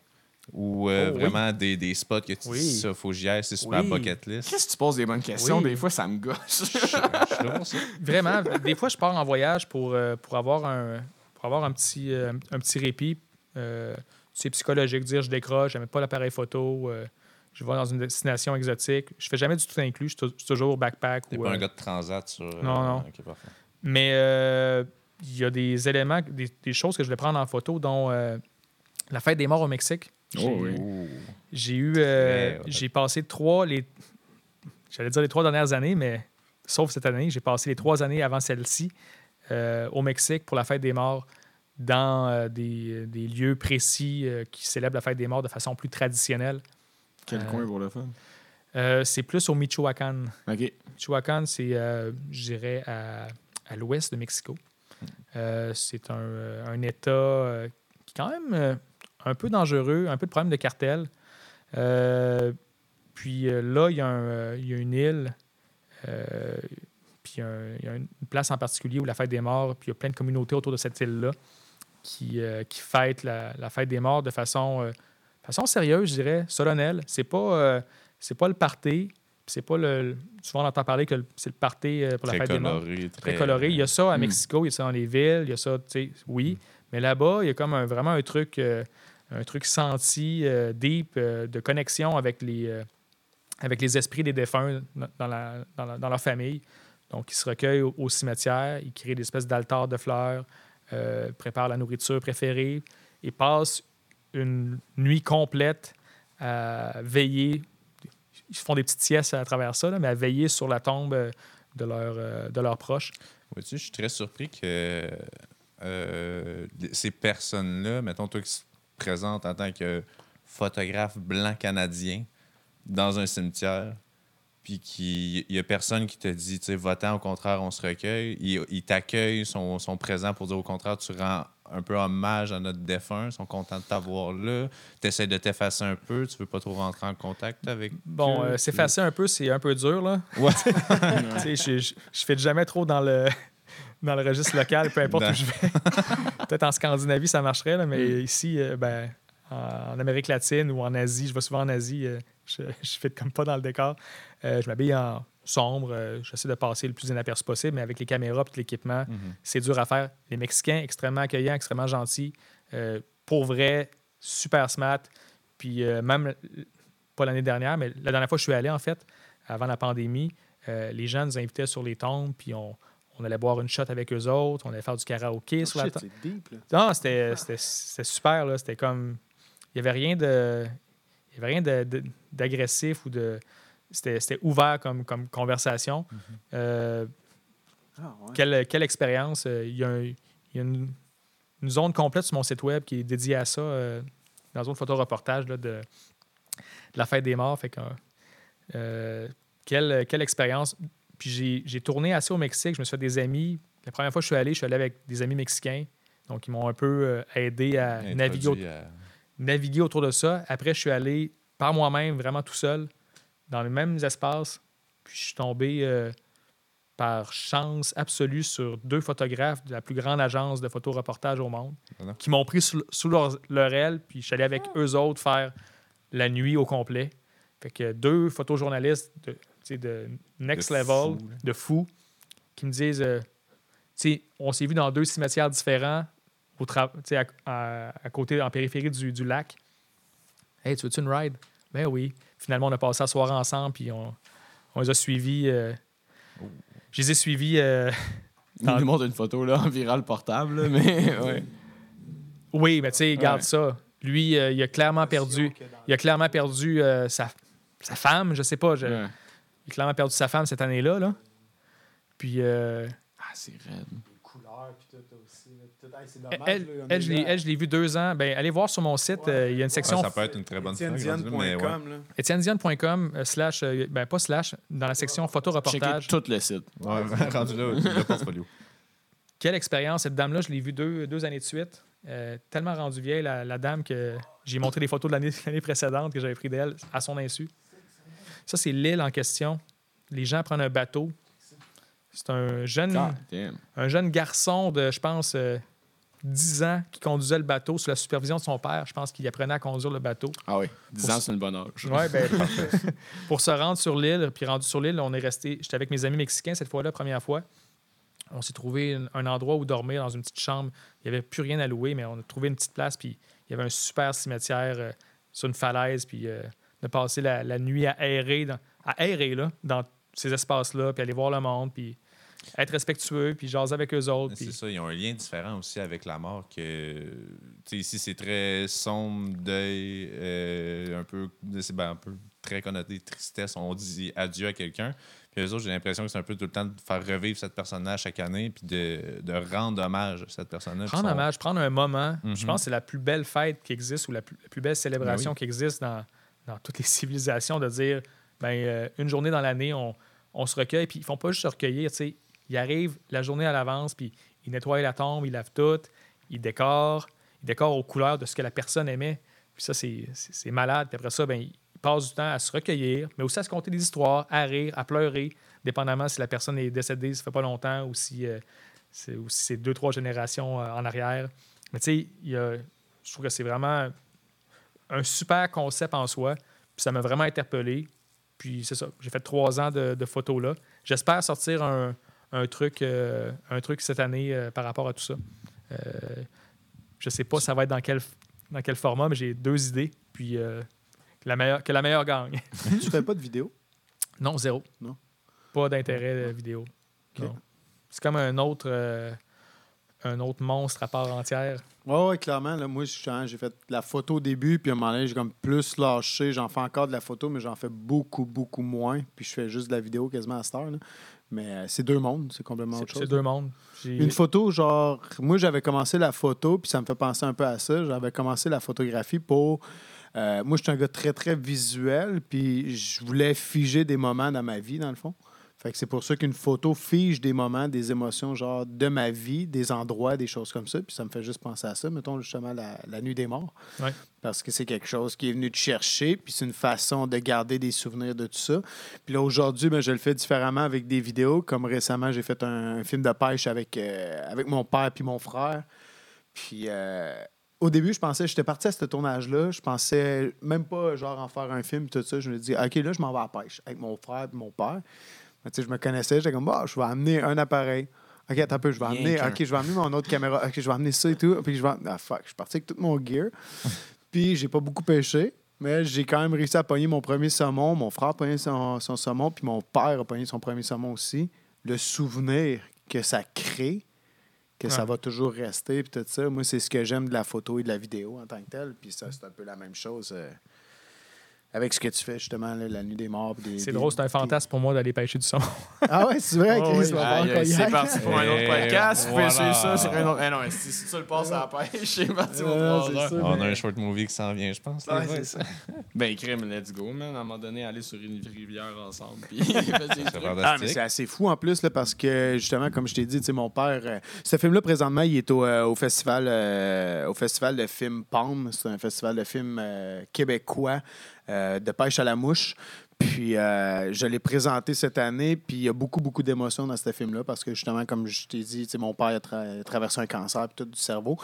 ou euh, Oh, oui. vraiment des, des spots que tu Oui. dis ça, faut que j'y aille, c'est super Oui. bucket list? Qu'est-ce que tu poses des bonnes questions? Oui. Des fois, ça me gosse. Je je ça. Vraiment, des fois, je pars en voyage pour, euh, pour avoir un pour avoir un petit, euh, un petit répit. Euh, c'est psychologique, dire je décroche, je n'aime pas l'appareil photo, euh, je vais dans une destination exotique. Je fais jamais du tout inclus, je suis toujours backpack. T'es ou, pas euh, un gars de transat sur. euh, Non, non. Mais euh, il y a des éléments, des, des choses que je voulais prendre en photo, dont euh, la fête des morts au Mexique. J'ai- Oh oui. J'ai eu. euh, j'ai passé trois. Les, j'allais dire les trois dernières années, mais sauf cette année, j'ai passé les trois années avant celle-ci euh, au Mexique pour la fête des morts dans euh, des, des lieux précis euh, qui célèbrent la fête des morts de façon plus traditionnelle. Quel Euh, coin pour le fun? Euh, c'est plus au Michoacán. OK. Michoacán, c'est, euh, je dirais, à, à l'ouest de Mexico. Euh, c'est un, euh, un État euh, qui est quand même euh, un peu dangereux, un peu de problème de cartel. Euh, puis euh, là, il y, a un, euh, il y a une île, euh, puis un- il y a une place en particulier où la fête des morts, puis il y a plein de communautés autour de cette île-là qui, euh, qui fêtent la, la fête des morts de façon, euh, façon sérieuse, je dirais, solennelle. C'est pas, euh, c'est pas le party, c'est pas le. Souvent, on entend parler que c'est le party euh, pour la Très fête des morts coloré. très coloré. Il y a ça à Mm. Mexico, il y a ça dans les villes, il y a ça, tu sais, oui. Mais là-bas, il y a comme un- vraiment un truc, euh, un truc senti, euh, deep, euh, de connexion avec les, euh, avec les esprits des défunts dans, la- dans la- dans leur famille. Donc, ils se recueillent au, au cimetière, ils créent des espèces d'altares de fleurs, euh, préparent la nourriture préférée et passent une nuit complète à veiller. Ils font des petites siestes à travers ça, là, mais à veiller sur la tombe euh, de, leur, euh, de leurs proches. Vois-tu, je suis très surpris que ces personnes-là, mettons, toi qui te présentes en tant que photographe blanc canadien dans un cimetière, puis qu'il n'y a personne qui te dit, tu sais, va-t'en, au contraire, on se recueille. Ils, ils t'accueillent, sont, sont présents pour dire, au contraire, tu rends un peu hommage à notre défunt, ils sont contents de t'avoir là. Tu essaies de t'effacer un peu, tu veux pas trop rentrer en contact avec Bon, euh, s'effacer un peu, c'est un peu dur, là. Ouais. Tu sais, je, je, je fais jamais trop dans le, dans le registre local, peu importe où je vais. Peut-être en Scandinavie, ça marcherait, là, mais Mm. ici, euh, ben, en, en Amérique latine ou en Asie, je vais souvent en Asie, euh, je ne fais comme pas dans le décor. Euh, je m'habille en sombre, euh, j'essaie de passer le plus inaperçu possible, mais avec les caméras et l'équipement, Mhm. c'est dur à faire. Les Mexicains, extrêmement accueillants, extrêmement gentils, euh, pour vrai, super smart. Puis euh, même, pas l'année dernière, mais la dernière fois que je suis allé, en fait, avant la pandémie, les gens nous invitaient sur les tombes, puis on, on allait boire une shot avec eux autres, on allait faire du karaoké sur la Shit, deep, là. Non, c'était super, là. C'était comme... Il n'y avait rien de... Il y avait rien d'agressif ou de... C'était c'était ouvert comme, comme conversation. Euh, Ah, ouais. quelle, quelle expérience. euh, Il y a, un- il y a une, une zone complète sur mon site web qui est dédiée à ça, euh, dans une photo-reportage là, de, de la fête des morts. Fait que, euh, quelle, quelle expérience. Puis j'ai- j'ai tourné assez au Mexique. Je me suis fait des amis. La première fois que je suis allé, je suis allé avec des amis mexicains. Donc, ils m'ont un peu aidé à naviguer, à- naviguer autour de ça. Après, je suis allé par moi-même, vraiment tout seul, dans les mêmes espaces. Puis je suis tombé euh, par chance absolue sur deux photographes de la plus grande agence de photoreportage au monde Voilà. qui m'ont pris sous, sous leur, leur aile. Puis je suis allé avec eux autres faire la nuit au complet. Fait que deux photojournalistes de, next De level, fou, de fous, qui me disent euh, Tu sais, on s'est vu dans deux cimetières différents, au à, à- à côté, en périphérie du, du lac. Hey, tu veux-tu une ride? Ben oui. Finalement, on a passé la soirée ensemble, puis on, on les a suivis. euh, je les ai suivis. euh, Il nous montre une photo là, en viral portable, là, mais ouais. oui, mais tu sais, garde Ouais. ça. Lui, euh, il a clairement perdu. Il a clairement perdu euh, sa, sa femme, je sais pas. je- Ouais. Il a clairement perdu sa femme cette année-là. Là. Puis euh, Ah, c'est raide. Les couleurs, puis tout aussi. Elle, dommage, elle, je l'ai- là. elle, je l'ai vu deux ans. Ben, allez voir sur mon site, Ouais. euh, il y a une section Ouais, ça peut être une très bonne là, mais ouais. Euh, slash, euh, ben pas slash, dans la section Checker photo-reportage. tout le site. Ouais, rendu là, le portfolio. Quelle expérience. Cette dame-là, je l'ai vue deux, deux années de suite. Euh, tellement rendue vieille, la, la dame, que j'ai montré des photos de l'année l'année précédente que j'avais pris d'elle à son insu. Ça, c'est l'île en question. Les gens prennent un bateau. C'est un jeune, un jeune garçon de, je pense, euh, 10 ans qu'il conduisait le bateau sous la supervision de son père. Je pense qu'il apprenait à conduire le bateau. Ah oui, 10 ans, c'est une bonne âge. Ouais, ben, parfait. pour se rendre sur l'île, puis rendu sur l'île, on est resté. J'étais avec mes amis mexicains cette fois-là, première fois. On s'est trouvé un, un endroit où dormir dans une petite chambre. Il n'y avait plus rien à louer, mais on a trouvé une petite place, puis il y avait un super cimetière euh, sur une falaise, puis euh, de passer la, la nuit à errer, dans, à errer là, dans ces espaces-là, puis aller voir le monde, puis être respectueux, puis jaser avec eux autres. C'est ça, ils ont un lien différent aussi avec la mort que ici c'est très sombre, deuil, euh, un peu c'est ben, un peu très connoté tristesse, on dit adieu à quelqu'un. Puis eux autres, j'ai l'impression que c'est un peu tout le temps de faire revivre cette personne-là chaque année puis de, de rendre hommage à cette personne-là. Son- hommage, prendre un moment. Je Mhm. pense que c'est la plus belle fête qui existe ou la plus, la plus belle célébration Ben qui existe dans, dans toutes les civilisations de dire ben, euh, une journée dans l'année, on, on se recueille. Puis ils font pas juste se recueillir. Sais. Ils arrivent la journée à l'avance, puis ils nettoient la tombe, ils lavent tout, ils décorent, ils décorent aux couleurs de ce que la personne aimait. Puis ça, c'est malade. Puis après ça, ben, ils passent du temps à se recueillir, mais aussi à se conter des histoires, à rire, à pleurer, dépendamment si la personne est décédée, ça fait pas longtemps, ou si, euh, c'est deux, trois générations euh, en arrière. Mais tu sais, il je trouve que c'est vraiment un super concept en soi. Puis ça m'a vraiment interpellé. Puis c'est ça, j'ai fait trois ans de, de photos là. J'espère sortir un, un truc, euh, un truc cette année euh, par rapport à tout ça. Euh, je sais pas ça va être dans quel, dans quel format, mais j'ai deux idées. Puis que, la meilleure, que la meilleure gagne. tu fais pas de vidéo? Non, zéro. Non. Pas d'intérêt euh, vidéo. C'est comme un autre, un autre monstre à part entière. Oui, ouais, clairement. Là, moi, je- j'ai fait de la photo au début, puis à un moment donné, j'ai comme plus lâché. J'en fais encore de la photo, mais j'en fais beaucoup, beaucoup moins. Puis je fais juste de la vidéo quasiment à cette heure. là. Mais euh, c'est deux mondes, c'est complètement C'est autre c'est chose. deux mondes. Une photo, genre, moi, j'avais commencé la photo, puis ça me fait penser un peu à ça. J'avais commencé la photographie pour. euh, moi, je suis un gars très, très visuel, puis je voulais figer des moments dans ma vie, dans le fond. Fait que c'est pour ça qu'une photo fige des moments, des émotions, genre, de ma vie, des endroits, des choses comme ça. Puis ça me fait juste penser à ça. Mettons, justement, la, la nuit des morts. Ouais. Parce que c'est quelque chose qui est venu te chercher, puis c'est une façon de garder des souvenirs de tout ça. Puis là, aujourd'hui, ben, je le fais différemment avec des vidéos. Comme récemment, j'ai fait un, un film de pêche avec, euh, avec mon père puis mon frère. Puis euh, au début, je pensais, j'étais parti à ce tournage-là. Je pensais même pas genre en faire un film, tout ça. Je me dis, OK, là, je m'en vais à la pêche avec mon frère et mon père. Mais, je me connaissais, j'étais comme, bah, je vais amener un appareil. OK, attends un peu, je vais amener. OK, je vais amener mon autre caméra. OK, je vais amener ça et tout. Puis je vais, ah, fuck, je suis parti avec tout mon gear. Puis j'ai pas beaucoup pêché. Mais j'ai quand même réussi à pogner mon premier saumon. Mon frère a pogné son, son saumon, puis mon père a pogné son premier saumon aussi. Le souvenir que ça crée, que ça va toujours rester, puis tout ça. Moi, c'est ce que j'aime de la photo et de la vidéo en tant que tel. Puis ça, c'est un peu la même chose euh, avec ce que tu fais, justement, là, la nuit des morts. C'est des- drôle, c'est un des- fantasme pour moi d'aller pêcher du saumon. Ah ouais, c'est vrai, Oh, Chris, oui. aïe, c'est parti pour un autre podcast. Vous pouvez suivre ça sur un autre. Eh non, si ça le passe à la pêche, c'est parti pour Ah. On a un short movie qui s'en vient, je pense. Ouais, c'est ça. Ben, crime, let's go, man. À un moment donné, aller sur une rivière ensemble. Puis. Ah, mais c'est assez fou en plus, là, parce que justement, comme je t'ai dit, tu mon père, euh, ce film-là, présentement, il est au, euh, au festival euh, au festival de films Palme. C'est un festival de films euh, québécois de pêche à la mouche. Puis euh, je l'ai présenté cette année, puis il y a beaucoup, beaucoup d'émotions dans ce film-là, parce que justement, comme je t'ai dit, mon père a tra- traversé un cancer puis tout du cerveau.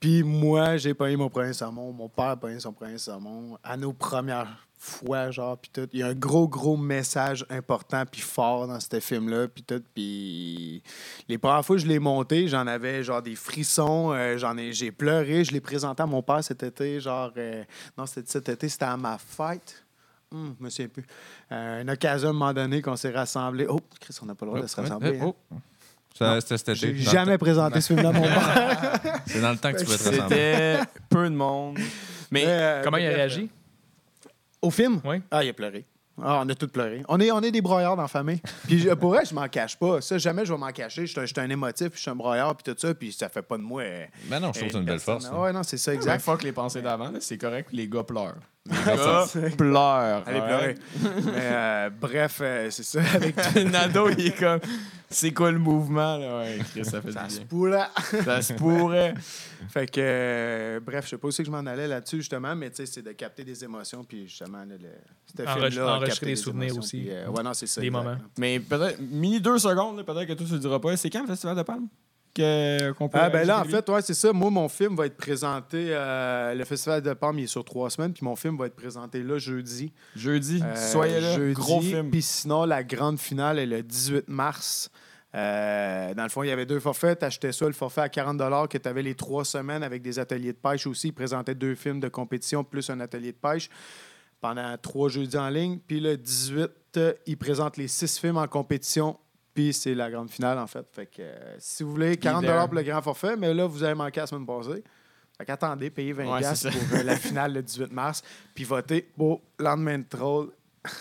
Puis moi, j'ai pogné mon premier saumon, mon père a pogné son premier saumon à nos premières fois, genre, puis tout. Il y a un gros, gros message important puis fort dans ce film-là, puis tout. Puis les premières fois que je l'ai monté, j'en avais genre des frissons, euh, j'en ai, j'ai pleuré, je l'ai présenté à mon père cet été, genre, euh, non, c'était cet été, c'était à ma fête. Hum, je me souviens plus. Euh, une occasion, à un moment donné, qu'on s'est rassemblés. Oh, Chris, on n'a pas le droit de se Ouais, rassembler. hein. oh. Cet J'ai jamais présenté ce film-là mon père. temps- C'est dans le temps que tu peux te rassembler. C'était peu de monde. Mais, euh, Comment il a réagi? Au film? Oui. Ah, il a pleuré. Ah, on a tous pleuré. On est, on est des broyards dans la famille. Puis pour vrai, je m'en cache pas. Ça, jamais je vais m'en cacher. Je suis un- je suis un émotif, puis je suis un broyard, puis tout ça, puis ça fait pas de moi. euh, Ben non, je trouve que c'est une belle personne. force. là. Ouais, non, c'est ça, exact. exact. fuck les pensées d'avant, c'est correct. Les gars pleurent. Ah, gars c'est- pleurent. Allez pleurer. Mais, euh, bref, euh, c'est ça. Avec Nado, il est comme. C'est quoi le mouvement, là? Ouais, Chris, ça fait ça du se pourrait. Ça se pourrait. Fait que, euh, bref, je sais pas où c'est que je m'en allais là-dessus, justement, mais tu sais, c'est de capter des émotions, puis justement, le, capté des souvenirs émotions, aussi. puis, euh, ouais, non, c'est ça. Des exact. moments. Mais peut-être, mis deux secondes, peut-être que toi, tu le diras pas. C'est quand le Festival de Palme? Que- qu'on peut Ah, ben là, en fait, ouais, c'est ça. Moi, mon film va être présenté. euh, le Festival de Palme, il est sur trois semaines, puis mon film va être présenté là jeudi. Jeudi, Euh, soyez là. jeudi, Gros film. Puis sinon, la grande finale est le 18 mars. Euh, dans le fond, il y avait deux forfaits. Tu achetais ça, le forfait à 40 que tu avais les trois semaines avec des ateliers de pêche aussi. Ils présentaient deux films de compétition plus un atelier de pêche pendant trois jeudis en ligne. Puis le 18, euh, ils présentent les six films en compétition. Puis c'est la grande finale, en fait. Fait que euh, si vous voulez, 40 there. pour le grand forfait, mais là, vous avez manqué la semaine passée. Fait qu'attendez, payez 20 Ouais, pour euh, la finale le 18 mars. Puis votez pour lendemain de troll.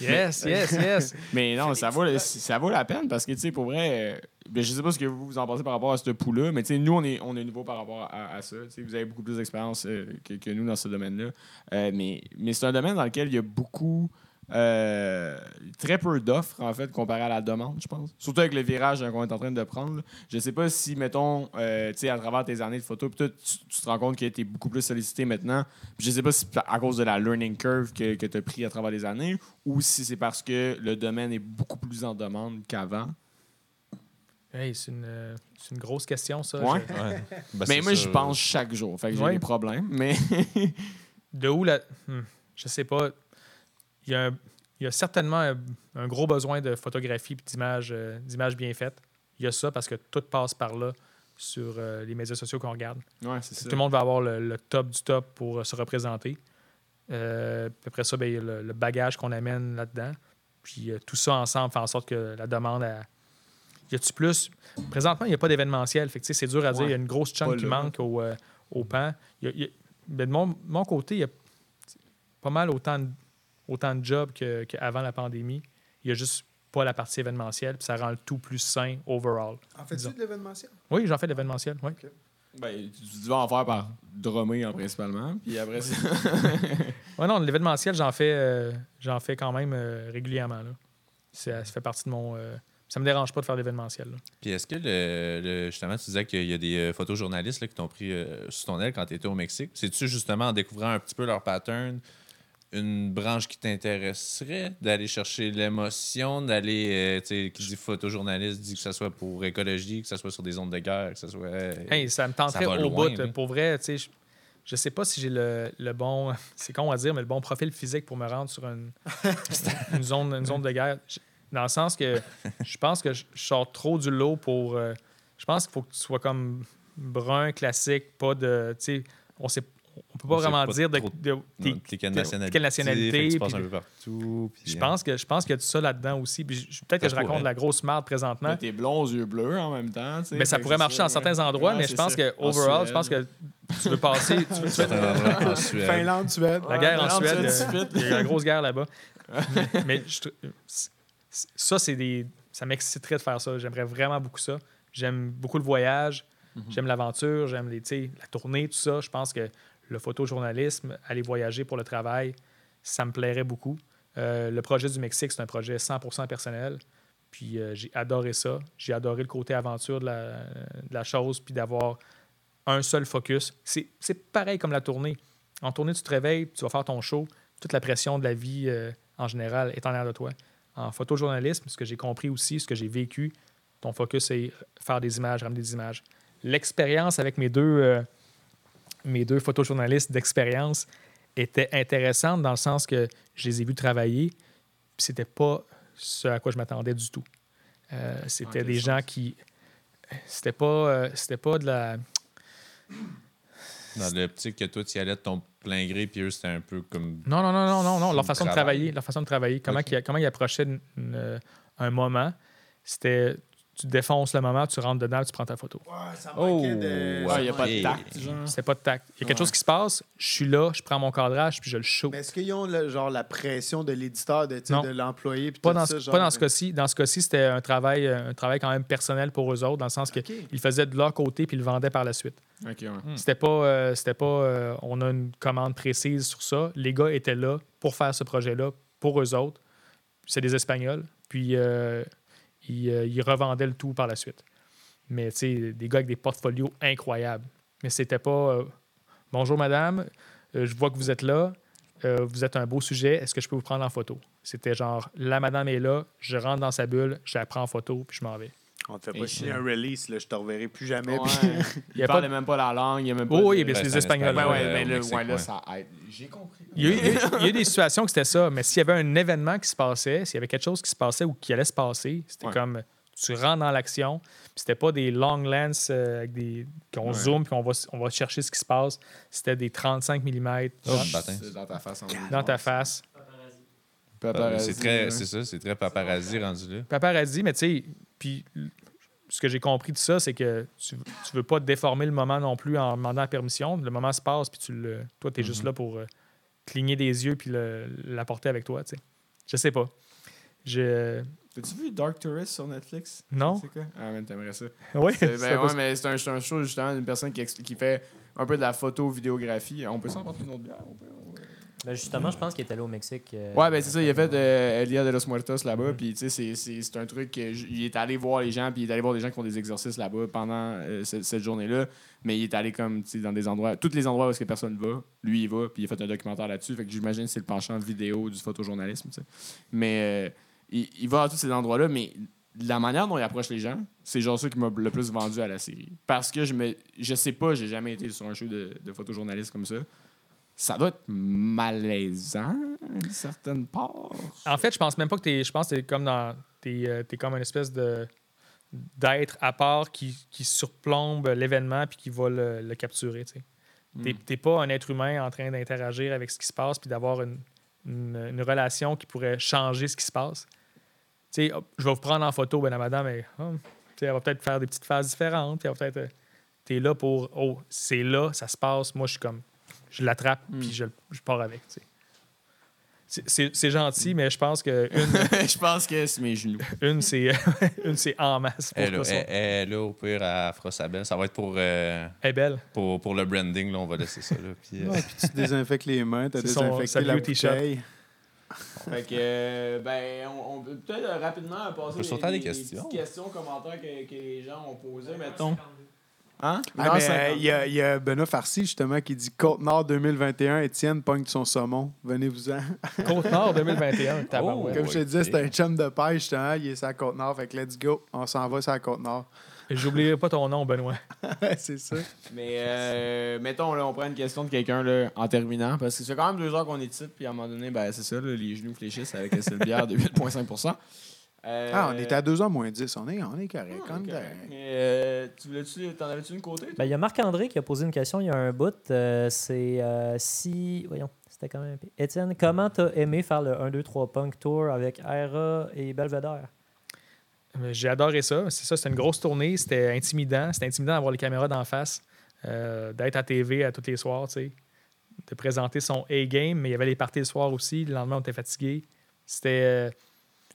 Yes, yes, yes. Mais non, ça vaut, le- ça vaut la peine parce que, tu sais, pour vrai, euh, ben, je sais pas ce que vous vous en pensez par rapport à ce pouls-là, mais tu sais, nous, on est, on est nouveau par rapport à, à ça. Tu sais, vous avez beaucoup plus d'expérience euh, que, que nous dans ce domaine-là. Euh, mais mais c'est un domaine dans lequel il y a beaucoup. Euh, très peu d'offres, en fait, comparé à la demande, je pense. Surtout avec le virage qu'on est en train de prendre. là. Je sais pas si, mettons, euh, tu sais, à travers tes années de photo, tu, tu te rends compte que tu es beaucoup plus sollicité maintenant. Puis je sais pas si c'est à cause de la learning curve que, que tu as pris à travers les années ou si c'est parce que le domaine est beaucoup plus en demande qu'avant. Hey, c'est une, euh, c'est une grosse question, ça. Ouais. Je- Ouais. Ben, mais moi, je pense chaque jour. Fait que j'ai Ouais. des problèmes. Mais De où la. Hmm, je sais pas. Il y a, un- il y a certainement un, un gros besoin de photographie et d'images euh, d'images bien faites. Il y a ça parce que tout passe par là sur euh, les médias sociaux qu'on regarde. ouais, c'est ça. Tout le monde va avoir le, le top du top pour euh, se représenter. Euh, après ça, ben, il y a le, le bagage qu'on amène là-dedans. Puis euh, tout ça ensemble fait en sorte que la demande a. Y a-tu plus? Présentement, il n'y a pas d'événementiel. Fait c'est dur à dire. Il y a une grosse chunk qui manque au, euh, au pan. Il y a- il y a- ben, de mon, mon côté, il y a pas mal autant de, autant de jobs que- qu'avant la pandémie. Il n'y a juste pas la partie événementielle. Puis ça rend le tout plus sain overall. En Disons. de l'événementiel? Oui, j'en fais de l'événementiel. Oui. Ben, tu, vas en faire par drummer en principalement. Puis après ça. Ouais, non, l'événementiel, j'en fais, euh, j'en fais quand même euh, régulièrement. Là. Ça fait partie de mon. euh, ça me dérange pas de faire de l'événementiel. Puis est-ce que le, le- justement, tu disais qu'il y a des euh, photojournalistes là, qui t'ont pris euh, sous ton aile quand tu étais au Mexique. C'est-tu justement en découvrant un petit peu leur pattern, une branche qui t'intéresserait, d'aller chercher l'émotion, d'aller, euh, tu sais, qui dit photojournaliste, dit que ce soit pour écologie, que ce soit sur des ondes de guerre, que ce soit. euh, Hey, ça me tenterait Ça au loin, bout. Pour vrai, tu sais, je, sais pas si j'ai le, le bon. C'est con à dire, mais le bon profil physique pour me rendre sur une, une, zone, une zone de guerre. Dans le sens que je pense que je, je sors trop du lot pour. euh, je pense qu'il faut que tu sois comme brun, classique, pas de. Tu sais, on sait. On peut pas On vraiment pas dire de, quelle nationalité. quelle nationalité, fait que tu passes puis- un peu partout. puis, Je euh, pense que je pense qu'il y a tout ça là-dedans aussi. Peut-être que je raconte la grosse merde présentement. T'es blond aux yeux bleus en même temps. tu sais. Mais ça pourrait marcher dans certains endroits, Ouais, mais je pense que En overall, je Suède. pense que tu veux passer. tu veux- tu veux- en Suède. Finlande, Suède. la guerre en Suède, euh, fais tout de suite. il y a la grosse guerre là-bas. mais je ça, c'est des. Ça m'exciterait de faire ça. J'aimerais vraiment beaucoup ça. J'aime beaucoup le voyage. J'aime l'aventure. J'aime les, tu sais, la tournée, tout ça. Je pense que le photojournalisme, aller voyager pour le travail, ça me plairait beaucoup. Euh, le projet du Mexique, c'est un projet 100% personnel. Puis euh, j'ai adoré ça. J'ai adoré le côté aventure de la, chose, puis d'avoir un seul focus. C'est pareil comme la tournée. En tournée, tu te réveilles, tu vas faire ton show. Toute la pression de la vie euh, en général est en l'air de toi. En photojournalisme, ce que j'ai compris aussi, ce que j'ai vécu, ton focus, c'est faire des images, ramener des images. L'expérience avec mes deux, mes deux photojournalistes d'expérience était intéressante dans le sens que je les ai vus travailler, puis c'était pas ce à quoi je m'attendais du tout. Euh, c'était des sens? gens qui. C'était pas, euh, c'était pas de la. Dans l'optique que toi, tu y allais de ton plein gré, puis eux, c'était un peu comme. Non, non, non, non, non, non. Leur le façon de travail. travailler, leur façon de travailler, comment, ils, comment ils approchaient une- une, euh, un moment, c'était tu défonces le moment, tu rentres dedans, tu prends ta photo. Ouais, ça Oh, manquait de... Ouais, il n'y a pas de tact, genre. C'est pas de tact. Il y a quelque chose qui se passe, je suis là, je prends mon cadrage, puis je le show. Mais est-ce qu'ils ont le- genre la pression de l'éditeur, de, de l'employé? puis Pas tout dans, ça, ce, genre, pas dans ce cas-ci. Dans ce cas-ci, c'était un travail, un travail quand même personnel pour eux autres, dans le sens qu'ils faisaient de leur côté puis ils le vendaient par la suite. Ok, ouais. C'était pas, euh, c'était pas euh, on a une commande précise sur ça. Les gars étaient là pour faire ce projet-là pour eux autres. C'est des Espagnols. Puis euh, ils, euh, revendaient le tout par la suite. Mais tu sais, des gars avec des portfolios incroyables. Mais c'était pas euh, Bonjour madame, euh, je vois que vous êtes là. Vous êtes un beau sujet. Est-ce que je peux vous prendre en photo? C'était genre la madame est là, je rentre dans sa bulle, je la prends en photo, puis je m'en vais. On te fait pas signer shit. un release, là, je te reverrai plus jamais. Ouais. puis- Il de- même pas la langue, il y a même pas. Oh, oui, de- mais c'est c'est les Espagnols. Ouais, ouais, mais au là, Mexique, ouais, là, ouais. ça aide. J'ai compris. Il y, a eu, il y a des situations que c'était ça, mais s'il y avait un événement qui se passait, s'il y avait quelque chose qui se passait ou qui allait se passer, c'était Ouais. comme tu rentres dans l'action, puis c'était pas des long lens euh, avec des qu'on Ouais. zoome puis on va, on va chercher ce qui se passe, c'était des 35 mm Oh, dans ta face. en dans ta face. Paparazzi, C'est très, ouais. c'est ça, c'est très paparazzi rendu là. Paparazzi, mais tu sais, puis ce que j'ai compris de ça, c'est que tu, tu veux pas déformer le moment non plus en demandant la permission. Le moment se passe, puis tu le, toi, tu es juste là pour euh, cligner des yeux puis le- l'apporter avec toi, tu sais. Je sais pas. Je... T'as-tu vu Dark Tourist sur Netflix? Non? C'est quoi? Ah, man, t'aimerais ça. Oui, ben, pas- ouais, mais c'est un, c'est un show justement d'une personne qui, qui fait un peu de la photo-vidéographie. On peut s'en porter une autre bière? on peut- on peut- Ben, justement, je pense qu'il est allé au Mexique. euh, Ouais, ben c'est ça, il a fait euh, Elia de los Muertos là-bas, puis tu sais, c'est- un truc il est allé voir les gens, puis il est allé voir des gens qui font des exercices là-bas pendant euh, ce- cette journée-là, mais il est allé comme, tu sais, dans des endroits, tous les endroits où est-ce que personne va, lui il va, puis il a fait un documentaire là-dessus, fait que j'imagine que c'est le penchant vidéo du photojournalisme, tu sais. Mais euh, il, il va à tous ces endroits-là, mais la manière dont il approche les gens, c'est genre ça qui m'a le plus vendu à la série. Parce que je me je sais pas, j'ai jamais été sur un show de, de photojournaliste comme ça. Ça doit être malaisant, à une certaine part. En fait, je pense même pas que t'es. Je pense que t'es comme dans. T'es, euh, t'es comme une espèce de d'être à part qui, qui surplombe l'événement puis qui va le, le capturer. tu. T'es, t'es pas un être humain en train d'interagir avec ce qui se passe puis d'avoir une, une, une relation qui pourrait changer ce qui se passe. Tu sais, hop, je vais vous prendre en photo, ben la madame, elle, hum, sais, elle va peut-être faire des petites phases différentes. Puis elle va peut-être. euh, T'es là pour. Oh, c'est là, ça se passe. Moi, je suis comme. Je l'attrape puis je, je pars avec. C'est, c'est- c'est gentil, mais je pense que une, je pense que c'est mes genoux. une, c'est une, c'est en masse. Pour Elle, ça. elle- elle, là, au pire, à fera sa belle. Ça va être pour, euh, Elle est belle. pour, pour le branding. Là, on va laisser ça. Là, puis, euh, Ouais, puis tu désinfectes les mains, tu as désinfecté la bouteille. Fait que, euh, ben, on, on peut peut-être rapidement passer peut sauter à des questions. petites questions, commentaires que, que les gens ont posées, mettons. Hein? Ah, Non, mais, cinquante. euh, il y, a- il y a Benoît Farcy, justement, qui dit Côte-Nord 2021, Étienne pogne son saumon. Venez-vous-en. Côte-Nord 2021. tabarouette. Comme je te disais, c'est un chum de pêche, justement. Il est sur la Côte-Nord. Fait que let's go. On s'en va sur la Côte-Nord. J'oublierai pas ton nom, Benoît. c'est ça. Mais, euh, mettons, là, on prend une question de quelqu'un là, en terminant, parce que c'est quand même deux heures qu'on est ici, puis à un moment donné, ben, c'est ça, là, les genoux fléchissent avec la seule bière de 8,5 Euh, Ah, on était à 2h moins 10. On est, on est correct. ah, on est ok. correct. Mais, euh, tu voulais-tu, t'en avais-tu une côté? Ben, il y a Marc-André qui a posé une question il y a un bout. euh, c'est euh, si. Voyons, c'était quand même. Étienne, comment t'as aimé faire le 1, 2, 3 Punk Tour avec Aira et Belvedere? J'ai adoré ça. C'est ça, c'était une grosse tournée. C'était intimidant. C'était intimidant d'avoir les caméras d'en face, euh, d'être à TV à tous les soirs, tu sais, de présenter son A-game, mais il y avait les parties le soir aussi. Le lendemain, on était fatigué. C'était.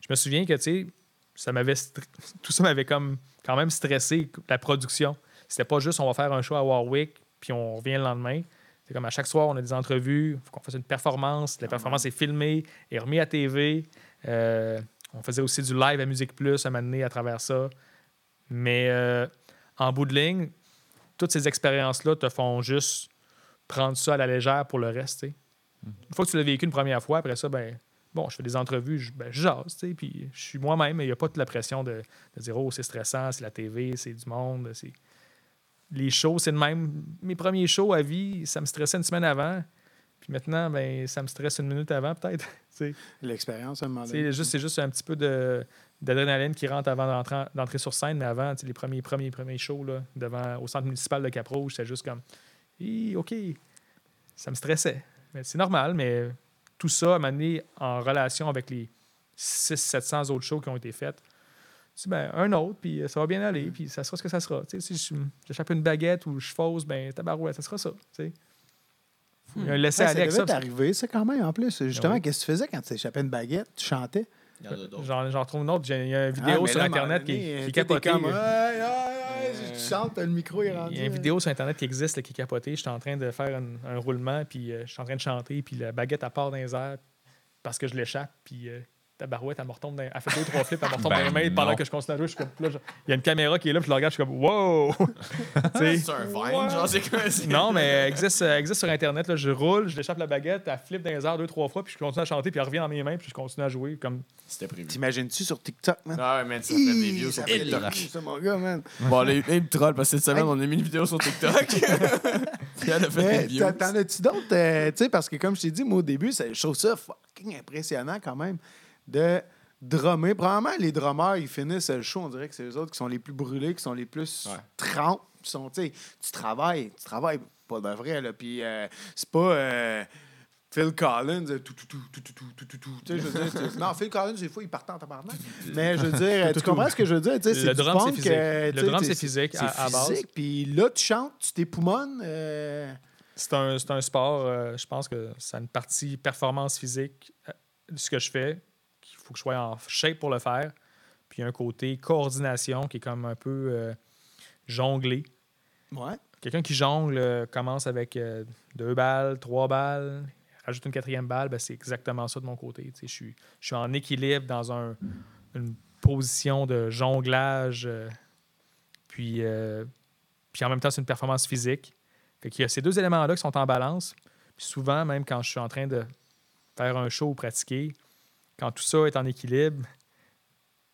Je me souviens que, tu sais, ça m'avait tout ça m'avait comme quand même stressé, la production. C'était pas juste on va faire un show à Warwick, puis on revient le lendemain. C'est comme à chaque soir, on a des entrevues, faut qu'on fasse une performance. La performance est filmée et remise à TV. Euh, on faisait aussi du live à Musique Plus à un à travers ça. Mais euh, en bout de ligne, toutes ces expériences-là te font juste prendre ça à la légère pour le reste. Une fois que tu l'as vécu une première fois, après ça, ben bon, je fais des entrevues, je, ben, jase, tu sais, puis je suis moi-même, mais il n'y a pas toute la pression de, de dire oh, c'est stressant, c'est la TV, c'est du monde, c'est. Les shows, c'est le même. Mes premiers shows à vie, ça me stressait une semaine avant. Puis maintenant, ben, ça me stresse une minute avant, peut-être. L'expérience, à un moment C'est donné. juste, c'est juste un petit peu d'adrénaline qui rentre avant d'entrer, sur scène, mais avant, les premiers, premiers, premiers shows là, devant, au centre municipal de Cap-Rouge, c'était juste comme OK, ça me stressait. Mais c'est normal, mais tout ça m'a amené en relation avec les 600-700 autres shows qui ont été faits. Tu dis, ben, un autre, puis ça va bien aller, puis ça sera ce que ça sera. Tu sais, si je- j'échappe une baguette ou je fausse, ben, tabarouette, ça sera ça. tu sais. Il y a un Ouais, laisser ça aller avec devait ça. t'arriver, ça, quand même, en plus. Justement, oui. qu'est-ce que tu faisais quand tu échappais une baguette? Tu chantais? Il y en a d'autres. J'en, j'en trouve une autre. J'ai- Il y a une Ah, vidéo sur là, à Internet qui, qui est capotée. comme, ouais, tu chantes, le micro est rendu. Il y a une vidéo sur Internet qui existe là, qui est capotée. J'étais en train de faire un, un roulement, puis euh, je suis en train de chanter, puis la baguette, elle part dans les airs parce que je l'échappe, puis euh, ta barouette, elle me retombe dans, elle fait deux, trois flips, elle me retombe dans Ben les mains pendant que je continue à jouer. Je suis comme, là, je- il y a une caméra qui est là, puis je la regarde, je suis comme, wow! C'est un Vine, genre, c'est quoi? Non, mais elle existe, elle existe sur Internet. Là, je roule, je déchappe la baguette, elle flippe dans les airs deux, trois fois, puis je continue à chanter, puis elle revient dans mes mains, puis je continue à jouer. Comme... C'était prévu. T'imagines-tu sur TikTok, man? Ah ouais, man, ça fait des views sur TikTok. ça, mon gars, man. Bon, les, les trolls, parce que cette semaine, on a mis une vidéo sur TikTok. Puis elle a fait Mais des views. t'en- t'en as-tu d'autres? euh, tu sais, parce que comme je t'ai dit, moi, au début, ça- je trouve ça fucking impressionnant quand même de drummer. Probablement, les drummers, ils finissent le show, on dirait que c'est les autres qui sont les plus brûlés, qui sont les plus ouais. trempes. Tu travailles, tu travailles pas de vrai, là. Puis euh, c'est pas. Euh, Phil Collins, euh, tout, tout, tout, tout, tout, tout, tout, je veux dire, non, Phil Collins, des fois, il partait en tabarnak. Mais je veux dire, tu comprends ce que je veux dire? Le drum, c'est physique. le drum, c'est physique à, base. Puis là, tu chantes, tu t'époumones. C'est un, sport, je pense que c'est une partie performance physique, de ce que je fais, faut que je sois en shape pour le faire. Puis un côté coordination qui est comme un peu euh, jonglé. Ouais. Quelqu'un qui jongle euh, commence avec euh, deux balles, trois balles, rajoute une quatrième balle, ben, c'est exactement ça de mon côté. Je suis, je suis en équilibre dans un- une position de jonglage, euh, puis, euh, puis en même temps, c'est une performance physique. Fait qu'il y a ces deux éléments-là qui sont en balance. Puis souvent, même quand je suis en train de faire un show ou pratiquer, quand tout ça est en équilibre,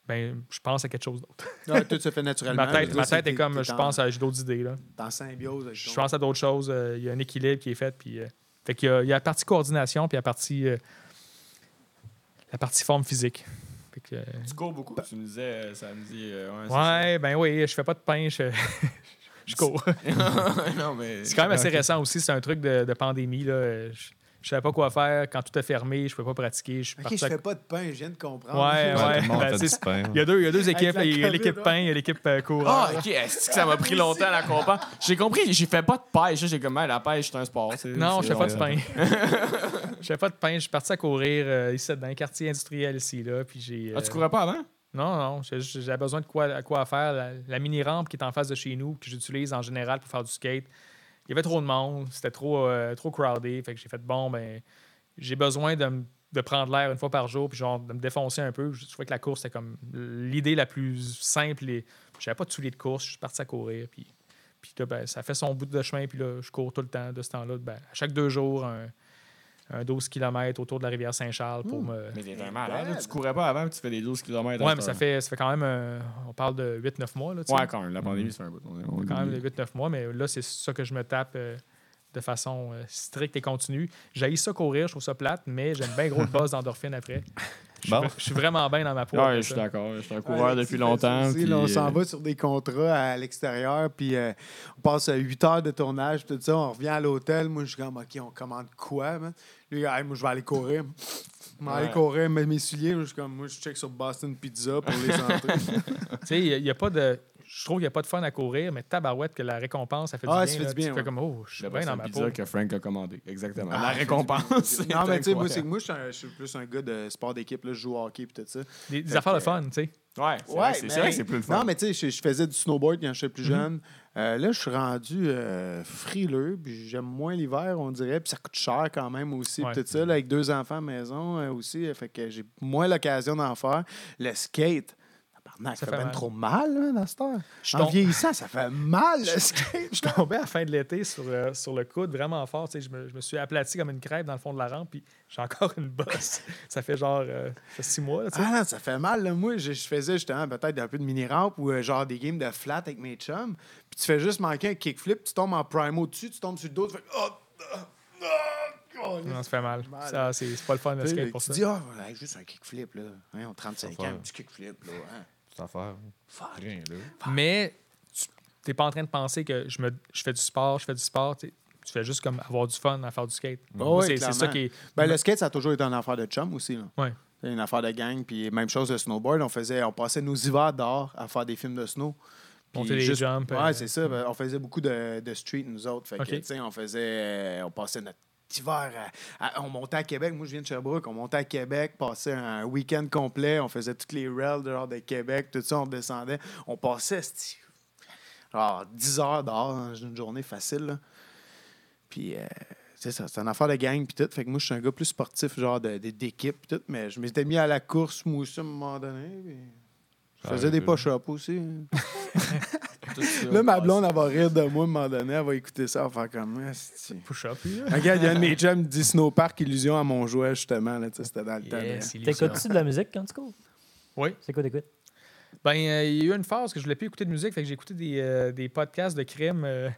ben, je pense à quelque chose d'autre. Ouais, tout se fait naturellement. Ma tête, ma tête est comme, je en- pense à j'ai d'autres idées. Là. en symbiose Je pense à d'autres choses. euh, Il y a un équilibre qui est fait. Puis, euh, fait qu'il y a, il y a la partie coordination, puis la partie, euh, la partie forme physique. Fait que, euh, Tu cours beaucoup. Tu me disais, ça me dit. euh, ouais, ouais, ben oui, je fais pas de pain, je, je cours. ça. non, mais. C'est quand même assez récent aussi. C'est un truc de, de pandémie. Là. Je, je savais pas quoi faire. Quand tout est fermé, je pouvais pas pratiquer. Je suis Ok, parti je fais pas de pain, je viens de comprendre. Ouais, Ouais, ben, pain. Il y, a deux, il y a deux équipes. la Il y a l'équipe pain, il y a l'équipe euh. Ah, ok. Est-ce que ça m'a pris longtemps à comprendre? J'ai compris, j'ai fait pas de pêche. J'ai comme, la pêche, c'est un sport. c'est- Non, je fais pas de pain. je fais pas de pain. Je suis parti à courir euh, ici, dans un quartier industriel ici. Là, puis j'ai, Ah, tu euh, courais pas avant? Non, non. J'avais besoin de quoi, à quoi faire. La, la mini-rampe qui est en face de chez nous, que j'utilise en général pour faire du skate. Il y avait trop de monde. C'était trop, euh, trop crowded. Fait que j'ai fait, bon, ben, j'ai besoin de, de prendre l'air une fois par jour, puis genre de me défoncer un peu. Je trouvais que la course, c'était comme l'idée la plus simple. Et j'avais pas de souliers de course. Je suis parti à courir. Puis, puis ben, ça fait son bout de chemin. Puis là, je cours tout le temps de ce temps-là. Ben, à chaque deux jours, un, un 12 km autour de la rivière Saint-Charles pour me. Mais t'es un malade. là. Tu courais pas avant, tu fais des 12 km. Ouais, mais ça fait, ça fait quand même. euh, on parle de 8-9 mois. Là. Ouais, quand même. La pandémie, c'est un bout. On quand même de 8-9 mois, mais là, c'est ça que je me tape euh, de façon euh, stricte et continue. J'ai ça courir, je trouve ça plate, mais j'aime bien gros le buzz d'endorphine après. Je suis Bon. je suis vraiment bien dans ma peau. Ouais, je suis d'accord. Je suis un coureur depuis longtemps. aussi, puis, là, on s'en euh, va sur des contrats à l'extérieur, puis euh, on passe 8 heures de tournage, tout ça. On revient à l'hôtel. Moi, je suis comme, OK, on commande quoi, man? Lui, Hey, moi, je vais aller courir. Je vais aller courir, mettre mes souliers. Moi, je suis comme, moi, je check sur Boston Pizza pour les entrées. Tu sais, il y a pas de. Je trouve qu'il n'y a pas de fun à courir, mais tabarouette que la récompense, ça fait Ah, du ça bien. fait là. du bien, Tu fais comme, oh, je suis bien dans ma peau. que Frank a commandé. Exactement. Ah, la récompense. c'est non, mais tu sais, moi, incroyable. c'est que moi, je suis plus un gars de sport d'équipe. là, Je joue au hockey et tout ça. Des, des Fait affaires de fun, tu sais. Ouais, c'est Ouais, vrai que c'est- mais- c'est vrai que c'est plus le fun. Non, mais tu sais, je, je faisais du snowboard quand j'étais plus Mhm. jeune. Euh, là, je suis rendu euh, frileux, puis j'aime moins l'hiver, on dirait. Puis ça coûte cher quand même aussi, Ouais. puis tout ça, là, avec deux enfants à la maison euh, aussi. fait que j'ai moins l'occasion d'en faire. Le skate, tabarnak, Ça fait mal. trop mal, là, dans cette heure. Je En tombe- vieillissant, ça fait mal, le skate. je tombais à la fin de l'été sur, euh, sur le coude vraiment fort. Tu Je me, je me suis aplati comme une crêpe dans le fond de la rampe, puis j'ai encore une bosse. ça fait genre euh, ça fait six mois. Là, tu. Ah non, ça fait mal. Là. Moi, je, je faisais justement peut-être un peu de mini-rampe ou euh, genre des games de flat avec mes chums. Puis tu fais juste manquer un kickflip, tu tombes en primo dessus, tu tombes sur le dos, tu fais Oh! oh, non, ça fait mal. Mal. Ça, c'est pas le fun Tu sais, skate pour tu ça. dis, ah, voilà, juste un kickflip, là. Hein, on 35 Ça ans, petit kickflip, là. Hein. Cette affaire. Fuck. Rien, là. Mais tu n'es pas en train de penser que je, me, je fais du sport, je fais du sport. tu fais juste comme avoir du fun à faire du skate. Oh, oui, c'est c'est ça qui est. Ben, le skate, ça a toujours été une affaire de chum aussi, là. Ouais. C'est Une affaire de gang, puis même chose le snowboard. On faisait, on passait nos hivers dehors à faire des films de snow. Puis Monter les jumps, Ouais, euh, c'est ça. Ben, on faisait beaucoup de, de street, nous autres. Fait que, Ok. tu sais, on faisait, euh, on passait notre hiver, à- à- on montait à Québec. Moi, je viens de Sherbrooke. On montait à Québec, passait un week-end complet. On faisait toutes les rails de, genre, de Québec, tout ça. On descendait. On passait, genre, 10 heures dehors dans une journée facile. là. Puis, euh, c'est ça, c'est une affaire de gang puis tout. Fait que moi, je suis un gars plus sportif, genre d'équipe tout. Mais je m'étais mis à la course, moi aussi, à un moment donné. puis Je faisais des ok. push-ups aussi. Là, ma blonde, elle va rire de moi à un moment donné. Elle va écouter ça, elle va faire comme. Asti. Push-up, là. Regarde, il y a un de mes chums qui dit Snowpark Illusion à mon jouet, justement. Là, tu sais, C'était dans le temps. Yes. T'écoutes-tu de la musique quand tu cours? Oui. C'est quoi t'écoutes? Ben, euh, il y a eu une phase que je voulais plus écouter de musique, fait que j'ai écouté des, euh, des podcasts de crimes. euh,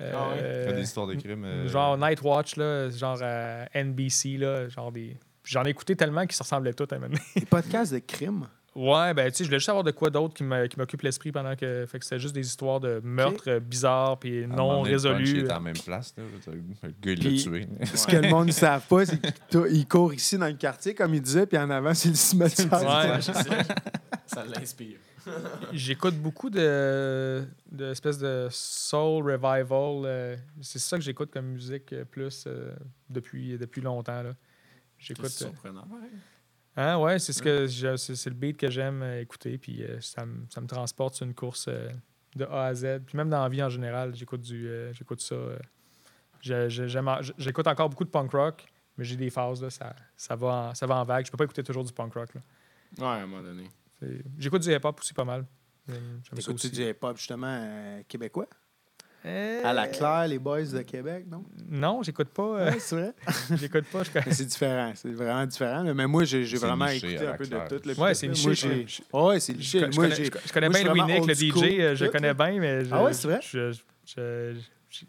euh, Ah ouais? euh, des histoires de crimes. euh, Genre Night Watch, là, genre euh, NBC, là, genre des. J'en ai écouté tellement qu'ils se ressemblaient tous à un moment. Des podcasts de crime? Ouais, ben, tu sais, je voulais juste savoir de quoi d'autre qui me- qui m'occupe l'esprit pendant que. Fait que c'était juste des histoires de meurtres euh, bizarres puis un non moment donné, le punch, résolus. Il est en même place. Là. Le gars, il l'a tué. Ce que le monde ne savent pas, c'est qu'il court ici dans le quartier, comme il disait, puis en avant, c'est le cimetière. Ouais. Ouais, je sais. Ça l'inspire. J'écoute beaucoup de, de espèces de soul revival. euh, c'est ça que j'écoute comme musique euh, plus euh, depuis, depuis longtemps. Là. J'écoute. C'est surprenant, pareil. Hein, ouais, c'est ce que je- c'est, c'est le beat que j'aime euh, écouter, puis euh, ça, me, ça me transporte sur une course euh, de A à Z. Puis même dans la vie en général, j'écoute du, euh, j'écoute ça. je- je- j'aime en- j'écoute encore beaucoup de punk rock, mais j'ai des phases là, ça, ça va en, ça va en vague. Je peux pas écouter toujours du punk rock. Là. Ouais, à un moment donné. C'est- J'écoute du hip-hop aussi pas mal. J'aime- ça aussi. du hip-hop, justement, québécois? Euh, À la Claire, les boys de Québec, non? Non, j'écoute pas. euh, Ouais, c'est vrai. j'écoute pas. Je... C'est différent, c'est vraiment différent. là. Mais moi, j'ai vraiment écouté un peu de tout. puis c'est niché. Moi, je- j'ai... je- Ouais, c'est Je, niché. je Moi, connais, j'ai... je- connais bien Louis Nick, le DJ, school, euh, je tout. connais bien, mais je, Ah ouais, c'est vrai?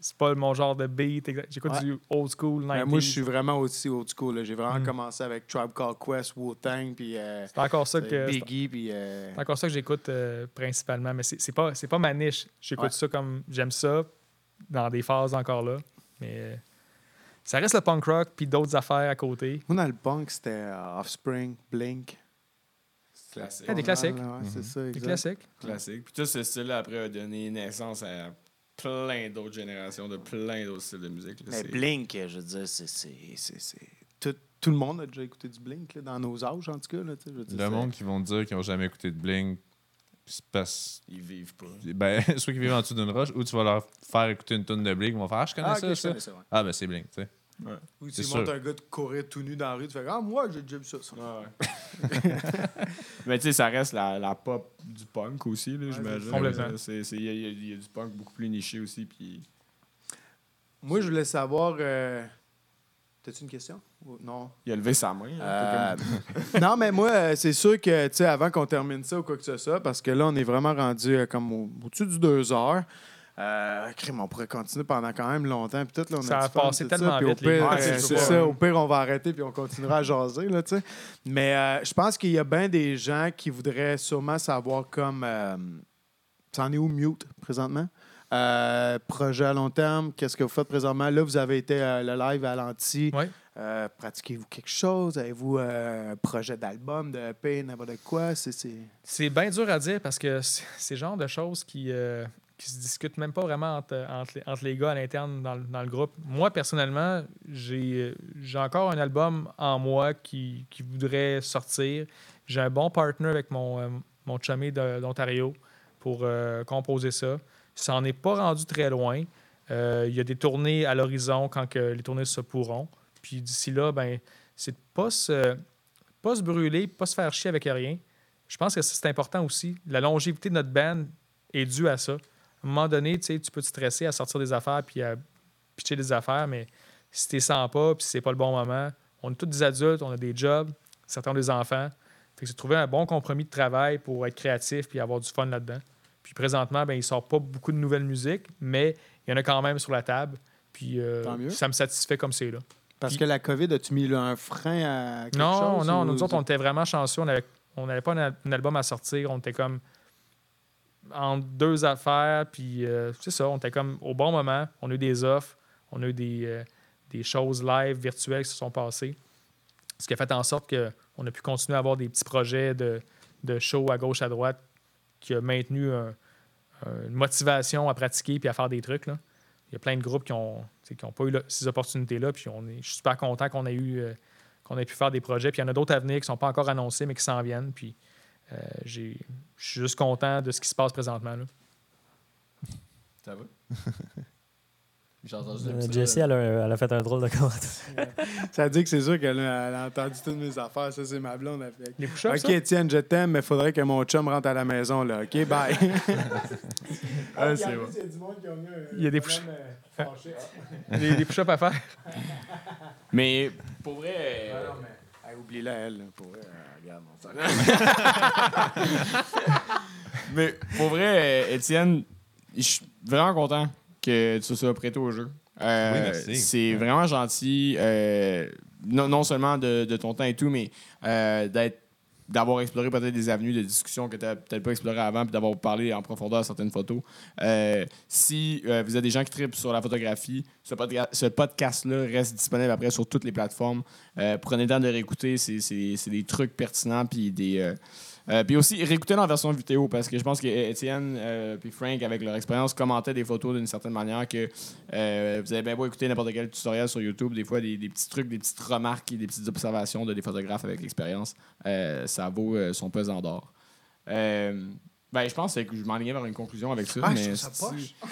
C'est pas mon genre de beat. exact. J'écoute Ouais. du old school, 90s. Ben, moi, je suis vraiment aussi old school. J'ai vraiment Mm. commencé avec Tribe Called Quest, Wu-Tang, puis euh, C'est encore ça que c'est Biggie, puis... euh, encore ça que j'écoute euh, principalement, mais c'est c'est pas c'est pas ma niche. J'écoute Ouais. ça comme j'aime ça dans des phases encore là, mais euh, ça reste le punk rock puis d'autres affaires à côté. Moi, dans le punk, c'était euh, Offspring, Blink. Classique. Ah, des classiques. Ouais, c'est Mhm. ça, Des classiques. Classique. Puis tout ce style-là, après, a donné naissance à plein d'autres générations de plein d'autres styles de musique. là. Mais C'est- Blink, je veux dire, c'est... c'est- c'est- c'est- Tout, tout le monde a déjà écouté du Blink, là, dans nos âges, en tout cas. Là, je veux dire, Le monde qui vont te dire qu'ils n'ont jamais écouté de Blink, c'est parce Ils vivent pas. ben, soit qu'ils vivent en dessous d'une roche, ou tu vas leur faire écouter une tonne de Blink, ils vont faire Ah, je connais Ah, ça, ça. connais ça, ouais. Ah, ben c'est Blink, tu sais. Ou C'est tu sûr. montres un gars de courir tout nu dans la rue, tu fais Ah, moi, j'ai déjà vu ça. ça. Ouais, ouais. Mais tu sais, ça reste la, la pop du punk aussi, là, j'imagine. Complètement. C'est- c'est- Il y, a- y y du punk beaucoup plus niché aussi. Puis... Moi, je voulais savoir. euh, T'as-tu une question? Ou- Non? Il a levé sa main. Euh, non, mais moi, euh, c'est sûr que, tu sais, avant qu'on termine ça ou quoi que ce soit, parce que là, on est vraiment rendu euh, comme au- au-dessus du deux heures. Euh, crime, on pourrait continuer pendant quand même longtemps. Puis tout, là, on Ça a a fun, tellement ça, au vite, les pire, euh, c'est ça. Au pire, on va arrêter puis on continuera à jaser, là. Mais euh, je pense qu'il y a bien des gens qui voudraient sûrement savoir comme... euh, T'en es où, Mute, présentement? Projet à long terme, qu'est-ce que vous faites présentement? Là, vous avez été le live à l'anti. Euh, Pratiquez-vous quelque chose? Avez-vous euh, un projet d'album, de EP, n'importe quoi? C'est, c'est... C'est bien dur à dire parce que c'est c'est le genre de choses qui, euh, qui se discutent même pas vraiment entre, entre, entre les gars à l'interne dans, dans le groupe. Moi, personnellement, j'ai encore un album en moi qui, qui voudrait sortir. J'ai un bon partner avec mon, euh, mon d'Ontario pour euh, composer ça. Ça n'en est pas rendu très loin. Euh, Il y a des tournées à l'horizon quand que les tournées se pourront. Puis d'ici là, ben, c'est de pas se, pas se brûler, pas se faire chier avec rien. Je pense que c'est important aussi. La longévité de notre band est due à ça. À un moment donné, tu sais, tu peux te stresser à sortir des affaires puis à pitcher des affaires, mais si tu sens pas puis si c'est pas le bon moment, on est tous des adultes, on a des jobs, certains ont des enfants. Fait que j'ai trouvé un bon compromis de travail pour être créatif puis avoir du fun là-dedans. Puis présentement, ben, il sort pas beaucoup de nouvelles musiques, mais il y en a quand même sur la table. Puis euh, Tant mieux. ça me satisfait comme c'est là. Parce que la COVID, as-tu mis là, un frein à quelque Non, chose? non, ou- nous autres, on était vraiment chanceux. On avait- on n'avait pas un album à sortir. On était comme en deux affaires. Puis euh, c'est ça, on était comme au bon moment. On a eu des offres, on a eu des, euh, choses live, virtuelles qui se sont passées. Ce qui a fait en sorte qu'on a pu continuer à avoir des petits projets de, show à gauche, à droite, qui a maintenu un- un- une motivation à pratiquer puis à faire des trucs. Il y a plein de groupes qui n'ont qui ont pas eu ces opportunités-là. Puis on est, je suis super content qu'on ait eu. euh, qu'on ait pu faire des projets. Puis il y en a d'autres à venir qui ne sont pas encore annoncés, mais qui s'en viennent. Puis je suis juste content de ce qui se passe présentement. là. Ça va? J'ai entendu Euh, l'épisode. Jessie, elle a, elle a fait un drôle de commentaire. Ça dit que c'est sûr qu'elle a, elle a entendu toutes mes affaires. Ça, c'est ma blonde. elle fait. Les push-ups, Ok? Étienne, je t'aime, mais il faudrait que mon chum rentre à la maison. là. OK, bye. Ah, c'est bon. Il y a des push- Les, les push-ups à faire. Mais pour vrai. euh, Hey, Oublie-la, elle. là, Pour, vrai, euh, regarde, on s'en- Mais pour vrai, Étienne, je suis vraiment content que tu sois prêté au jeu. Euh, Oui, merci. C'est vraiment gentil, euh, non, non seulement de, de ton temps et tout, mais euh, d'être d'avoir exploré peut-être des avenues de discussion que tu n'as peut-être pas explorées avant, puis d'avoir parlé en profondeur de certaines photos. Euh, si euh, vous êtes des gens qui tripent sur la photographie, ce, podca- ce podcast-là reste disponible après sur toutes les plateformes. Euh, prenez le temps de réécouter, c'est des trucs pertinents, puis des... euh, euh, puis aussi, réécoutez en version vidéo parce que je pense que Étienne et Frank, avec leur expérience, commentaient des photos d'une certaine manière que euh, vous avez bien beau écouter n'importe quel tutoriel sur YouTube, des fois des, des petits trucs, des petites remarques et des petites observations de des photographes avec l'expérience, euh, ça vaut euh, son pesant d'or. Euh, ben, je pense que je m'enlignais vers une conclusion avec ça. Ah, mais, ça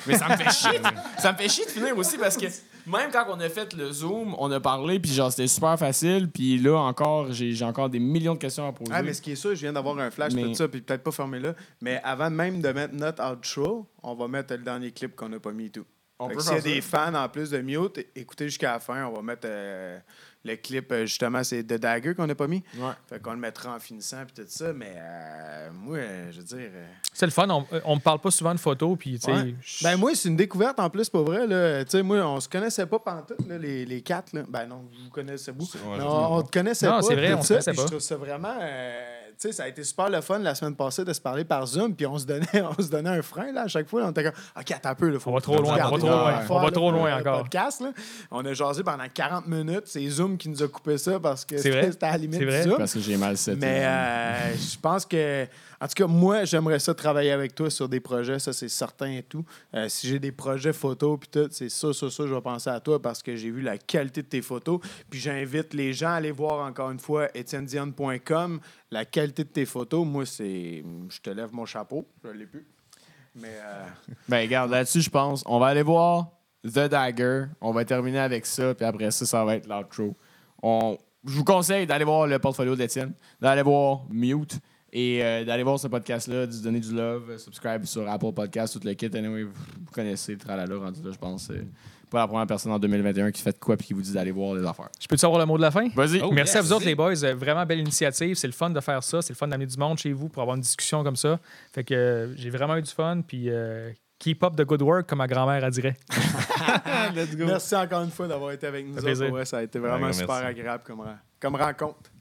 mais ça me fait chier. ça me fait chier de finir aussi parce que même quand on a fait le Zoom, on a parlé, puis genre, c'était super facile. Puis là, encore, j'ai encore des millions de questions à poser. Ah, mais ce qui est sûr, je viens d'avoir un flash Mais- tout ça, puis peut-être pas fermer là. Mais avant même de mettre notre outro, on va mettre le dernier clip qu'on n'a pas mis et tout. S'il y a faire des fans en plus de mute, écoutez jusqu'à la fin. On va mettre euh, le clip, euh, justement, c'est The Dagger qu'on n'a pas mis. Ouais. Fait qu'on le mettra en finissant, puis tout ça. Mais euh, moi, je veux dire. euh, C'est le fun. On, on me parle pas souvent de photos, puis. Ouais. Ben moi, c'est une découverte en plus, pour vrai. Là. Tu sais, moi, on se connaissait pas pendant tout, là, les, les quatre. Là. Ben non, vous connaissez vous. Ouais, on, on te connaissait Non, pas. c'est vrai, on ça, connaissait pas. Je trouve ça vraiment. euh, tu sais, ça a été super le fun la semaine passée de se parler par Zoom, puis on se donnait, on se donnait un frein là, à chaque fois. On était comme, OK, attends un peu. Là, faut On va trop loin, on va trop loin, on va là, trop loin encore. Podcast, là. On a jasé pendant 40 minutes. C'est Zoom qui nous a coupé ça parce que c'était à la limite C'est vrai. du Zoom. Parce que j'ai mal set. Mais euh, je pense que, en tout cas, moi, j'aimerais ça travailler avec toi sur des projets, ça c'est certain et tout. Euh, si j'ai des projets photos puis tout, c'est ça, ça, ça, je vais penser à toi parce que j'ai vu la qualité de tes photos. Puis j'invite les gens à aller voir encore une fois etiennedion.com. La qualité de tes photos, moi, c'est. Je te lève mon chapeau. Je l'ai plus. Mais euh, Ben, regarde, là-dessus, je pense. On va aller voir The Dagger. On va terminer avec ça, puis après ça, ça va être l'outro. On... Je vous conseille d'aller voir le portfolio d'Étienne, d'aller voir Mute et euh, d'aller voir ce podcast-là, de se donner du love, euh, subscribe sur Apple Podcast, tout le kit. Anyway, vous vous connaissez le tralala rendu là, je pense. C'est pas la première personne en 2021 qui fait de quoi puis qui vous dit d'aller voir les affaires. Je peux-tu avoir le mot de la fin? Vas-y. Oh, Merci yes. à vous autres, les boys. Euh, Vraiment belle initiative. C'est le fun de faire ça. C'est le fun d'amener du monde chez vous pour avoir une discussion comme ça. Fait que euh, j'ai vraiment eu du fun. Puis euh, keep up the good work, comme ma grand-mère a dirait. merci encore une fois d'avoir été avec nous. Autres. Ouais, ça a été vraiment super agréable comme, comme rencontre.